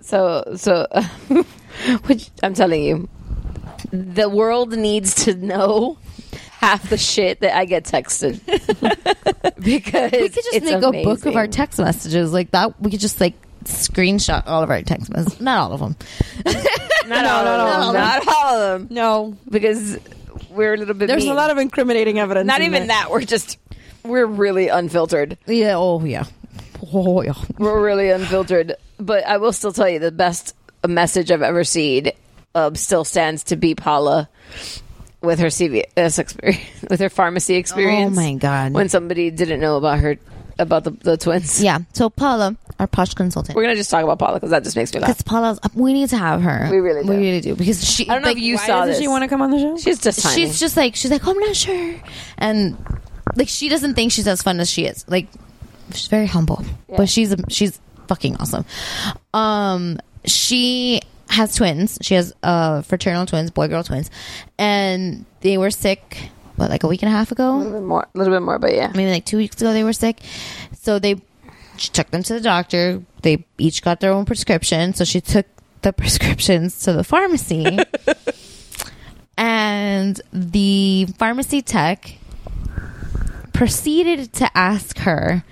so, so, [LAUGHS] which I'm telling you, the world needs to know half the shit that I get texted because we could just it's make a book of our text messages like that. We could just like screenshot all of our text messages. Not all of them. Not all of them. Not all of them. No, because we're a little bit. There's mean. a lot of incriminating evidence. Not in even there. that. We're just we're really unfiltered. Yeah. Oh yeah. Oh yeah. We're really unfiltered. But I will still tell you the best message I've ever seen um, still stands to be Paula with her CVS experience, [LAUGHS] with her pharmacy experience. Oh, my God. When somebody didn't know about her about the, the twins. Yeah. So Paula, our posh consultant. We're gonna just talk about Paula because that just makes me laugh. Because Paula's, we need to have her. We really do. We really do because she. I don't know like, if you saw this. she want to come on the show? She's just tiny. she's just like she's like "Oh, I'm not sure, and like she doesn't think she's as fun as she is. Like she's very humble, but she's she's fucking awesome. Um, she has twins. She has uh fraternal twins, boy girl twins, and they were sick. What like a week and a half ago? a little bit more, a little bit more, but yeah. maybe like two weeks ago they were sick so they she took them to the doctor they each got their own prescription so she took the [LAUGHS] prescriptions to the pharmacy and the pharmacy tech proceeded to ask her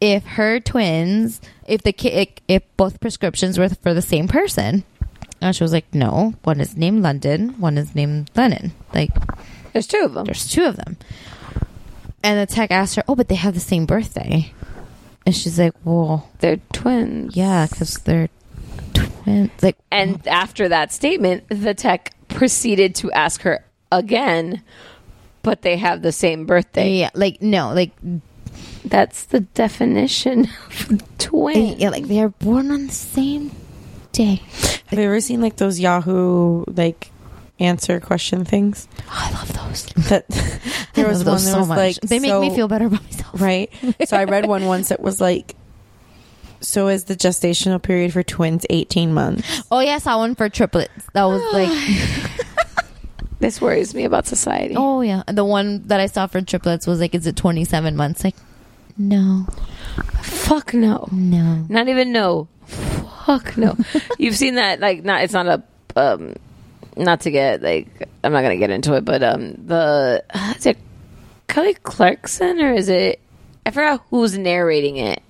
if her twins if the ki- if both prescriptions were for the same person and she was like no one is named london one is named lennon like There's two of them. there's two of them. And the tech asked her, "Oh, but they have the same birthday." And she's like, "Well, They're twins. yeah, because they're twins." Like, And oh. after that statement, the tech proceeded to ask her again, but they have the same birthday. yeah, like no, like That's the definition of twin. yeah, like they are born on the same day. Have you ever seen like those Yahoo like answer question things? Oh, I love those. That I [LAUGHS] there was love one those that so was much. like they make me feel better about myself. right. So I read one once that was like, so is the gestational period for twins eighteen months? Oh yeah, I saw one for triplets. That was like, [SIGHS] [LAUGHS] This worries me about society. oh yeah, the one that I saw for triplets was like, is it twenty seven months? Like, no, fuck no. no. Not even no. Fuck no. [LAUGHS] You've seen that like not it's not a um not to get like I'm not gonna get into it, but um the [SIGHS] is it Kelly Clarkson or is it I forgot who's narrating it.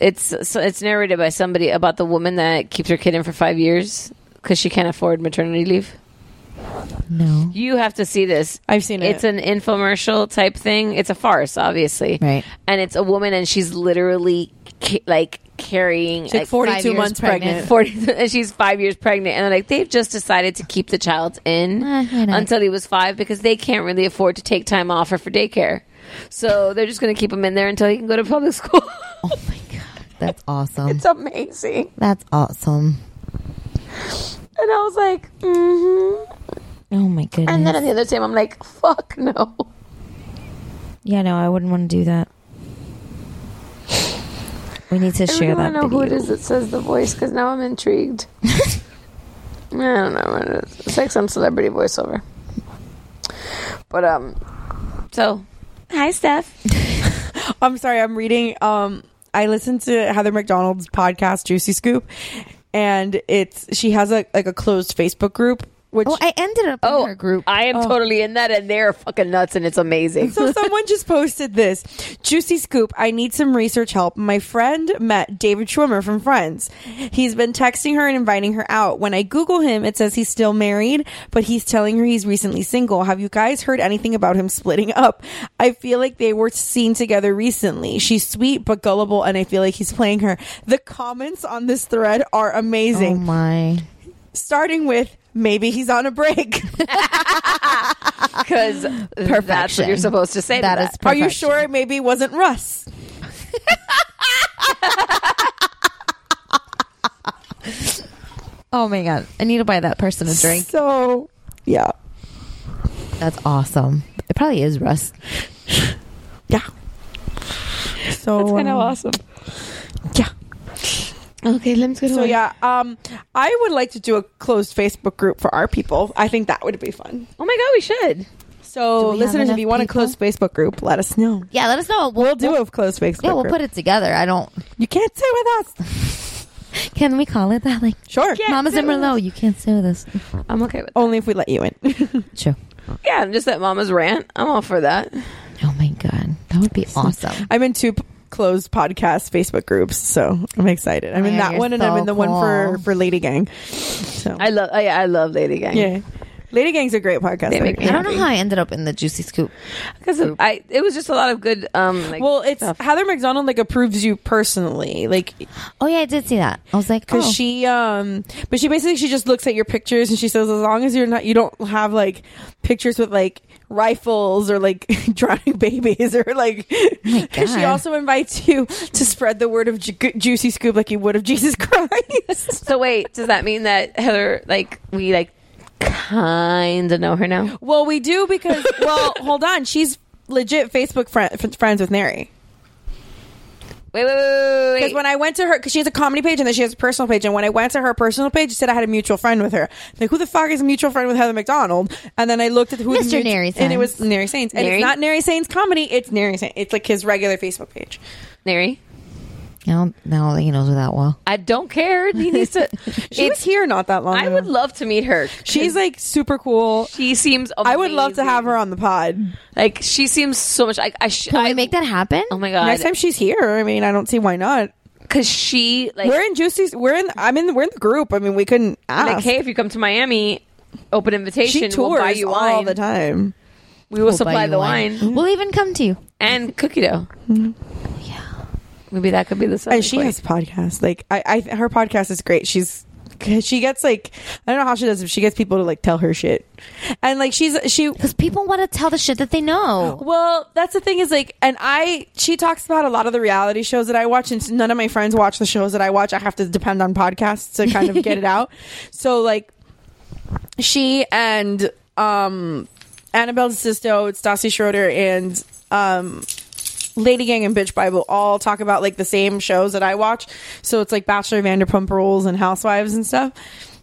It's so it's narrated by somebody about the woman that keeps her kid in for five years because she can't afford maternity leave. No. You have to see this. I've seen it. It's an infomercial type thing. It's a farce, obviously. Right. And it's a woman, and she's literally like carrying She's like like, forty five two years months pregnant. pregnant. [LAUGHS] 40 and she's five years pregnant and they're like they've just decided to keep the child in not? until he was five because they can't really afford to take time off or for daycare so they're just going to keep him in there until he can go to public school [LAUGHS] Oh my god, that's awesome. it's amazing That's awesome. and i was like mm-hmm. Oh my goodness. and then at the other time i'm like fuck no Yeah, no, I wouldn't want to do that. We need to i share really that want to know video. who it is that says the voice because now i'm intrigued [LAUGHS] i don't know what it is it's like some celebrity voiceover but um so hi steph [LAUGHS] I'm sorry, I'm reading. Um, I listened to Heather McDonald's podcast, Juicy Scoop, and it's she has a like a closed Facebook group which Oh, I ended up in oh, her group. I am oh. totally in that, and they're fucking nuts, and it's amazing. So someone just posted this juicy scoop. I need some research help. My friend met David Schwimmer from Friends. He's been texting her and inviting her out. When I Google him, it says he's still married, but he's telling her he's recently single. Have you guys heard anything about him splitting up? I feel like they were seen together recently. She's sweet but gullible, and I feel like he's playing her. The comments on this thread are amazing. Oh my. Starting with maybe he's on a break. [LAUGHS] because that's what you're supposed to say. That to is that. Are you sure it maybe wasn't Russ? Oh my god. I need to buy that person a drink. So, yeah. That's awesome. It probably is Russ. Yeah. So That's kind of um, awesome. Yeah. Okay, let's go. So yeah, um, I would like to do a closed Facebook group for our people. I think that would be fun. Oh my god, we should. So Do we listeners, if you want a people? closed Facebook group, let us know. Yeah, let us know. We'll, We'll do a closed Facebook. Yeah, we'll group. put it together. I don't. You can't stay with us. [LAUGHS] Can we call it that? Like, Sure. Mama's Mamas and Merlot, you can't say us. I'm okay with. Only if we let you in. [LAUGHS] True. Yeah, just that mama's rant. I'm all for that. Oh my god, that would be awesome. I'm in two p- closed podcast Facebook groups, so I'm excited. I'm Oh, in yeah, that one, and I'm in the one for for Lady Gang. So I love. Oh, yeah, I love Lady Gang. yeah, Lady Gang's a great podcast. They make me I don't know how I ended up in the Juicy Scoop. because I. It was just a lot of good. Um. Like, Well, it's stuff. Heather McDonald like approves you personally, like Oh yeah, I did see that. I was like, because oh. she um but she basically she just looks at your pictures and she says as long as you're not you don't have like pictures with like rifles or like [LAUGHS] drowning babies or like oh my [LAUGHS] she also invites you to spread the word of ju- juicy scoop like you would of jesus [LAUGHS] christ. So wait, does that mean that Heather, like, we like kind of know her now? well we do because well hold on. She's legit facebook friend, f- friends with nary Wait, wait, wait, wait, Because when I went to her, because she has a comedy page and then she has a personal page, and when I went to her personal page, it said I had a mutual friend with her. Like, who the fuck is a mutual friend with Heather McDonald? And then I looked at who the Mr. mut- Nary and it was Nary Saints, and Nary? it's not Nary Saints comedy, it's Nary Saints. It's like his regular Facebook page. Nary, now, now he knows her that well. I don't care. He needs to. [LAUGHS] She was here not that long. I ago. would love to meet her. She's like super cool. She seems. I would love to have her on the pod. Like she seems so much. Like I. Sh- Can I we make that happen? Oh my god! Next time she's here, I mean, I don't see why not. because she like we're in Juicy's. We're in. I'm in. We're in the group. I mean, we couldn't ask. like hey, if you come to Miami, open invitation. she tours we'll buy you wine all the time. We will We'll supply the wine. We'll even come to you. and cookie dough. Yeah. Maybe that could be the. and she has podcasts. Like I, I, her podcast is great. She's she gets like I don't know how she does. If she gets people to like tell her shit, and like she's she. Because people want to tell the shit that they know. Well, that's the thing is like, and I she talks about a lot of the reality shows that I watch, and none of my friends watch the shows that I watch. I have to depend on podcasts to kind of get it [LAUGHS] out. So like, she and um Annabelle DeSisto, Stassi Schroeder, and um Lady Gang and Bitch Bible all talk about like the same shows that I watch. So it's like Bachelor, Vanderpump Rules, and Housewives and stuff,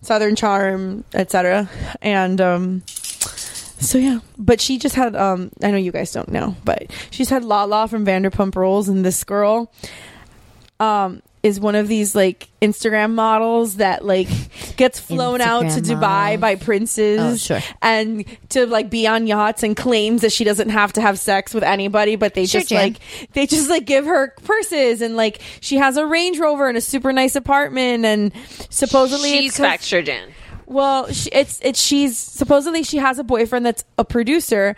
Southern Charm, etc. And um, so yeah, but she just had um, I know you guys don't know, but she's had Lala from Vanderpump Rules, and this girl um is one of these like Instagram models that like gets flown out to Instagram Dubai models. by princes Oh, sure. and to like be on yachts and claims that she doesn't have to have sex with anybody but they Sure, just Jan. like they just like give her purses and like she has a Range Rover and a super nice apartment and supposedly She's it's 'cause- fact sure, well, she, it's it's she's supposedly she has a boyfriend that's a producer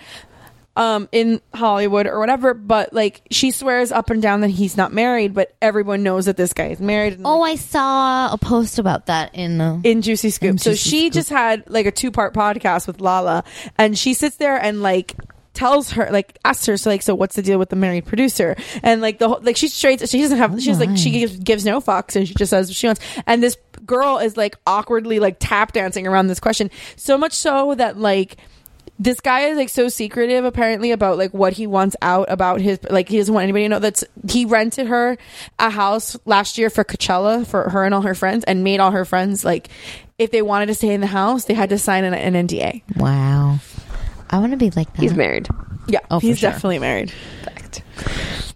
um in Hollywood or whatever, but like she swears up and down that he's not married, but everyone knows that this guy is married. And, Oh, I saw a post about that in the. in Juicy Scoop. In so Juicy she Scoop. just had like a two part podcast with Lala, and she sits there and like tells her like asks her so like so what's the deal with the married producer and like the whole like she's straight she doesn't have she's like she gives, gives no fucks and she just says what she wants and this girl is like awkwardly like tap dancing around this question so much so that like this guy is like so secretive apparently about like what he wants out about his like he doesn't want anybody to know that's he rented her a house last year for Coachella for her and all her friends and made all her friends like if they wanted to stay in the house they had to sign an, an NDA. Wow. I want to be like that. He's married. Yeah, Oh, he's sure. definitely married. Fact.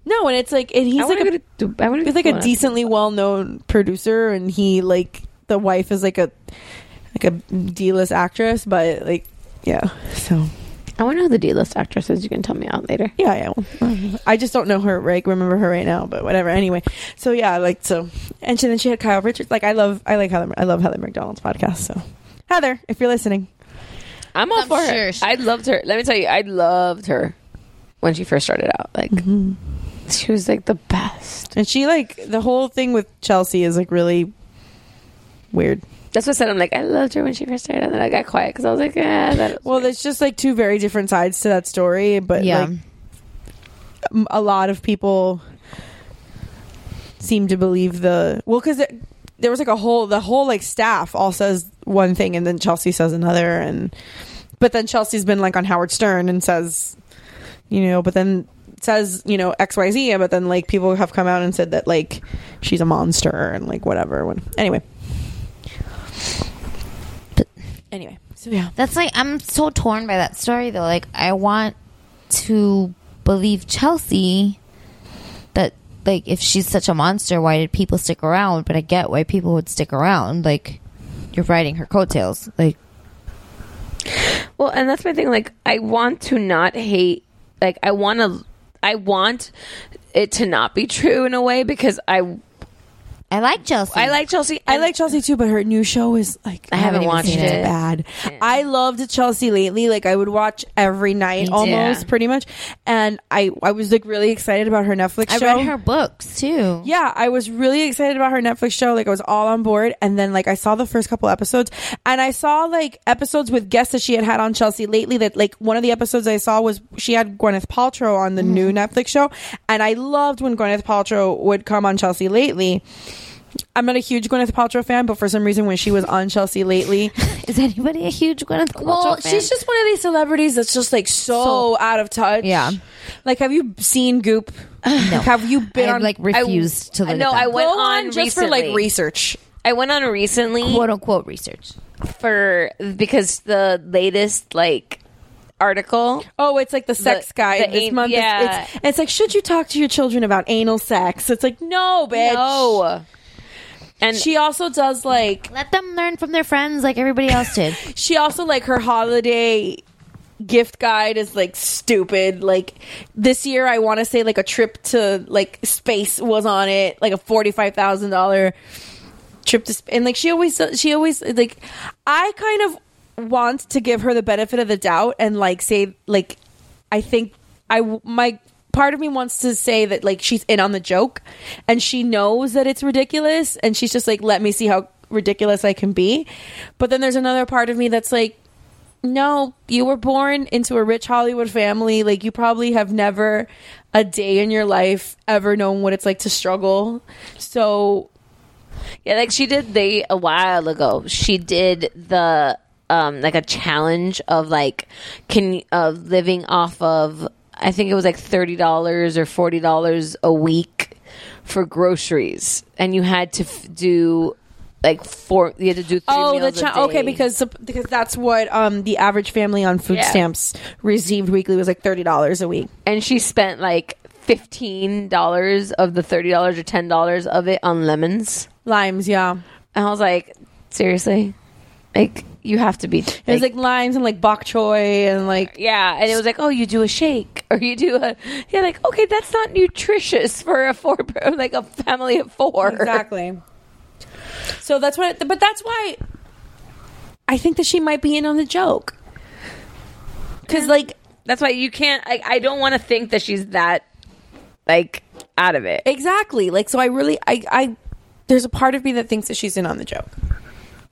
No, and it's like and he's I like a, to I he's like a decently well known producer and he like the wife is like a like a D-list actress, but like yeah. So I want to know who the D-list actress is. You can tell me out later. yeah, yeah. well, I just don't know her. Right, remember her right now, but whatever. Anyway, so yeah, like so, and she, then she had Kyle Richards. Like I love, I like Heather. I love Heather McDonald's podcast. So Heather, if you're listening, I'm all I'm for her. sure she- I loved her. Let me tell you, I loved her when she first started out. Like mm-hmm. she was like the best. and she like the whole thing with Chelsea is like really weird. That's what I said. I'm like, I loved her when she first started, and then I got quiet because I was like, yeah, that. Well, there's just like two very different sides to that story, but Yeah. like m- a lot of people seem to believe the well because there was like a whole the whole like staff all says one thing and then Chelsea says another and but then Chelsea's been like on Howard Stern and says you know but then says you know XYZ but then like people have come out and said that like she's a monster and like whatever when anyway But- anyway so yeah That's like I'm so torn by that story though. Like I want to believe Chelsea that like if she's such a monster, why did people stick around? But I get why people would stick around. Like you're riding her coattails. Like Well, and that's my thing. Like, I want to not hate. Like, I want to. I want it to not be true in a way because I. I like Chelsea. I like Chelsea. I like Chelsea too, but her new show is like I haven't even watched seen it. Bad. I loved Chelsea lately. Like I would watch every night, too. almost Yeah. pretty much. And I I was like really excited about her Netflix show. I show. read her books too. Yeah, I was really excited about her Netflix show. Like I was all on board, and then like I saw the first couple episodes, and I saw like episodes with guests that she had had on Chelsea lately. That like one of the episodes I saw was she had Gwyneth Paltrow on the mm-hmm. new Netflix show, and I loved when Gwyneth Paltrow would come on Chelsea lately. I'm not a huge Gwyneth Paltrow fan, but for some reason when she was on Chelsea lately, [LAUGHS] Is anybody a huge Gwyneth Paltrow well, fan? she's just one of these celebrities that's just like so, out of touch. Yeah. Like, have you seen Goop? [SIGHS] no. Have you been I on like refused to I look know, at I went Go on on just for like research? I went on recently quote unquote research. for because the latest like article. Oh, it's like the sex The- guide the this an- month. It's- yeah. It's, it's like, should you talk to your children about anal sex? It's like, no, bitch. No. And She also does like Let them learn from their friends like everybody else did. [LAUGHS] she also like her holiday gift guide is like stupid like this year i want to say like a trip to like space was on it like a $45000 trip to sp- and like she always she always like i kind of want to give her the benefit of the doubt and like say like i think i my part of me wants to say that like she's in on the joke and she knows that it's ridiculous and she's just like let me see how ridiculous i can be but then there's another part of me that's like no, you were born into a rich Hollywood family. Like you probably have never a day in your life ever known what it's like to struggle. So Yeah, like she did the a while ago. She did the um like a challenge of like can of living off of I think it was like thirty dollars or forty dollars a week for groceries, and you had to f- do like four. You had to do three oh, the cha- okay because because that's what um the average family on food Yeah. stamps received weekly was like thirty dollars a week. and she spent like fifteen dollars of the thirty dollars or ten dollars of it on lemons. Limes, yeah. And I was like, seriously, like you have to be. It was like limes and like bok choy and like Yeah, and it was like, oh, you do a shake [LAUGHS] or you do a. Yeah, like okay, that's not nutritious for a four, [LAUGHS] like a family of four. exactly. So that's what, but that's why I think that she might be in on the joke. Because like That's why you can't. I, I don't want to think that she's that like out of it. exactly like so, I really I I there's a part of me that thinks that she's in on the joke.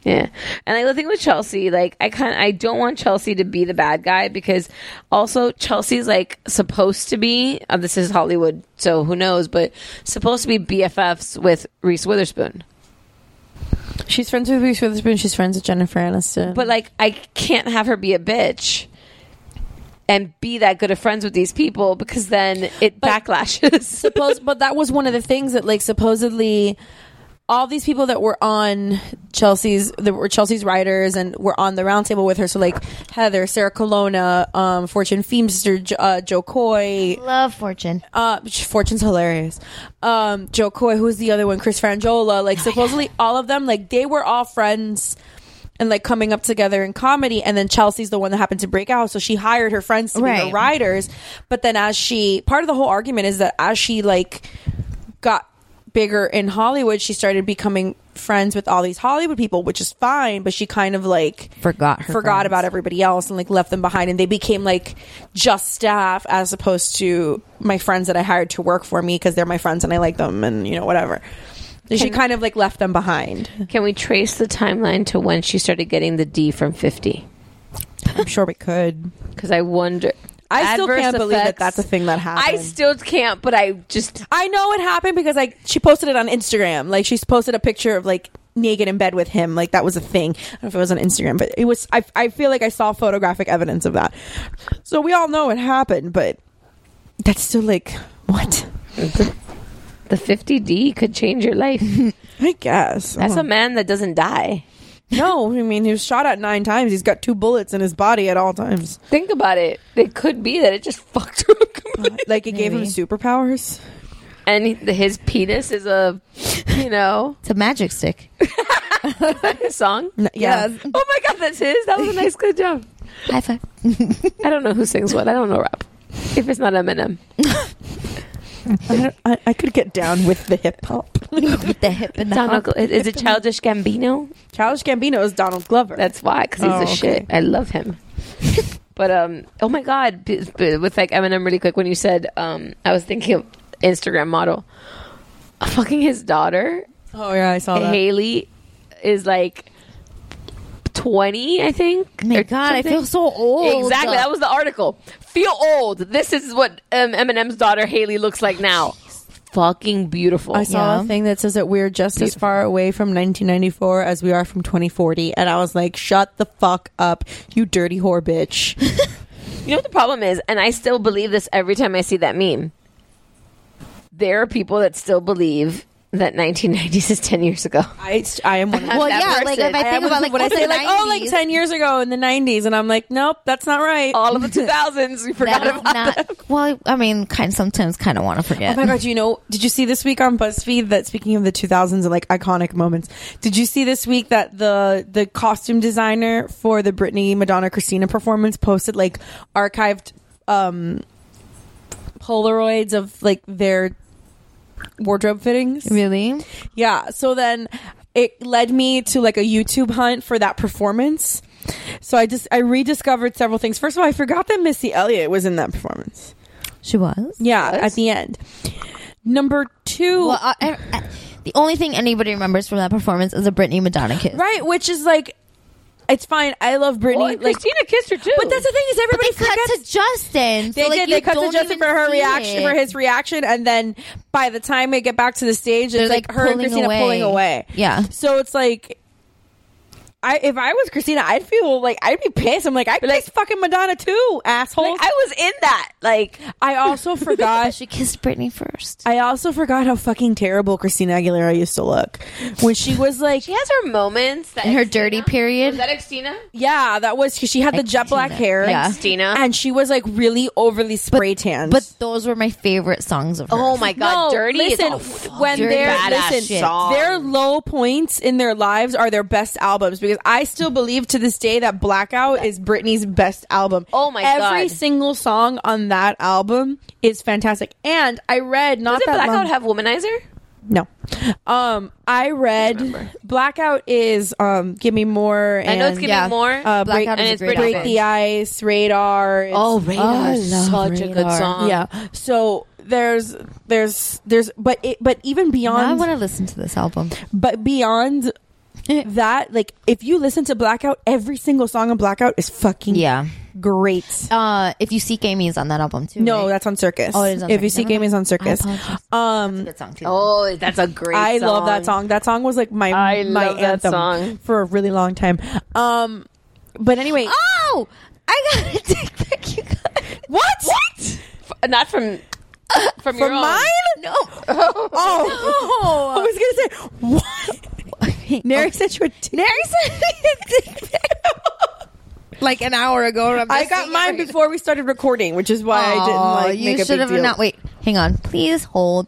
Yeah, and like the thing with Chelsea, like I kind, I don't want Chelsea to be the bad guy because also Chelsea's like supposed to be. Uh, this is Hollywood, so who knows? But supposed to be BFFs with Reese Witherspoon. She's friends with Reese Witherspoon. She's friends with Jennifer Aniston. But like, I can't have her be a bitch and be that good of friends with these people because then it backlashes. [LAUGHS] suppose, but that was one of the things that like supposedly all these people that were on Chelsea's that were Chelsea's writers and were on the roundtable with her. So like Heather, Sarah Colonna, um, Fortune Feemster, uh, Jo Koy. Love Fortune. Uh, Fortune's hilarious. Um, Jo Koy, who's the other one? Chris Franjola. Like supposedly all of them, like they were all friends and like coming up together in comedy and then Chelsea's the one that happened to break out so she hired her friends to be Right. her writers but then as she part of the whole argument is that as she like got bigger in Hollywood she started becoming friends with all these Hollywood people which is fine but she kind of like Forgot her forgot friends. about everybody else and like left them behind and they became like just staff as opposed to my friends that I hired to work for me because they're my friends and I like them and you know whatever so she kind of like left them behind Can we trace the timeline to when she started getting the D from 50? I'm sure we could [LAUGHS] Because I wonder. I still can't believe that that's a thing that happened. I still can't, but I just. I know it happened because like she posted it on Instagram. Like she's posted a picture of like naked in bed with him. Like that was a thing. I don't know if it was on Instagram, but it was. I I feel like I saw photographic evidence of that. So we all know it happened, but that's still like what? The 50D could change your life. [LAUGHS] I guess That's Oh. a man that doesn't die. No. I mean, he was shot at nine times. He's got two bullets in his body at all times. Think about it. It could be that it just [LAUGHS] fucked her up completely. Uh, like it gave him Maybe. superpowers. And he- his penis is a, you know, It's a magic stick. his [LAUGHS] song. N- yeah. Yes. Oh my god, that's his. That was a nice, good job. High five. I don't know who sings what. I don't know rap. If it's not Eminem, [LAUGHS] I, I, I could get down with the hip hop. [LAUGHS] With the hip and the Donald, hop. Glo- is it Childish Gambino? Childish Gambino is Donald Glover. That's why, because he's Oh, the okay. shit. I love him. [LAUGHS] but um, oh my god, b- b- with like Eminem, really quick. When you said um, I was thinking of Instagram model, fucking his daughter oh yeah, I saw that. Haley is like twenty, I think. Oh my or God, I feel so old. Exactly, that was the article. Feel old. This is what um, Eminem's daughter Haley looks like now. Fucking beautiful. I saw Yeah. a thing that says that we're just as far away from 1994 as we are from 2040, and I was like, "Shut the fuck up, you dirty whore bitch." [LAUGHS] You know what the problem is, and I still believe this every time I see that meme. There are people that still believe that 1990s is 10 years ago. I, I am one. Of Well, that yeah, like if I I think am about like when I say the like, oh, like 10 years ago in the 90s, and I'm like, nope, that's not right. All of [LAUGHS] the 2000s, we forgot that is about not. them. [LAUGHS] Well, I mean, kind sometimes kind of want to forget. Oh my god! You know? Did you see this week on BuzzFeed that speaking of the 2000s and like iconic moments? Did you see this week that the the costume designer for the Britney Madonna Christina performance posted like archived um Polaroids of like their wardrobe fittings? Really? Yeah. So then it led me to like a YouTube hunt for that performance. So I just I rediscovered several things. First of all, I forgot that Missy Elliott was in that performance. She was. Yeah, at the end. Number two, Well, I, I, I- the only thing anybody remembers from that performance is a Britney Madonna kiss. right? Which is like, it's fine. I love Britney. Well, like, Christina kissed her too. but that's the thing is But everybody they cut to Justin. they so, like, did. They cut to Justin for her reaction, it. for his reaction, and then by the time they get back to the stage, They're, it's like, like, her and pulling Christina away. pulling away. Yeah. So it's like, I if I was Christina, I'd feel like I'd be pissed. I'm like, I kissed fucking Madonna too, asshole. Like, I was in that. Like, I also [LAUGHS] forgot. She kissed Britney first. I also forgot how fucking terrible Christina Aguilera used to look when she was like, she has her moments. That In her Xtina- dirty period. Was that Xtina? yeah, that was because she had the Like jet black Xtina. hair, Yeah. Xtina. and she was like really overly spray tanned. But those were my favorite songs of oh hers. Oh my god, No, dirty listen, is a when Dirty they're listen, song. their low points in their lives are their best albums because I still believe to this day that Blackout is Britney's best album. Oh my Every God. Every single song on that album is fantastic. And I read not Doesn't that Blackout long, have Womanizer? no. Um, I read Blackout is um, Give Me More. And, I know it's giving yeah. more. uh, break, Blackout and is a it's great Britney break the ice, radar. It's- oh, Radar is I love such a good song. yeah. So there's there's there's but it but even Now I want to listen to this album. but beyond [LAUGHS] that like if you listen to blackout every single song on blackout is fucking Yeah. great Uh, if you seek Amy is on that album too. no right? that's on circus Oh, it is on if you Circus. see Never game is on circus um good song too. Oh, that's a great I song. love that song. That song was like my I my love that anthem song. for a really long time. Um, but anyway, Oh, I got to take back you guys. what? What? F- not from from your For own. mine? No. Oh, [LAUGHS] I was gonna say what? Neri sent you a t- Nary said [LAUGHS] like an hour ago. I got mine before we started recording, which is why I didn't like you a should have not. Wait, hang on. Please hold.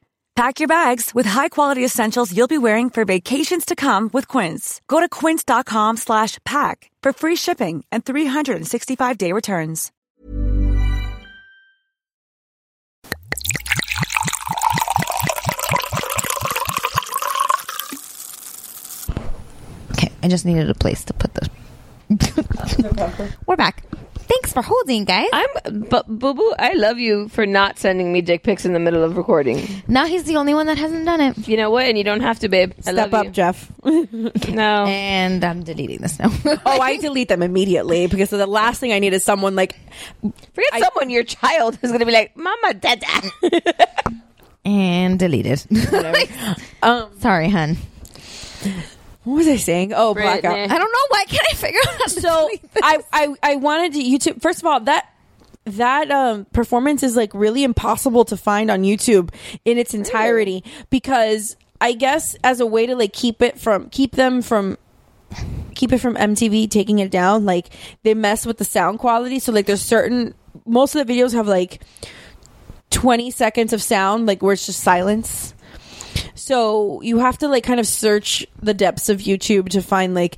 Pack your bags with high-quality essentials you'll be wearing for vacations to come with Quince. Go to quince.com slash pack for free shipping and 365-day returns. Okay, I just needed a place to put the. [LAUGHS] We're back. Thanks for holding, guys. I'm, but Boo Boo, I love you for not sending me dick pics in the middle of recording. Now he's the only one that hasn't done it. You know what? And you don't have to, babe. I Step love up, you. Jeff. [LAUGHS] [LAUGHS] No. And I'm deleting this now. [LAUGHS] oh, I delete them immediately because the last thing I need is someone like Forget someone, your child, is going to be like, Mama, Dada. and deleted. um, Sorry, hun. What was I saying? Oh, blackout. I don't know. Why can't I figure out? So I, I I wanted to YouTube. First of all, that that um, performance is like really impossible to find on YouTube in its entirety because I guess as a way to like keep it from keep them from keep it from MTV taking it down, like they mess with the sound quality. So like there's certain most of the videos have like 20 seconds of sound, like where it's just silence. So you have to like kind of search the depths of YouTube to find like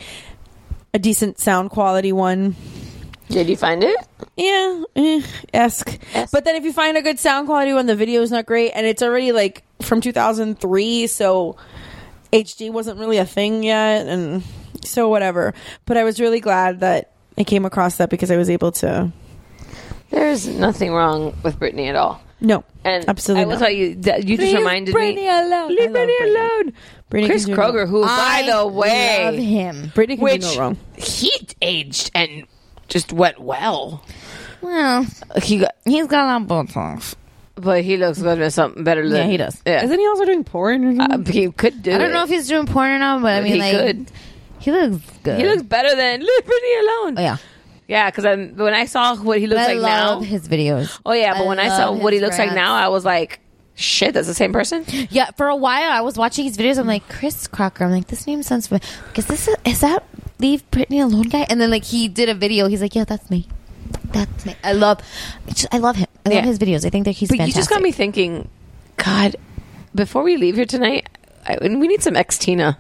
a decent sound quality one. Did you find it? Yeah, eh, esque. But then if you find a good sound quality one, the video is not great, and it's already like from 2003, so HD wasn't really a thing yet, and so whatever. But I was really glad that I came across that because I was able to. There's nothing wrong with Britney at all. No, And absolutely I will not. tell you, that you just Leave reminded Britney me. alone. Leave I love Britney Britney. alone. Britney Chris can do no Crocker, who, I by the way, love him. Britney can which do no wrong. he aged and just went well. Well, He got, he's got a lot of Botox. but he looks good at something better than Yeah, he does. Yeah, Isn't he also doing porn? Or Uh, he could do. I don't it. know if he's doing porn or not, but I mean, he like, could. he looks good. He looks better than leave Britney alone. Oh, yeah. Yeah, because when I saw what he looks I like love now. his videos. Oh yeah, but I when I saw what he looks like now, I was like, shit, that's the same person. Yeah, for a while I was watching his videos. I'm like Chris Crocker. I'm like, this name sounds familiar. Is this a, is that Leave Britney Alone guy? And then like he did a video. He's like, yeah, that's me. That's me. I love, I love him. I love Yeah. his videos. I think that he's. but fantastic. you just got me thinking, God, before we leave here tonight, I, we need some Xtina.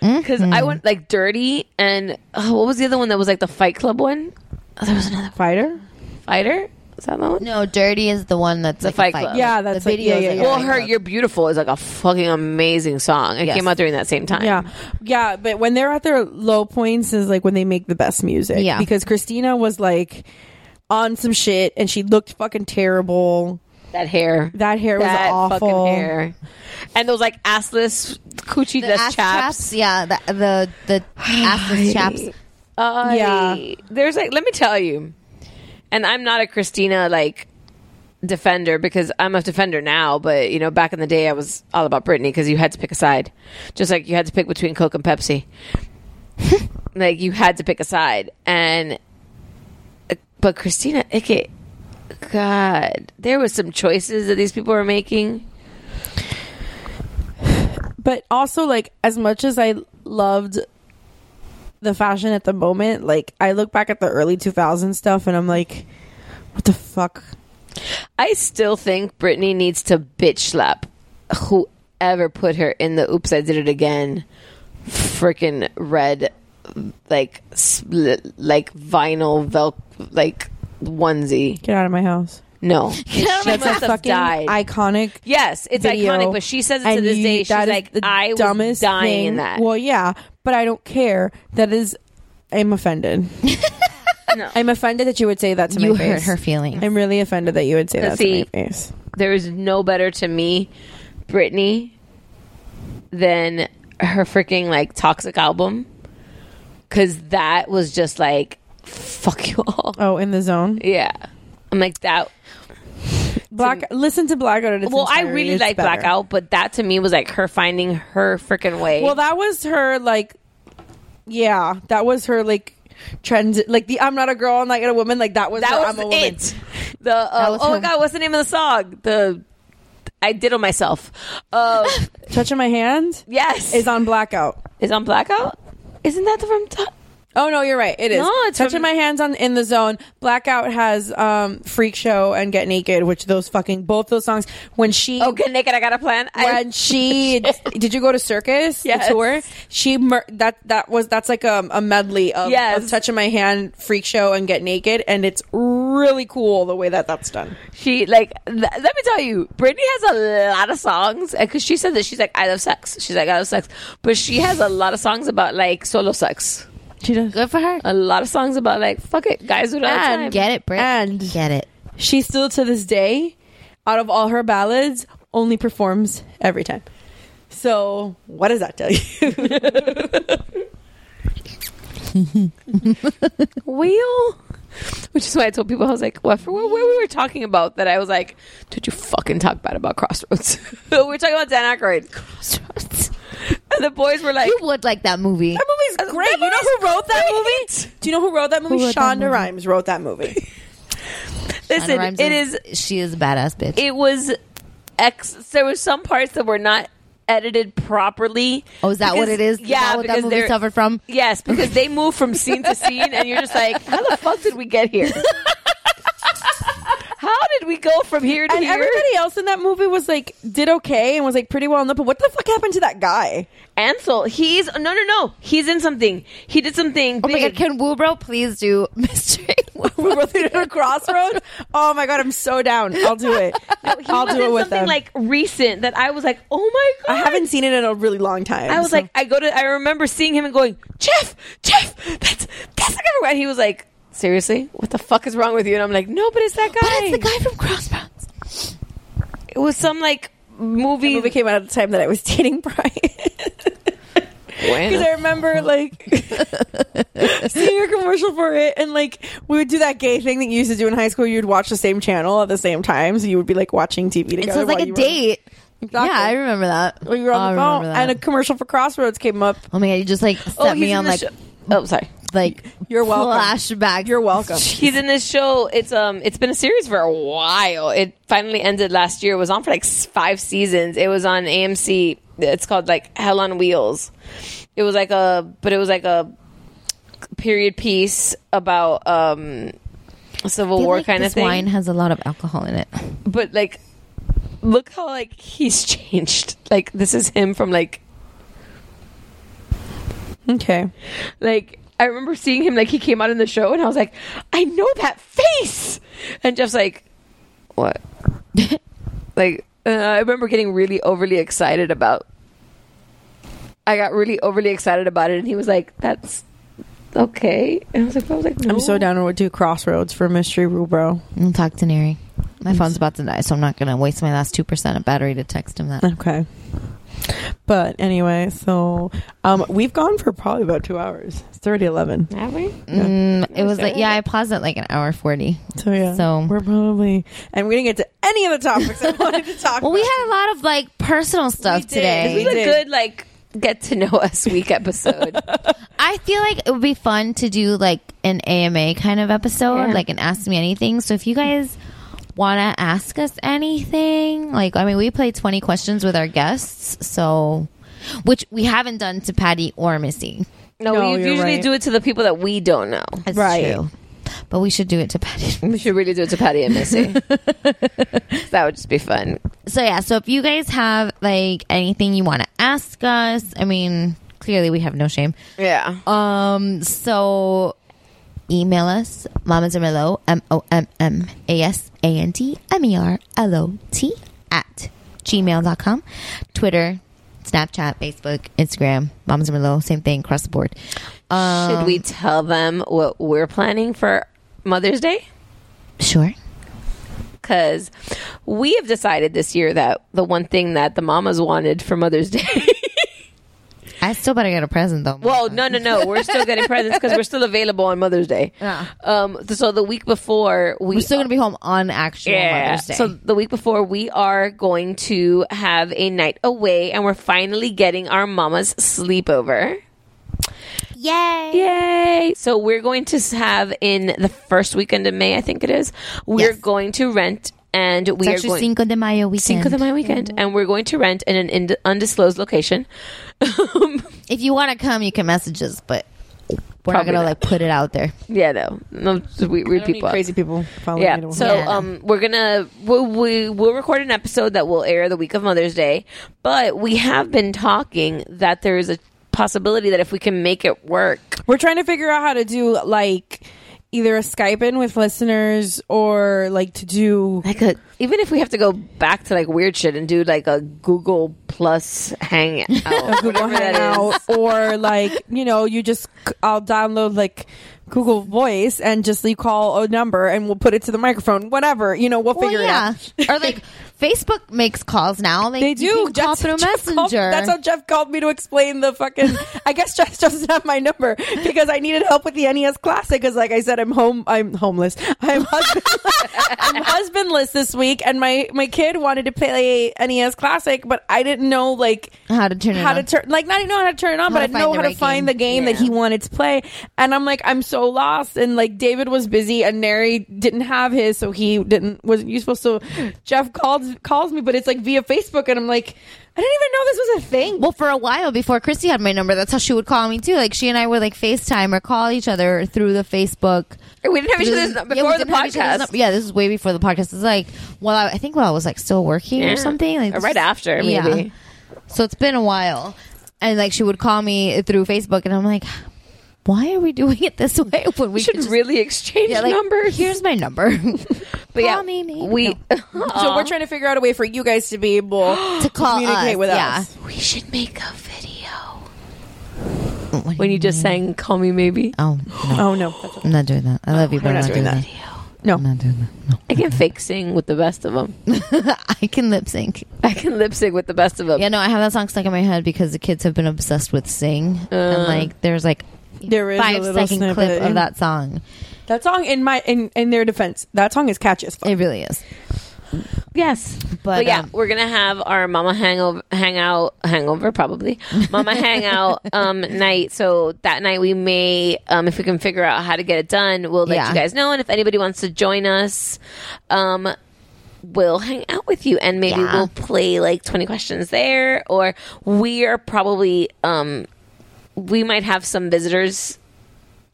Because I mm-hmm. went like dirty and oh, what was the other one that was like the Fight Club one? Oh, there was another Fighter. fighter. Is that the one? No, Dirty is the one that's The like a Fight fight Club. Yeah, that's the like- video. yeah, yeah, Well, her "You're Beautiful" is like a fucking amazing song. It Yes. came out during that same time. Yeah, yeah, but when they're at their low points is like when they make the best music. Yeah. because Christina was like on some shit and she looked fucking terrible. that hair, That hair was that awful. fucking hair, and those like assless coochie The ass chaps. chaps. Yeah, the the the [SIGHS] assless chaps. Uh, Yeah. There's like, let me tell you, and I'm not a Christina like defender because I'm a defender now, but you know, back in the day, I was all about Britney because you had to pick a side, just like you had to pick between Coke and Pepsi. [LAUGHS] like you had to pick a side, and but Christina Ickett, God, there was some choices that these people were making. But also, like, as much as I loved the fashion at the moment, like, I look back at the early 2000s stuff and I'm like, what the fuck? I still think Britney needs to bitch slap whoever put her in the "Oops, I Did It Again" freaking red, like split, like vinyl vel like onesie. Get out of my house. No, Get out of my She house. must have fucking died. iconic. Yes, it's video. iconic, but she says it to And this you- day. She's that is like, the I was dumbest dying thing. in that. Well, yeah, but I don't care. That is, I'm offended. [LAUGHS] I'm offended that you would say that to You my hurt face. her feelings. I'm really offended that you would say But that see, to my face. there is no better to me, Britney, than her freaking like toxic album. Cause that was just like, fuck you all. Oh, in the zone. Yeah, I'm like that. Black. Listen to Blackout. At its Well, I really It's like better. Blackout, but that to me was like her finding her freaking way. Well, that was her like, yeah, that was her like trend. Like the I'm not a girl, I'm not a woman. Like that was that the, was I'm a woman. it. The uh, was oh my god, what's the name of the song? The I did on myself. Uh, [LAUGHS] Touching my hand. yes, is on Blackout. is on Blackout. Isn't that the from? T- Oh no, you're right. It is. No, it's touching from- my hands on in the zone. Blackout has um Freak Show and Get Naked, which those fucking both those songs. When she oh, get naked. I got a plan. I- when [LAUGHS] she did you go to Circus Yes. the tour? She mer- that that was that's like a, a medley of, Yes. of touching my hand, Freak Show, and Get Naked, and it's really cool the way that that's done. she like th- let me tell you brittany has a lot of songs because she said that she's like i love sex she's like i love sex but she has a lot of songs about like solo sex She does. Good for her. a lot of songs about like fuck it guys do it all the And time Get it, Brit. And Get it. she still to this day, out of all her ballads, only performs every time. So what does that tell you? [LAUGHS] wheel which is why i told people i was like what for what, what we were talking about that i was like did you fucking talk bad about crossroads [LAUGHS] we were talking about dan Aykroyd. crossroads [LAUGHS] and the boys were like You would like that movie. That movie's great. You know who wrote that movie? Do you know who wrote that movie? Who wrote that Shonda movie? Rhimes wrote that movie. [LAUGHS] listen Rhimes it is She is a badass bitch. it was ex there were some parts that were not edited properly oh, is that what because- it is? Is yeah that what that because movie they're- suffered from? yes because they move from scene to [LAUGHS] scene and you're just like how the fuck did we get here how did we go from here to and here everybody else in that movie was like did okay and was like pretty well known. But what the fuck happened to that guy? Anson he's no no no he's in something he did something Oh my god, can Woobro please do mystery? we both did a crossroad. Oh my god, I'm so down. I'll do it. [LAUGHS] No, I'll do it with something them. like recent that I was like, oh my god! I haven't seen it in a really long time. I was so- like, I go to, I remember seeing him and going, Jeff, Jeff, that's that's the guy. And he was like, seriously, what the fuck is wrong with you? And I'm like, no, but it's that guy. But it's the guy from Crossroads. It was some like movie. the movie came out at the time that I was [LAUGHS] dating Brian. When? Because I remember like [LAUGHS] seeing a commercial for it, and like we would do that gay thing that you used to do in high school. You would watch the same channel at the same time, so you would be like watching TV together. It was like a you were- date. Exactly. Yeah, I remember that. Well, you were on oh, I the phone, and a commercial for Crossroads came up. oh my god, you just like oh, set he's me on like show- Oh, sorry. like You're welcome. flashback. You're welcome. [LAUGHS] He's in this show. It's um, it's been a series for a while. It finally ended last year. It was on for like five seasons. It was on AMC. It's called like Hell on Wheels. It was like a, but it was like a period piece about um, Civil War like kind of thing. wine has a lot of alcohol in it. but like, look how like he's [LAUGHS] changed. Like this is him from like Okay. like I remember seeing him like he came out in the show and I was like, I know that face. And Jeff's like, what? [LAUGHS] like uh, I remember getting really overly excited about. I got really overly excited about it, and he was like, "That's okay." And I was like, "I was like, no. I'm so down to do Crossroads for Mystery Rubro. I'll talk to Neri. My phone's about to die, so I'm not gonna waste my last two percent of battery to text him that. Okay. But anyway, so um, we've gone for probably about two hours. It's already eleven. Have we? Mm, it was like yeah, I paused at like an hour forty. So yeah, So- we're probably and we didn't get to any of the topics I [LAUGHS] wanted to talk. About. Well, we had a lot of like personal stuff This today. was a good like get to know us week episode. [LAUGHS] I feel like it would be fun to do like an AMA kind of episode, Yeah. like an Ask Me Anything. So if you guys want to ask us anything, like, I mean, we play 20 questions with our guests. So which we haven't done to Patty or Missy. No, No, we usually right. do it to the people that we don't know. That's Right. true. But we should do it to Patty. We should really do it to Patty and Missy. [LAUGHS] [LAUGHS] that would just be fun. So yeah, so if you guys have like anything you want to ask us, I mean, clearly we have no shame. Yeah. Um, so email us, Mamas and Merlot, M O M M A S A N T M E R L O T at gmail.com. Twitter, Snapchat, Facebook, Instagram, Mamas and Merlot, same thing across the board. Um, Should we tell them what we're planning for Mother's Day? Sure. Because we have decided this year that the one thing that the mamas wanted for Mother's Day. I still better get a present though. well, no, no, no. We're still getting presents because we're still available on Mother's Day. Yeah. Um. So the week before, we We're still gonna be home on actual Yeah. Mother's Day. So the week before, we are going to have a night away, and we're finally getting our mama's sleepover. Yay! Yay! So we're going to have in the first weekend of May, I think it is. We're Yes. going to rent, and we it's are going Cinco de Mayo weekend. Cinco de Mayo weekend, and we're going to rent in an ind- undisclosed location. [LAUGHS] If you want to come, you can message us, but we're not gonna not. like put it out there. Yeah, no, no we, weird I need people. crazy people following Yeah. me So Yeah. um, we're gonna we'll, we we'll record an episode that will air the week of Mother's Day, but we have been talking that there is a possibility that if we can make it work, We're trying to figure out how to do like either a Skype in with listeners or like to do like a even if we have to go back to like weird shit and do like a Google Plus Hangout, [LAUGHS] Google Hangout or like you know you just I'll download like Google Voice and just you call a number and we'll put it to the microphone. Whatever you know, we'll Well, figure yeah. it out. or like [LAUGHS] Facebook makes calls now. Like, They you do. can call through Jeff called- Messenger. that's how Jeff called me to explain the fucking. [LAUGHS] I guess Jeff doesn't have my number because I needed help with the NES Classic. Because, like I said, I'm home. I'm homeless. I'm husband, [LAUGHS] I'm husbandless this week, and my my kid wanted to play NES Classic, but I didn't know like how to turn it how on. to turn like not even know how to turn it on, How but I didn't know how to find game. the game that he wanted to play. And I'm like, I'm so lost. And like David was busy, and Neri didn't have his, so he didn't wasn't useful. So Jeff called calls me, but it's like via Facebook, and I'm like, I didn't even know this was a thing. well, for a while before Christy had my number, that's how she would call me too. Like she and I would like FaceTime or call each other through the Facebook. We didn't have each other's the- num- yeah, before the didn't have each other's podcast. Yeah, this is way before the podcast. It's like, well, I, I think while I was like still working Yeah. or something. Like Or right after, yeah. maybe. So it's been a while, and like she would call me through Facebook, and I'm like, why are we doing it this way when we We should just- really exchange yeah, like, numbers. Here's my number. [LAUGHS] but yeah, call me, maybe. we [LAUGHS] so we're trying to figure out a way for you guys to be able [GASPS] to call communicate us, with yeah. us. we should make a video. When you just sang "Call Me Maybe," Oh, no. [GASPS] Oh no, that's I'm not doing that. I love oh, you, but I'm not not doing doing that. that. no. I'm not doing that. No. I can fake sing with the best of them. [LAUGHS] I can lip sync. I can lip sync with the best of them. Yeah, no, I have that song stuck in my head because the kids have been obsessed with Sing, and uh. like there's like There is a five little second clip snippet. of that song. That song, in my in in their defense, that song is catchy as fuck. It really is. Yes, But, but, yeah, um, we're gonna have our mama hangover, hangout, hangover probably, mama [LAUGHS] hangout um, night. So that night we may, um, if we can figure out how to get it done, we'll let Yeah. you guys know. And if anybody wants to join us, um, we'll hang out with you, and maybe Yeah. we'll play like twenty questions there, or we are probably, um, we might have some visitors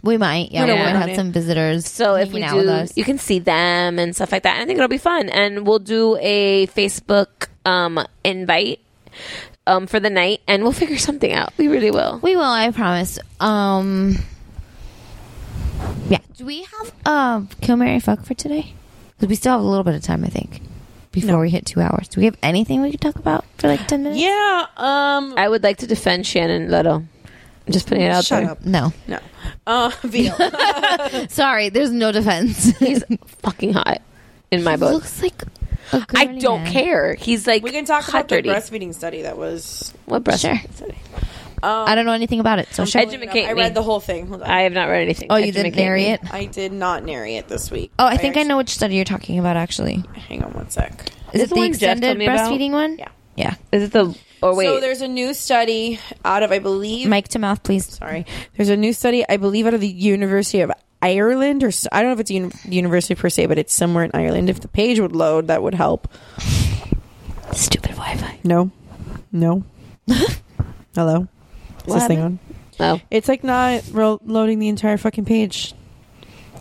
We might, yeah, We we might have some visitors. So if we hanging out with do, you can see them and stuff like that. I think it'll be fun, and we'll do a Facebook um, invite um, for the night, and we'll [LAUGHS] figure something out. We really will. we will. I promise. Um, yeah. Do we have uh, kill Mary fuck for today? Because we still have a little bit of time, I think, before we hit two hours. Do we have anything we could talk about for like ten minutes? Yeah. Um. I would like to defend Shannon Leto. I'm just putting it out Shut there. up. No. No. [LAUGHS] Uh. Veal. [LAUGHS] Sorry, there's no defense. He's fucking hot in my book. looks like a I girly don't man. care. He's like we can talk hot about the dirty. breastfeeding study that was. What breast? Sure. study? Um, I don't know anything about it, so sure. Educate I me. read the whole thing. Hold on. I have not read anything. Oh, you didn't Educate narrate it? I did not narrate it this week. Oh, I think I know which study you're talking about. Actually, Hang on one sec. is it it the the one Jeff told extended me about? breastfeeding one? Yeah. Yeah. Is it the? Oh, or wait, So there's a new study out of, I believe. Mic to mouth, please. sorry. There's a new study, I believe, out of the University of Ireland, or I don't know if it's a uni- university per se, but it's somewhere in Ireland. If the page would load, that would help. Stupid Wi-Fi. No, no. [LAUGHS] Hello. Is this thing on? Oh, It's like not ro- loading the entire fucking page.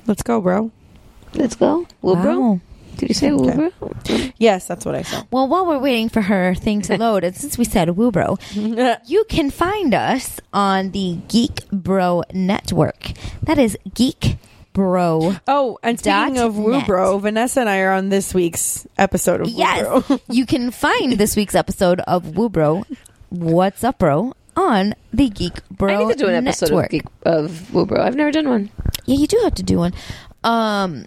Let's go, bro. let's go. Wilbro. Wow. Did you say Okay. Wilbro? Yes, that's what I said. Well, while we're waiting for her thing to [LAUGHS] load, and since we said Woobro, [LAUGHS] you can find us on the Geek Bro Network. That is Geek Bro. Oh, and speaking of Woo net. Vanessa and I are on this week's episode of Woo Yes, [LAUGHS] you can find this week's episode of Woobro. What's up, bro? On the Geek Bro I need to do an episode Network. of Geek of Wilbro. I've never done one. Yeah, you do have to do one. Um,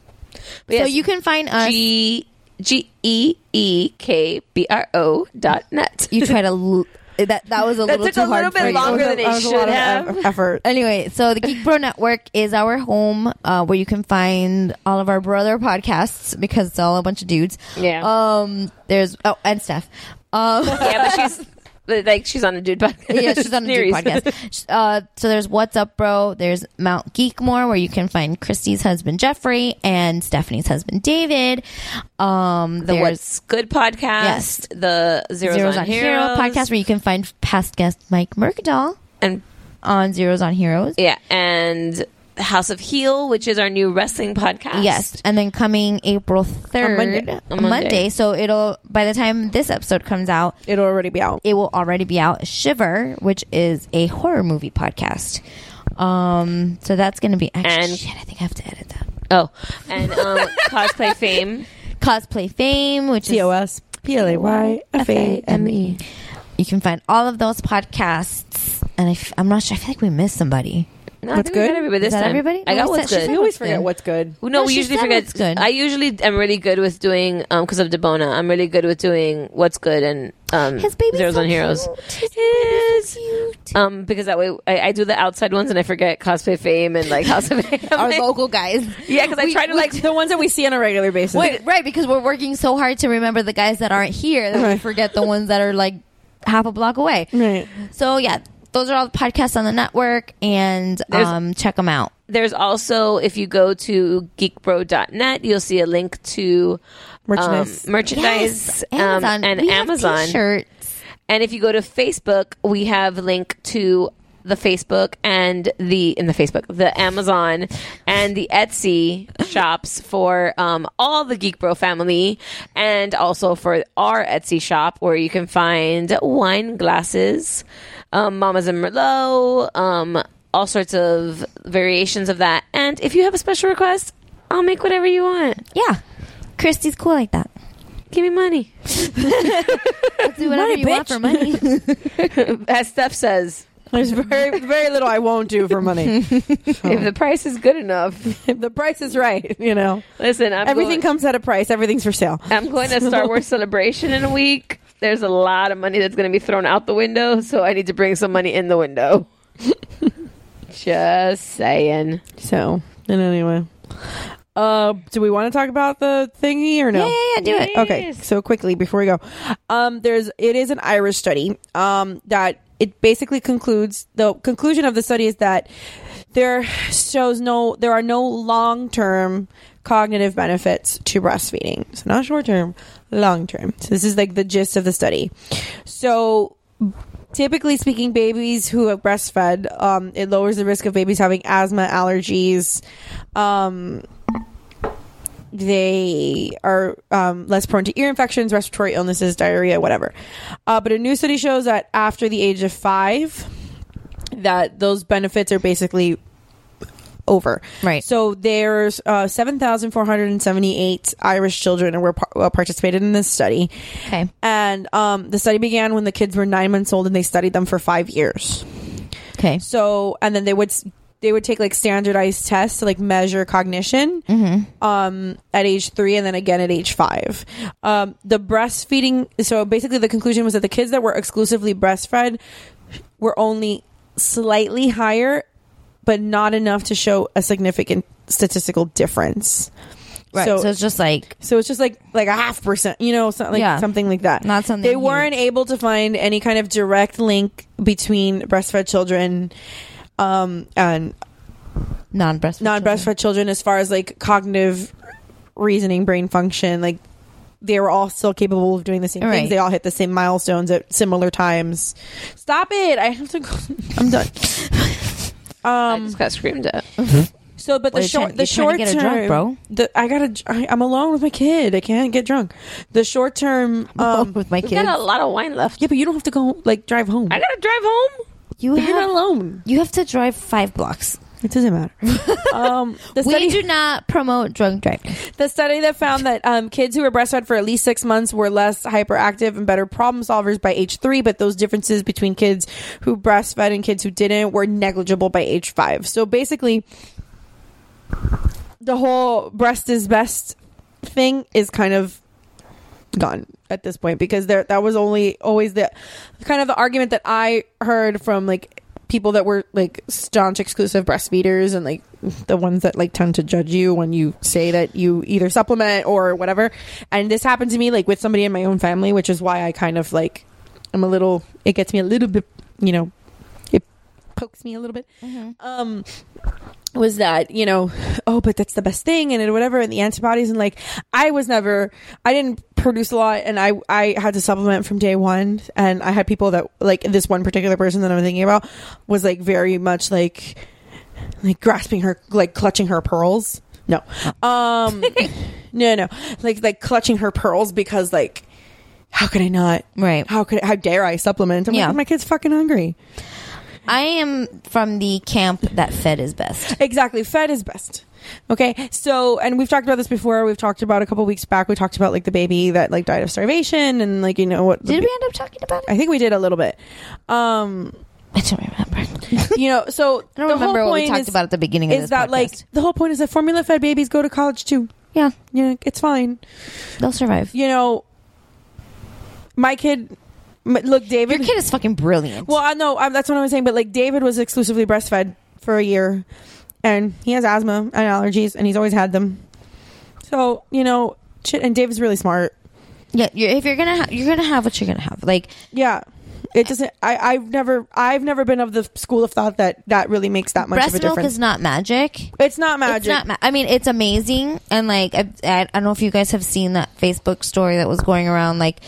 But so yes, you can find us. G G E E K B R O dot net. you try to. [LAUGHS] L- that that was a That little took too a hard little bit for you. longer than a- it that was a should lot of have. eff- effort. Anyway, so the Geek Bro Network is our home uh, where you can find all of our brother podcasts because it's all a bunch of dudes. Yeah. Um. There's oh and Steph. Um. yeah, but she's but, [LAUGHS] like she's on a dude podcast. yeah, she's on a dude podcast. Uh, so there's What's Up, Bro. There's Mount Geekmore, where you can find Christy's husband Jeffrey and Stephanie's husband David. Um, the there's What's Good podcast. Yes. The Zeros, Zeros on, on Hero Heroes podcast, where you can find past guest Mike Mercadal and on Zeros on Heroes. yeah, and House of Heel, which is our new wrestling podcast. Yes, and then coming April third, Monday. Monday. Monday. So it'll by the time this episode comes out, It'll already be out. it will already be out. Shiver, which is a horror movie podcast. Um, so that's going to be actually, And- shit. I think I have to edit that. Oh, and um, [LAUGHS] cosplay fame. Cosplay Fame, which is TOS. P-L-A-Y-F-A-M-E. you can find all of those podcasts. And I f- I'm not sure. I feel like we missed somebody. No, I What's think we got good? everybody this Is that time. everybody? I No, got we what's said- she good. said We always What's forget good? what's good. No, No, we she usually said forget. what's good. I usually am really good with doing um because of Debona. I'm really good with doing what's good and um His baby's zeros so on heroes. cute. His baby's so cute. Um, because that way I, I do the outside ones and I forget cosplay fame and like House of [LAUGHS] Fame. Our local guys. yeah, because I try to like The ones that we see on a regular basis. Wait, right, because we're working so hard to remember the guys that aren't here that we Right. forget the ones that are like half a block away. Right. So yeah, those are all the podcasts on the network, and um, check them out. There's also if you go to geekbro.net, you'll see a link to Merchandise. um, merchandise Yes, um, Amazon and We Amazon. t-shirts. And if you go to Facebook, we have link to the Facebook and the in the Facebook, the Amazon and the Etsy shops for um, all the Geek Bro family, and also for our Etsy shop where you can find wine glasses, um, Mamas and Merlot, um, all sorts of variations of that. And if you have a special request, I'll make whatever you want. Yeah, Christy's cool like that. Give me money, Let's do whatever Money, you want for money. [LAUGHS] as Steph says. There's very, very little I won't do for money. [LAUGHS] If the price is good enough, [LAUGHS] if the price is right, you know. listen. I'm Everything going- comes at a price. Everything's for sale. I'm going to Star Wars Celebration in a week. There's a lot of money that's going to be thrown out the window, so I need to bring some money in the window. [LAUGHS] Just saying. So, and anyway. Uh, do we want to talk about the thingy or no? Yeah, yeah, yeah, do it. Okay, so quickly before we go, um, there's it is an Irish study um, that it basically concludes the conclusion of the study is that there shows no there are no long term cognitive benefits to breastfeeding. So not short term, long term. So this is like the gist of the study. So typically speaking, babies who have breastfed, um, it lowers the risk of babies having asthma, allergies. Um, they are um, less prone to ear infections, respiratory illnesses, diarrhea, whatever. Uh, but a new study shows that after the age of five, that those benefits are basically over. Right. So there's uh, 7,478 Irish children who were par- uh, participated in this study. Okay. And um, the study began when the kids were nine months old, and they studied them for five years. Okay. So, and then they would they would take like standardized tests to like measure cognition um, at age three, and then again at age five. Um, the breastfeeding. So basically, the conclusion was that the kids that were exclusively breastfed were only slightly higher, but not enough to show a significant statistical difference. Right. So, it's just like So it's just like like a half percent, you know, so, like Yeah. something like that. Not something They weren't able to find any kind of direct link between breastfed children um, and non-breastfed. non-breastfed children as far as like cognitive reasoning, brain function, like they were all still capable of doing the same Right. things. They all hit the same milestones at similar times. Stop it! I have to go. I'm done. [LAUGHS] I just got screamed at. [LAUGHS] So, but the Well, you're short, trying- the you're trying short to get term, drunk, bro. The, I gotta. I, I'm alone with my kid. I can't get drunk. The short term, [LAUGHS] um, with my We kids. got a lot of wine left. yeah, but you don't have to go like drive home. I gotta drive home. You But you're have not alone. you have to drive five blocks. It doesn't matter. [LAUGHS] um, the We do not promote drunk driving. the study that found that um, kids who were breastfed for at least six months were less hyperactive and better problem solvers by age three, but those differences between kids who breastfed and kids who didn't were negligible by age five. So basically, the whole breast is best thing is kind of gone at this point because there that was only always the kind of the argument that I heard from like people that were like staunch exclusive breastfeeders and like the ones that like tend to judge you when you say that you either supplement or whatever. And this happened to me like with somebody in my own family, which is why I kind of like I'm a little it gets me a little bit, you know, it pokes me a little bit. Um was that you know oh but that's the best thing and whatever and the antibodies and like i was never i didn't produce a lot and i i had to supplement from day one and i had people that like this one particular person that i'm thinking about was like very much like like grasping her like clutching her pearls no um [LAUGHS] no no like like clutching her pearls because like how could i not Right. how could I? how dare i supplement i'm Yeah. like my kid's fucking hungry I am from the camp that fed is best. Exactly. Fed is best. Okay. So, and we've talked about this before. We've talked about a couple weeks back. We talked about like the baby that like died of starvation and like, you know what? Did we end up talking about it? I think we did a little bit. Um, I don't remember. [LAUGHS] you know, so I don't remember what we talked about at the beginning of is this that like the whole point is that formula fed babies go to college too. Yeah, Yeah, it's fine. they'll survive. You know, my kid, look, David. Your kid is fucking brilliant. Well, I know I'm, that's what I was saying, but like David was exclusively breastfed for a year, and he has asthma and allergies, and he's always had them. So you know, shit. And David's really smart. yeah, you're, if you're gonna ha- you're gonna have what you're gonna have. Like Yeah, it doesn't. I I've never I've never been of the school of thought that that really makes that much breast of a milk difference. is not magic. it's not magic. It's not. Ma- I mean, it's amazing, and like I, I, I don't know if you guys have seen that Facebook story that was going around, like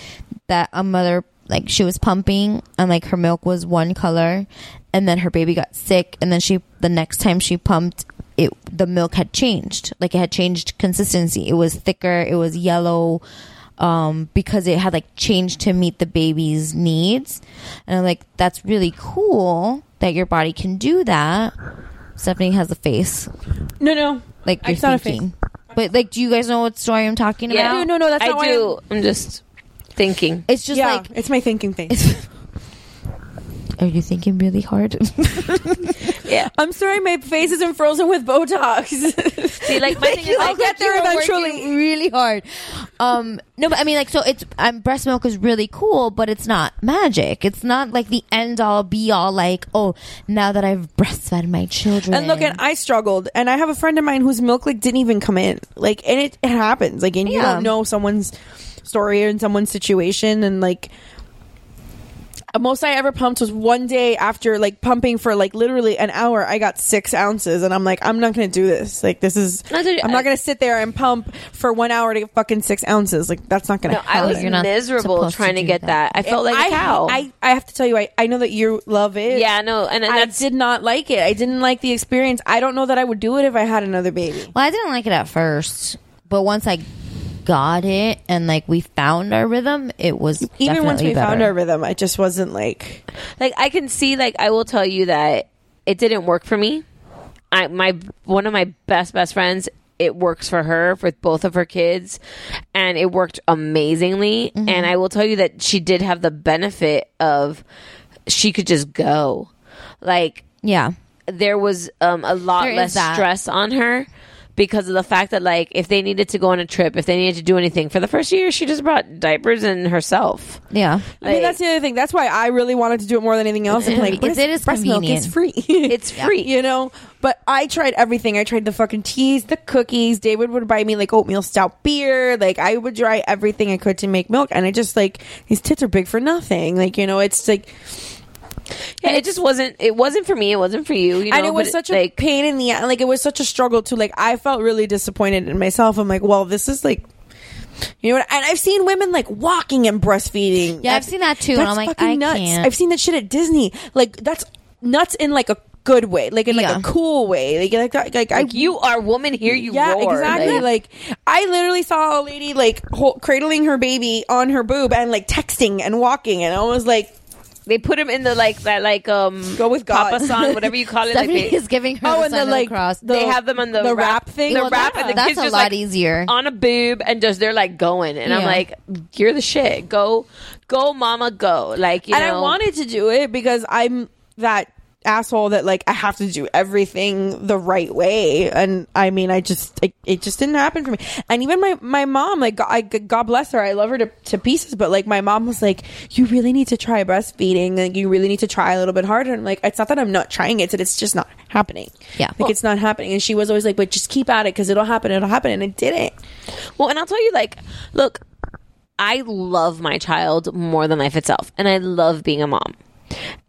that a mother, like she was pumping, and like her milk was one color, and then her baby got sick, and then she the next time she pumped. It the milk had changed, like it had changed consistency. It was thicker. It was yellow, um, because it had like changed to meet the baby's needs. And I'm like, that's really cool that your body can do that. Stephanie has a face no, no. like I you're saw a face. But like, do you guys know what story I'm talking Yeah, about? do. No, no, that's I not why do. I'm just thinking. It's just yeah, like, it's my thinking face. [LAUGHS] are you thinking really hard? [LAUGHS] Yeah. I'm sorry, my face isn't frozen with Botox. [LAUGHS] See, like my thing is I'll like get there You were eventually. working really hard. Um, no, but I mean, like, so it's um, breast milk is really cool, but it's not magic. It's not like the end all be all. Like, oh, now that I've breastfed my children, And look, and I struggled, and I have a friend of mine whose milk like didn't even come in, like, and it, it happens, like, and you Yeah. don't know someone's story in someone's situation, and like, most I ever pumped was one day after like pumping for like literally an hour. I got six ounces, and I'm like, I'm not gonna do this. Like, this is, No, dude, I'm I- not gonna sit there and pump for one hour to get fucking six ounces. Like, that's not gonna. no, I was You're miserable supposed to trying to get that. that. I felt like a I, cow. I, I have to tell you, I, I know that you love it. yeah, no, and, and I did not like it. I didn't like the experience. I don't know that I would do it if I had another baby. well, I didn't like it at first, but once I got it and like we found our rhythm, it was Even once we definitely found our rhythm, I just wasn't like. like I can see. Like I will tell you that it didn't work for me. I my one of my best best friends. It works for her with both of her kids, and it worked amazingly. Mm-hmm. And I will tell you that she did have the benefit of she could just go. Like Yeah, there was um, a lot There is less stress on her because of the fact that like if they needed to go on a trip, if they needed to do anything for the first year, she just brought diapers and herself. yeah. I mean, that's the other thing. That's why I really wanted to do it more than anything else. I'm [LAUGHS] like, Because breast, it is breast milk convenient. is free. It's [LAUGHS] free. you know. But I tried everything. I tried the fucking teas, the cookies. David would buy me like oatmeal stout beer. Like I would try everything I could to make milk, and I just like these tits are big for nothing. Like you know, it's like. Yeah, it just wasn't. It wasn't for me. It wasn't for you. you know, and it was but such a like pain in the like it was such a struggle to like I felt really disappointed in myself. I'm like, well, this is like You know what? And I've seen women like walking and breastfeeding. Yeah, I've seen that too, and I'm like, fucking I nuts. can't. I've seen that shit at Disney. Like that's nuts in like a good way, like in like Yeah. a cool way. Like like that- like, I you are woman, here you yeah, roar. exactly. Like, I literally saw a lady like hol- cradling her baby on her boob and like texting and walking, and I was like, they put him in the like that like um go with God. Papa song, whatever you call it. Like Stephanie they, is giving her Oh, the and the, sign of like, the cross. they have them on the, the wrap thing? The Well, wrap, that- and the that's kids a just lot like easier. on a boob, and just they're like going, and I'm like, you're the shit. Go, go, mama, go. Like you and know, I wanted to do it because I'm that asshole that like I have to do everything the right way, and I mean, I just it, it just didn't happen for me. And even my my mom, like God, I, God bless her, I love her to, to pieces, but like my mom was like, you really need to try breastfeeding, like you really need to try a little bit harder. And like, it's not that I'm not trying it, it's that it's just not happening. Yeah. like it's not happening. And she was always like, but just keep at it because it'll happen, it'll happen, and it didn't. Well, and I'll tell you, like, look, I love my child more than life itself, and I love being a mom,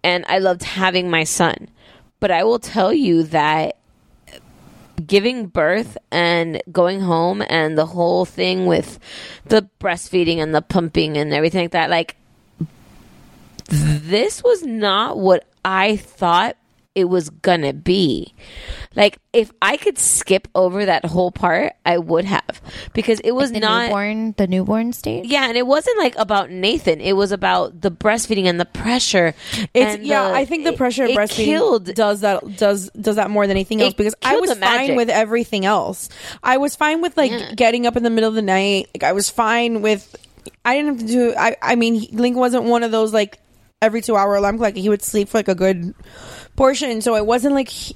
and I loved having my son. But I will tell you that giving birth and going home and the whole thing with the breastfeeding and the pumping and everything like that, like, this was not what I thought it was gonna be. Like, if I could skip over that whole part, I would have because it was the not newborn, the newborn stage. Yeah, and it wasn't like about Nathan. It was about the breastfeeding and the pressure. It's and yeah. the- I think the pressure of breastfeeding killed does that does does that more than anything else because I was fine with everything else. I was fine with like Yeah. getting up in the middle of the night. Like I was fine with. I didn't have to do. I I mean, Link wasn't one of those like every two hour alarm clock. He would sleep for like a good portion, so it wasn't like. He,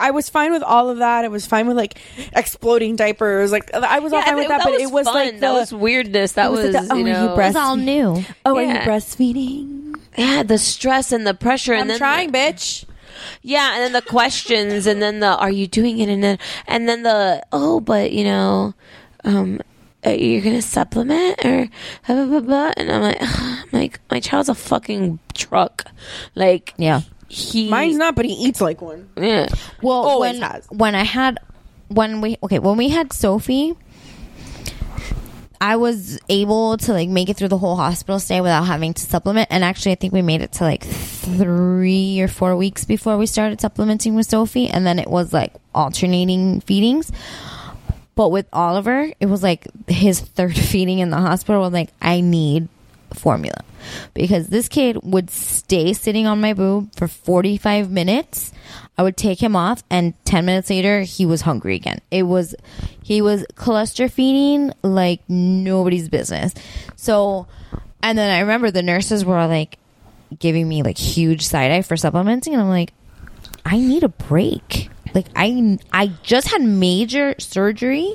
I- I was fine with all of that. I was fine with like exploding diapers. Like I was all Yeah, fine with that that, but was it was fun. like That was weirdness. That it was, like the, oh, you are know- It was all new. Oh, are you breastfeeding? Yeah, the stress and the pressure, and I'm then trying, bitch. Yeah, and then the questions, and then the "Are you doing it?" and then and then the "Oh, but you know, um, uh, you're gonna supplement or blah, blah, blah, blah." and I'm like, [SIGHS] I'm like my child's a fucking truck, like Yeah. He Mine's not, but he eats like one. yeah. Well, Always when, has. when I had when we okay when we had Sophie, I was able to like make it through the whole hospital stay without having to supplement. And actually, I think we made it to like three or four weeks before we started supplementing with Sophie, and then it was like alternating feedings. But with Oliver, it was like his third [LAUGHS] feeding in the hospital. Was like, I need formula because this kid would stay sitting on my boob for 45 minutes. I would take him off, and 10 minutes later, he was hungry again. It was, he was cluster feeding like nobody's business. So, and then I remember the nurses were like giving me like huge side eye for supplementing, and I'm like, I need a break. Like I I just had major surgery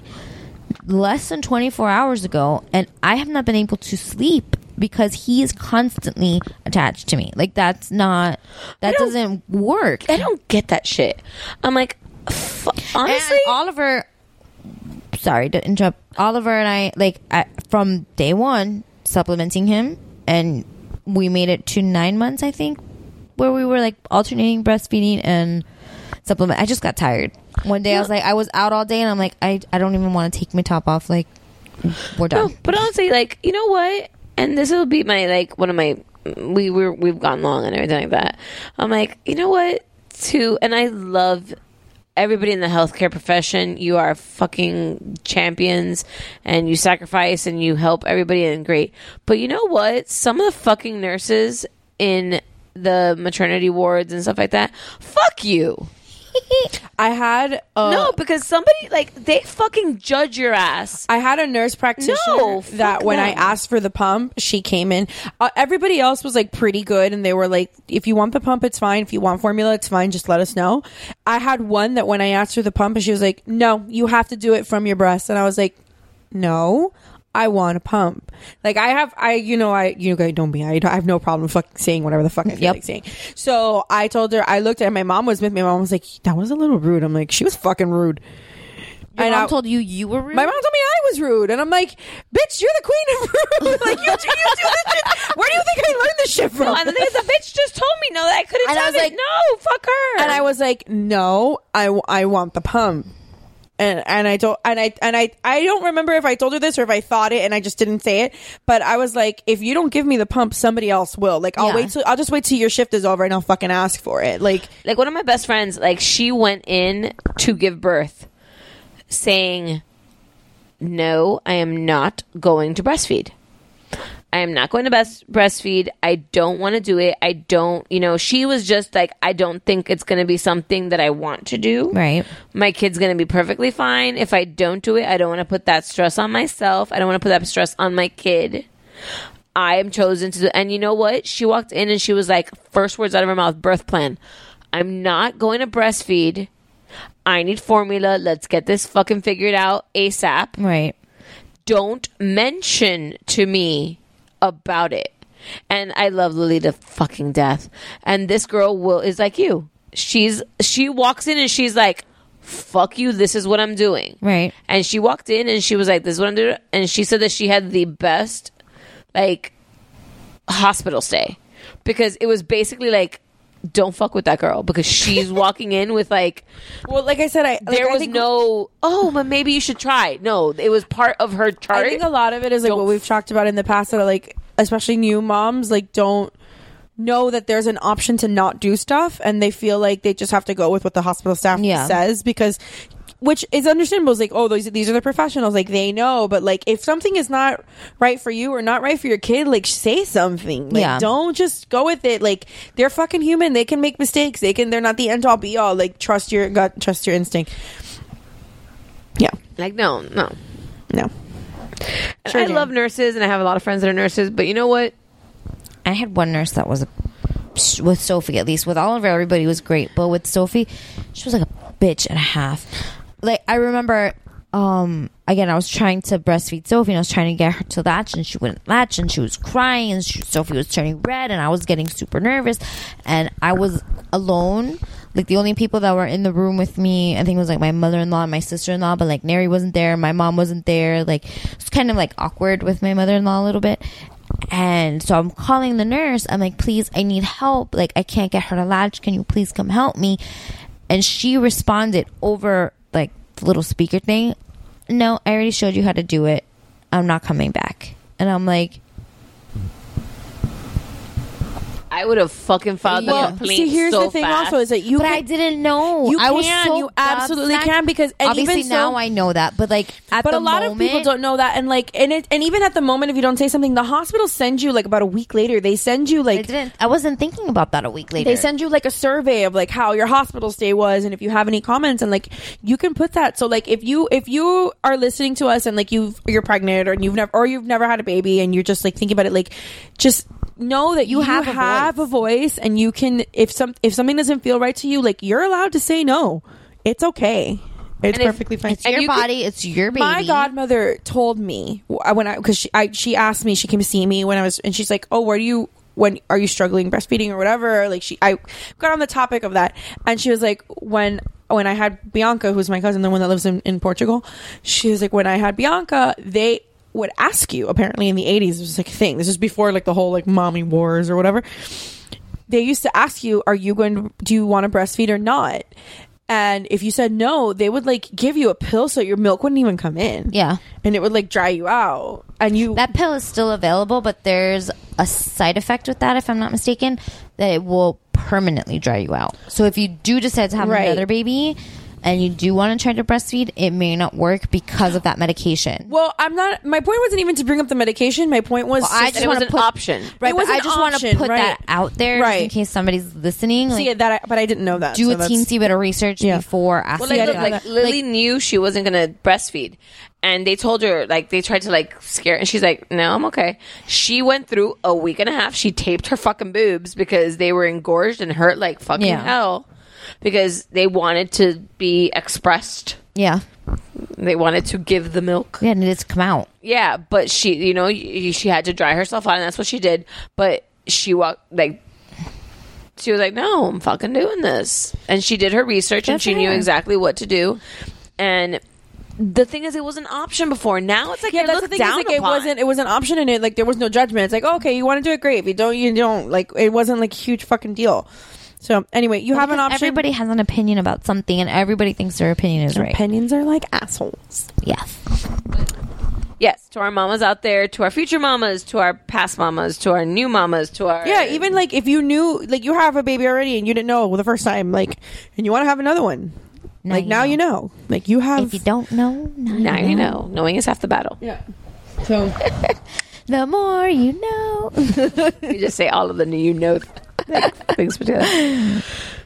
less than 24 hours ago and I have not been able to sleep because he is constantly attached to me. Like that's not that doesn't work. I don't get that shit. I'm like, f- honestly, And Oliver sorry to interrupt. Oliver and I like I, from day 1 supplementing him and we made it to 9 months I think where we were like alternating breastfeeding and supplement. I just got tired. One day I was like, I was out all day, and I'm like, I, I don't even want to take my top off. Like, we're done. No, but honestly, like you know what? And this will be my like one of my we were we've gone long and everything like that. I'm like, you know what? Too, and I love everybody in the healthcare profession. You are fucking champions, and you sacrifice and you help everybody, and great. But you know what? Some of the fucking nurses in the maternity wards and stuff like that. Fuck you. I had uh, no, because somebody like they fucking judge your ass. I had a nurse practitioner No, that when I asked for the pump, she came in. Uh, everybody else was like pretty good, and they were like, "If you want the pump, it's fine. If you want formula, it's fine. Just let us know." I had one that when I asked for the pump, and she was like, "No, you have to do it from your breast," and I was like, "No." I want a pump. Like I have, I you know, I you guys don't be. I, I have no problem fucking saying whatever the fuck I feel Yep. like saying. So I told her. I looked at her, my mom was with me. My mom was like, "That was a little rude." I'm like, "She was fucking rude." Your And mom I- told you you were rude. my mom told me I was rude, and I'm like, "Bitch, you're the queen of rude. [LAUGHS] like you, you do this shit. Where do you think I learned this shit from?" No, and the thing is, the bitch just told me no that I couldn't And I was it. like- no, fuck her. And I was like, "No, I, I want the pump." And and I told and I and I I don't remember if I told her this or if I thought it and I just didn't say it. But I was like, if you don't give me the pump, somebody else will. Like I'll Yeah. wait till I'll just wait till your shift is over and I'll fucking ask for it. Like like one of my best friends like she went in to give birth saying no i am not going to breastfeed i am not going to best breastfeed i don't want to do it i don't you know she was just like i don't think it's going to be something that i want to do Right. my kid's going to be perfectly fine if i don't do it i don't want to put that stress on myself i don't want to put that stress on my kid I am chosen to do, and you know what? She walked in and she was like, first words out of her mouth, birth plan. I'm not going to breastfeed. I need formula. Let's get this fucking figured out ASAP. Right. Don't mention to me about it. And I love Lily to fucking death. And this girl will is like you. She's she walks in and she's like, fuck you, this is what I'm doing. Right. And she walked in and she was like, This is what I'm doing. And she said that she had the best, like, hospital stay because it was basically like, Don't fuck with that girl because she's [LAUGHS] walking in with like, well, like I said, I there I was think- no, oh, but maybe you should try. No, it was part of her chart. I think a lot of it is like what we've talked about in the past that are like especially new moms like don't know that there's an option to not do stuff and they feel like they just have to go with what the hospital staff Yeah. says because which is understandable. It's like, oh, those these are the professionals. Like they know, but like if something is not right for you or not right for your kid, like say something. Like Yeah. don't just go with it. Like they're fucking human. They can make mistakes. They can. They're not the end all be all. Like trust your gut. Trust your instinct. Yeah. Like, no, no. No. Sure I do. love nurses and I have a lot of friends that are nurses, but you know what? I had one nurse that was a with Sophie at least. With Oliver, everybody was great, but with Sophie, she was like a bitch and a half. Like I remember, um, again, I was trying to breastfeed Sophie, and I was trying to get her to latch, and she wouldn't latch, and she was crying, and she, Sophie was turning red, and I was getting super nervous, and I was alone. Like the only people that were in the room with me, I think it was like my mother in law and my sister in law, but like Neri wasn't there, my mom wasn't there. Like it's kind of like awkward with my mother in law a little bit. And so I'm calling the nurse. I'm like, please, I need help. Like, I can't get her to latch. Can you please come help me? And she responded over little speaker thing. No, I already showed you how to do it. I'm not coming back. And I'm like, I would have fucking filed the Well, complaint. see, here's so the thing fast. also is that you but can, I didn't know. You I was can, so you absolutely gobsmacked. can because and obviously even so- now I know that. But like at but the a lot moment, of people don't know that and like and it and even at the moment if you don't say something the hospital sends you like about a week later they send you like I didn't. I wasn't thinking about that a week later. they send you like a survey of like how your hospital stay was and if you have any comments and like you can put that so like if you if you are listening to us and like you you're pregnant or you've never or you've never had a baby and you're just like thinking about it like just know that you, have have, a a, voice. and you can if some if something doesn't feel right to you like you're allowed to say no. It's okay. It's And if- perfectly fine. It's your you could- body. it's your baby. my godmother told me w- uh, when I because she I, she asked me she came to see me when I was and she's like oh where do you when are you struggling breastfeeding or whatever? Like she I got on the topic of that and she was like when when I had Bianca who's my cousin the one that lives in, in Portugal she was like when I had Bianca they would ask you apparently in the 80s it was like a thing this is before like the whole like mommy wars or whatever they used to ask you, "Are you going to do you want to breastfeed or not?" And if you said no, they would like give you a pill so your milk wouldn't even come in. Yeah. and it would like dry you out. And you That pill is still available, but there's a side effect with that, if I'm not mistaken, that it will permanently dry you out. So if you do decide to have Right. another baby and you do want to try to breastfeed, it may not work because of that medication. well, I'm not. My point wasn't even to bring up the medication. My point was, Well, I just- just it was wanna an put- option. Right, It but was I just want to put right. that out there just in case somebody's listening. Like, see that, I, but I didn't know that. do so a that's- teensy bit of research Yeah. before Well, asking. like, look, like Lily knew she wasn't gonna breastfeed, and they told her like they tried to like scare, and she's like, "No, I'm okay." She went through a week and a half. She taped her fucking boobs because they were engorged and hurt like fucking Yeah. hell because they wanted to be expressed. yeah, They wanted to give the milk. yeah, it needed to come out. Yeah, but she, you know, she had to dry herself out, and that's what she did. But she walked like. She was like, "No, I'm fucking doing this," and she did her research, and she knew exactly what to do. And the thing is, it was an option before. Now it's like Yeah, that's the thing. Is like it wasn't. It was an option in it. Like there was no judgment. It's like okay, you want to do it, great. If you don't, you don't. Like it wasn't like a huge fucking deal. So anyway, you have an option. Everybody has an opinion about something, and everybody thinks their opinion is right. Opinions are like assholes. Yes. Yes, to our mamas out there, to our future mamas, to our past mamas, to our new mamas, to our Yeah, even like if you knew, like you have a baby already and you didn't know the first time, like, and you want to have another one, like now you know. Like you have. If you don't know, now, now you know. Knowing is half the battle. Yeah. So [LAUGHS] the more you know. [LAUGHS] you just say all of the new you know [LAUGHS] things [SIGHS] together.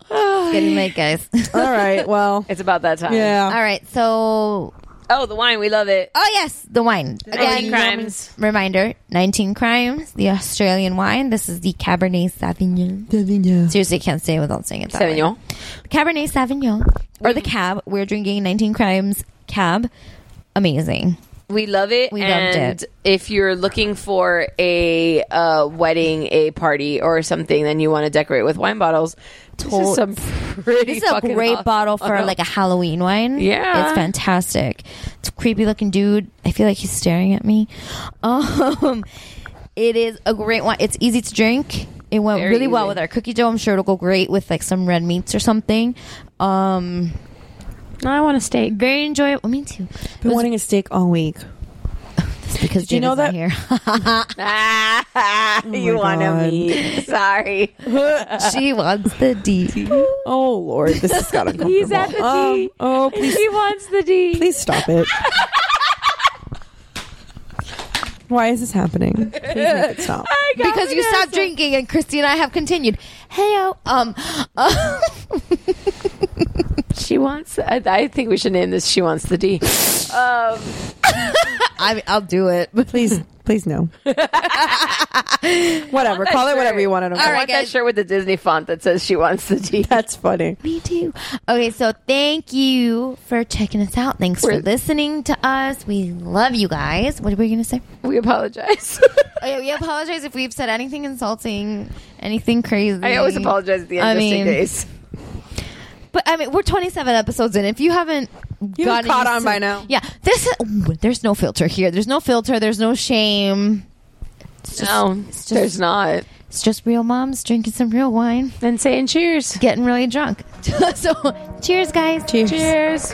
Getting late, guys. All right. Well, [LAUGHS] it's about that time. Yeah. All right. So. Oh, the wine. We love it. Oh yes, the wine. 19 crimes. Reminder: 19 crimes. The Australian wine. This is the Cabernet Sauvignon. Sauvignon. Seriously, can't say it without saying it. That way. Sauvignon. Cabernet Sauvignon or the Cab. We're drinking 19 crimes Cab. Amazing. We love it. We loved and it. if you're looking for a uh, wedding, a party, or something, then you want to decorate with wine bottles. This is some pretty This is a fucking great awesome. bottle for like a Halloween wine. Yeah. it's fantastic. It's a creepy looking dude. I feel like he's staring at me. Um, it is a great wine. It's easy to drink. It went Very really well with our cookie dough. I'm sure it'll go great with like some red meats or something. Um, I want a steak. Very enjoyable. Me too. been wanting a steak all week. [LAUGHS] It's because Did you know that- here. [LAUGHS] [LAUGHS] you want to God. meet? Sorry. she wants the D. Oh Lord, this has got uncomfortable. He's at the Um, D. oh, please, He wants the D. please stop it. Why is this happening? Please make it stop. because you stopped drinking and Christy and I have continued. Hey, um, uh, She wants. I, I think we should name this. She wants the D. Um, [LAUGHS] I, I'll do it. Please, please no. [LAUGHS] whatever. that Call it whatever you want. I don't I care. want that shirt with the Disney font that says she wants the D. [LAUGHS] That's funny. Me too. Okay, so thank you for checking us out. Thanks for We're- listening to us. We love you guys. What were you going to say? We apologize. Oh, yeah, we apologize if we've said anything insulting, anything crazy. I always apologize at the end I just in mean, case. But I mean, we're 27 episodes in. If you haven't You've gotten caught on to- by now. yeah, this ooh, there's no filter here. There's no filter. There's no shame. It's just, No, it's just, there's not. It's just real moms drinking some real wine, And saying cheers. getting really drunk. [LAUGHS] so, cheers, guys. Cheers. Cheers.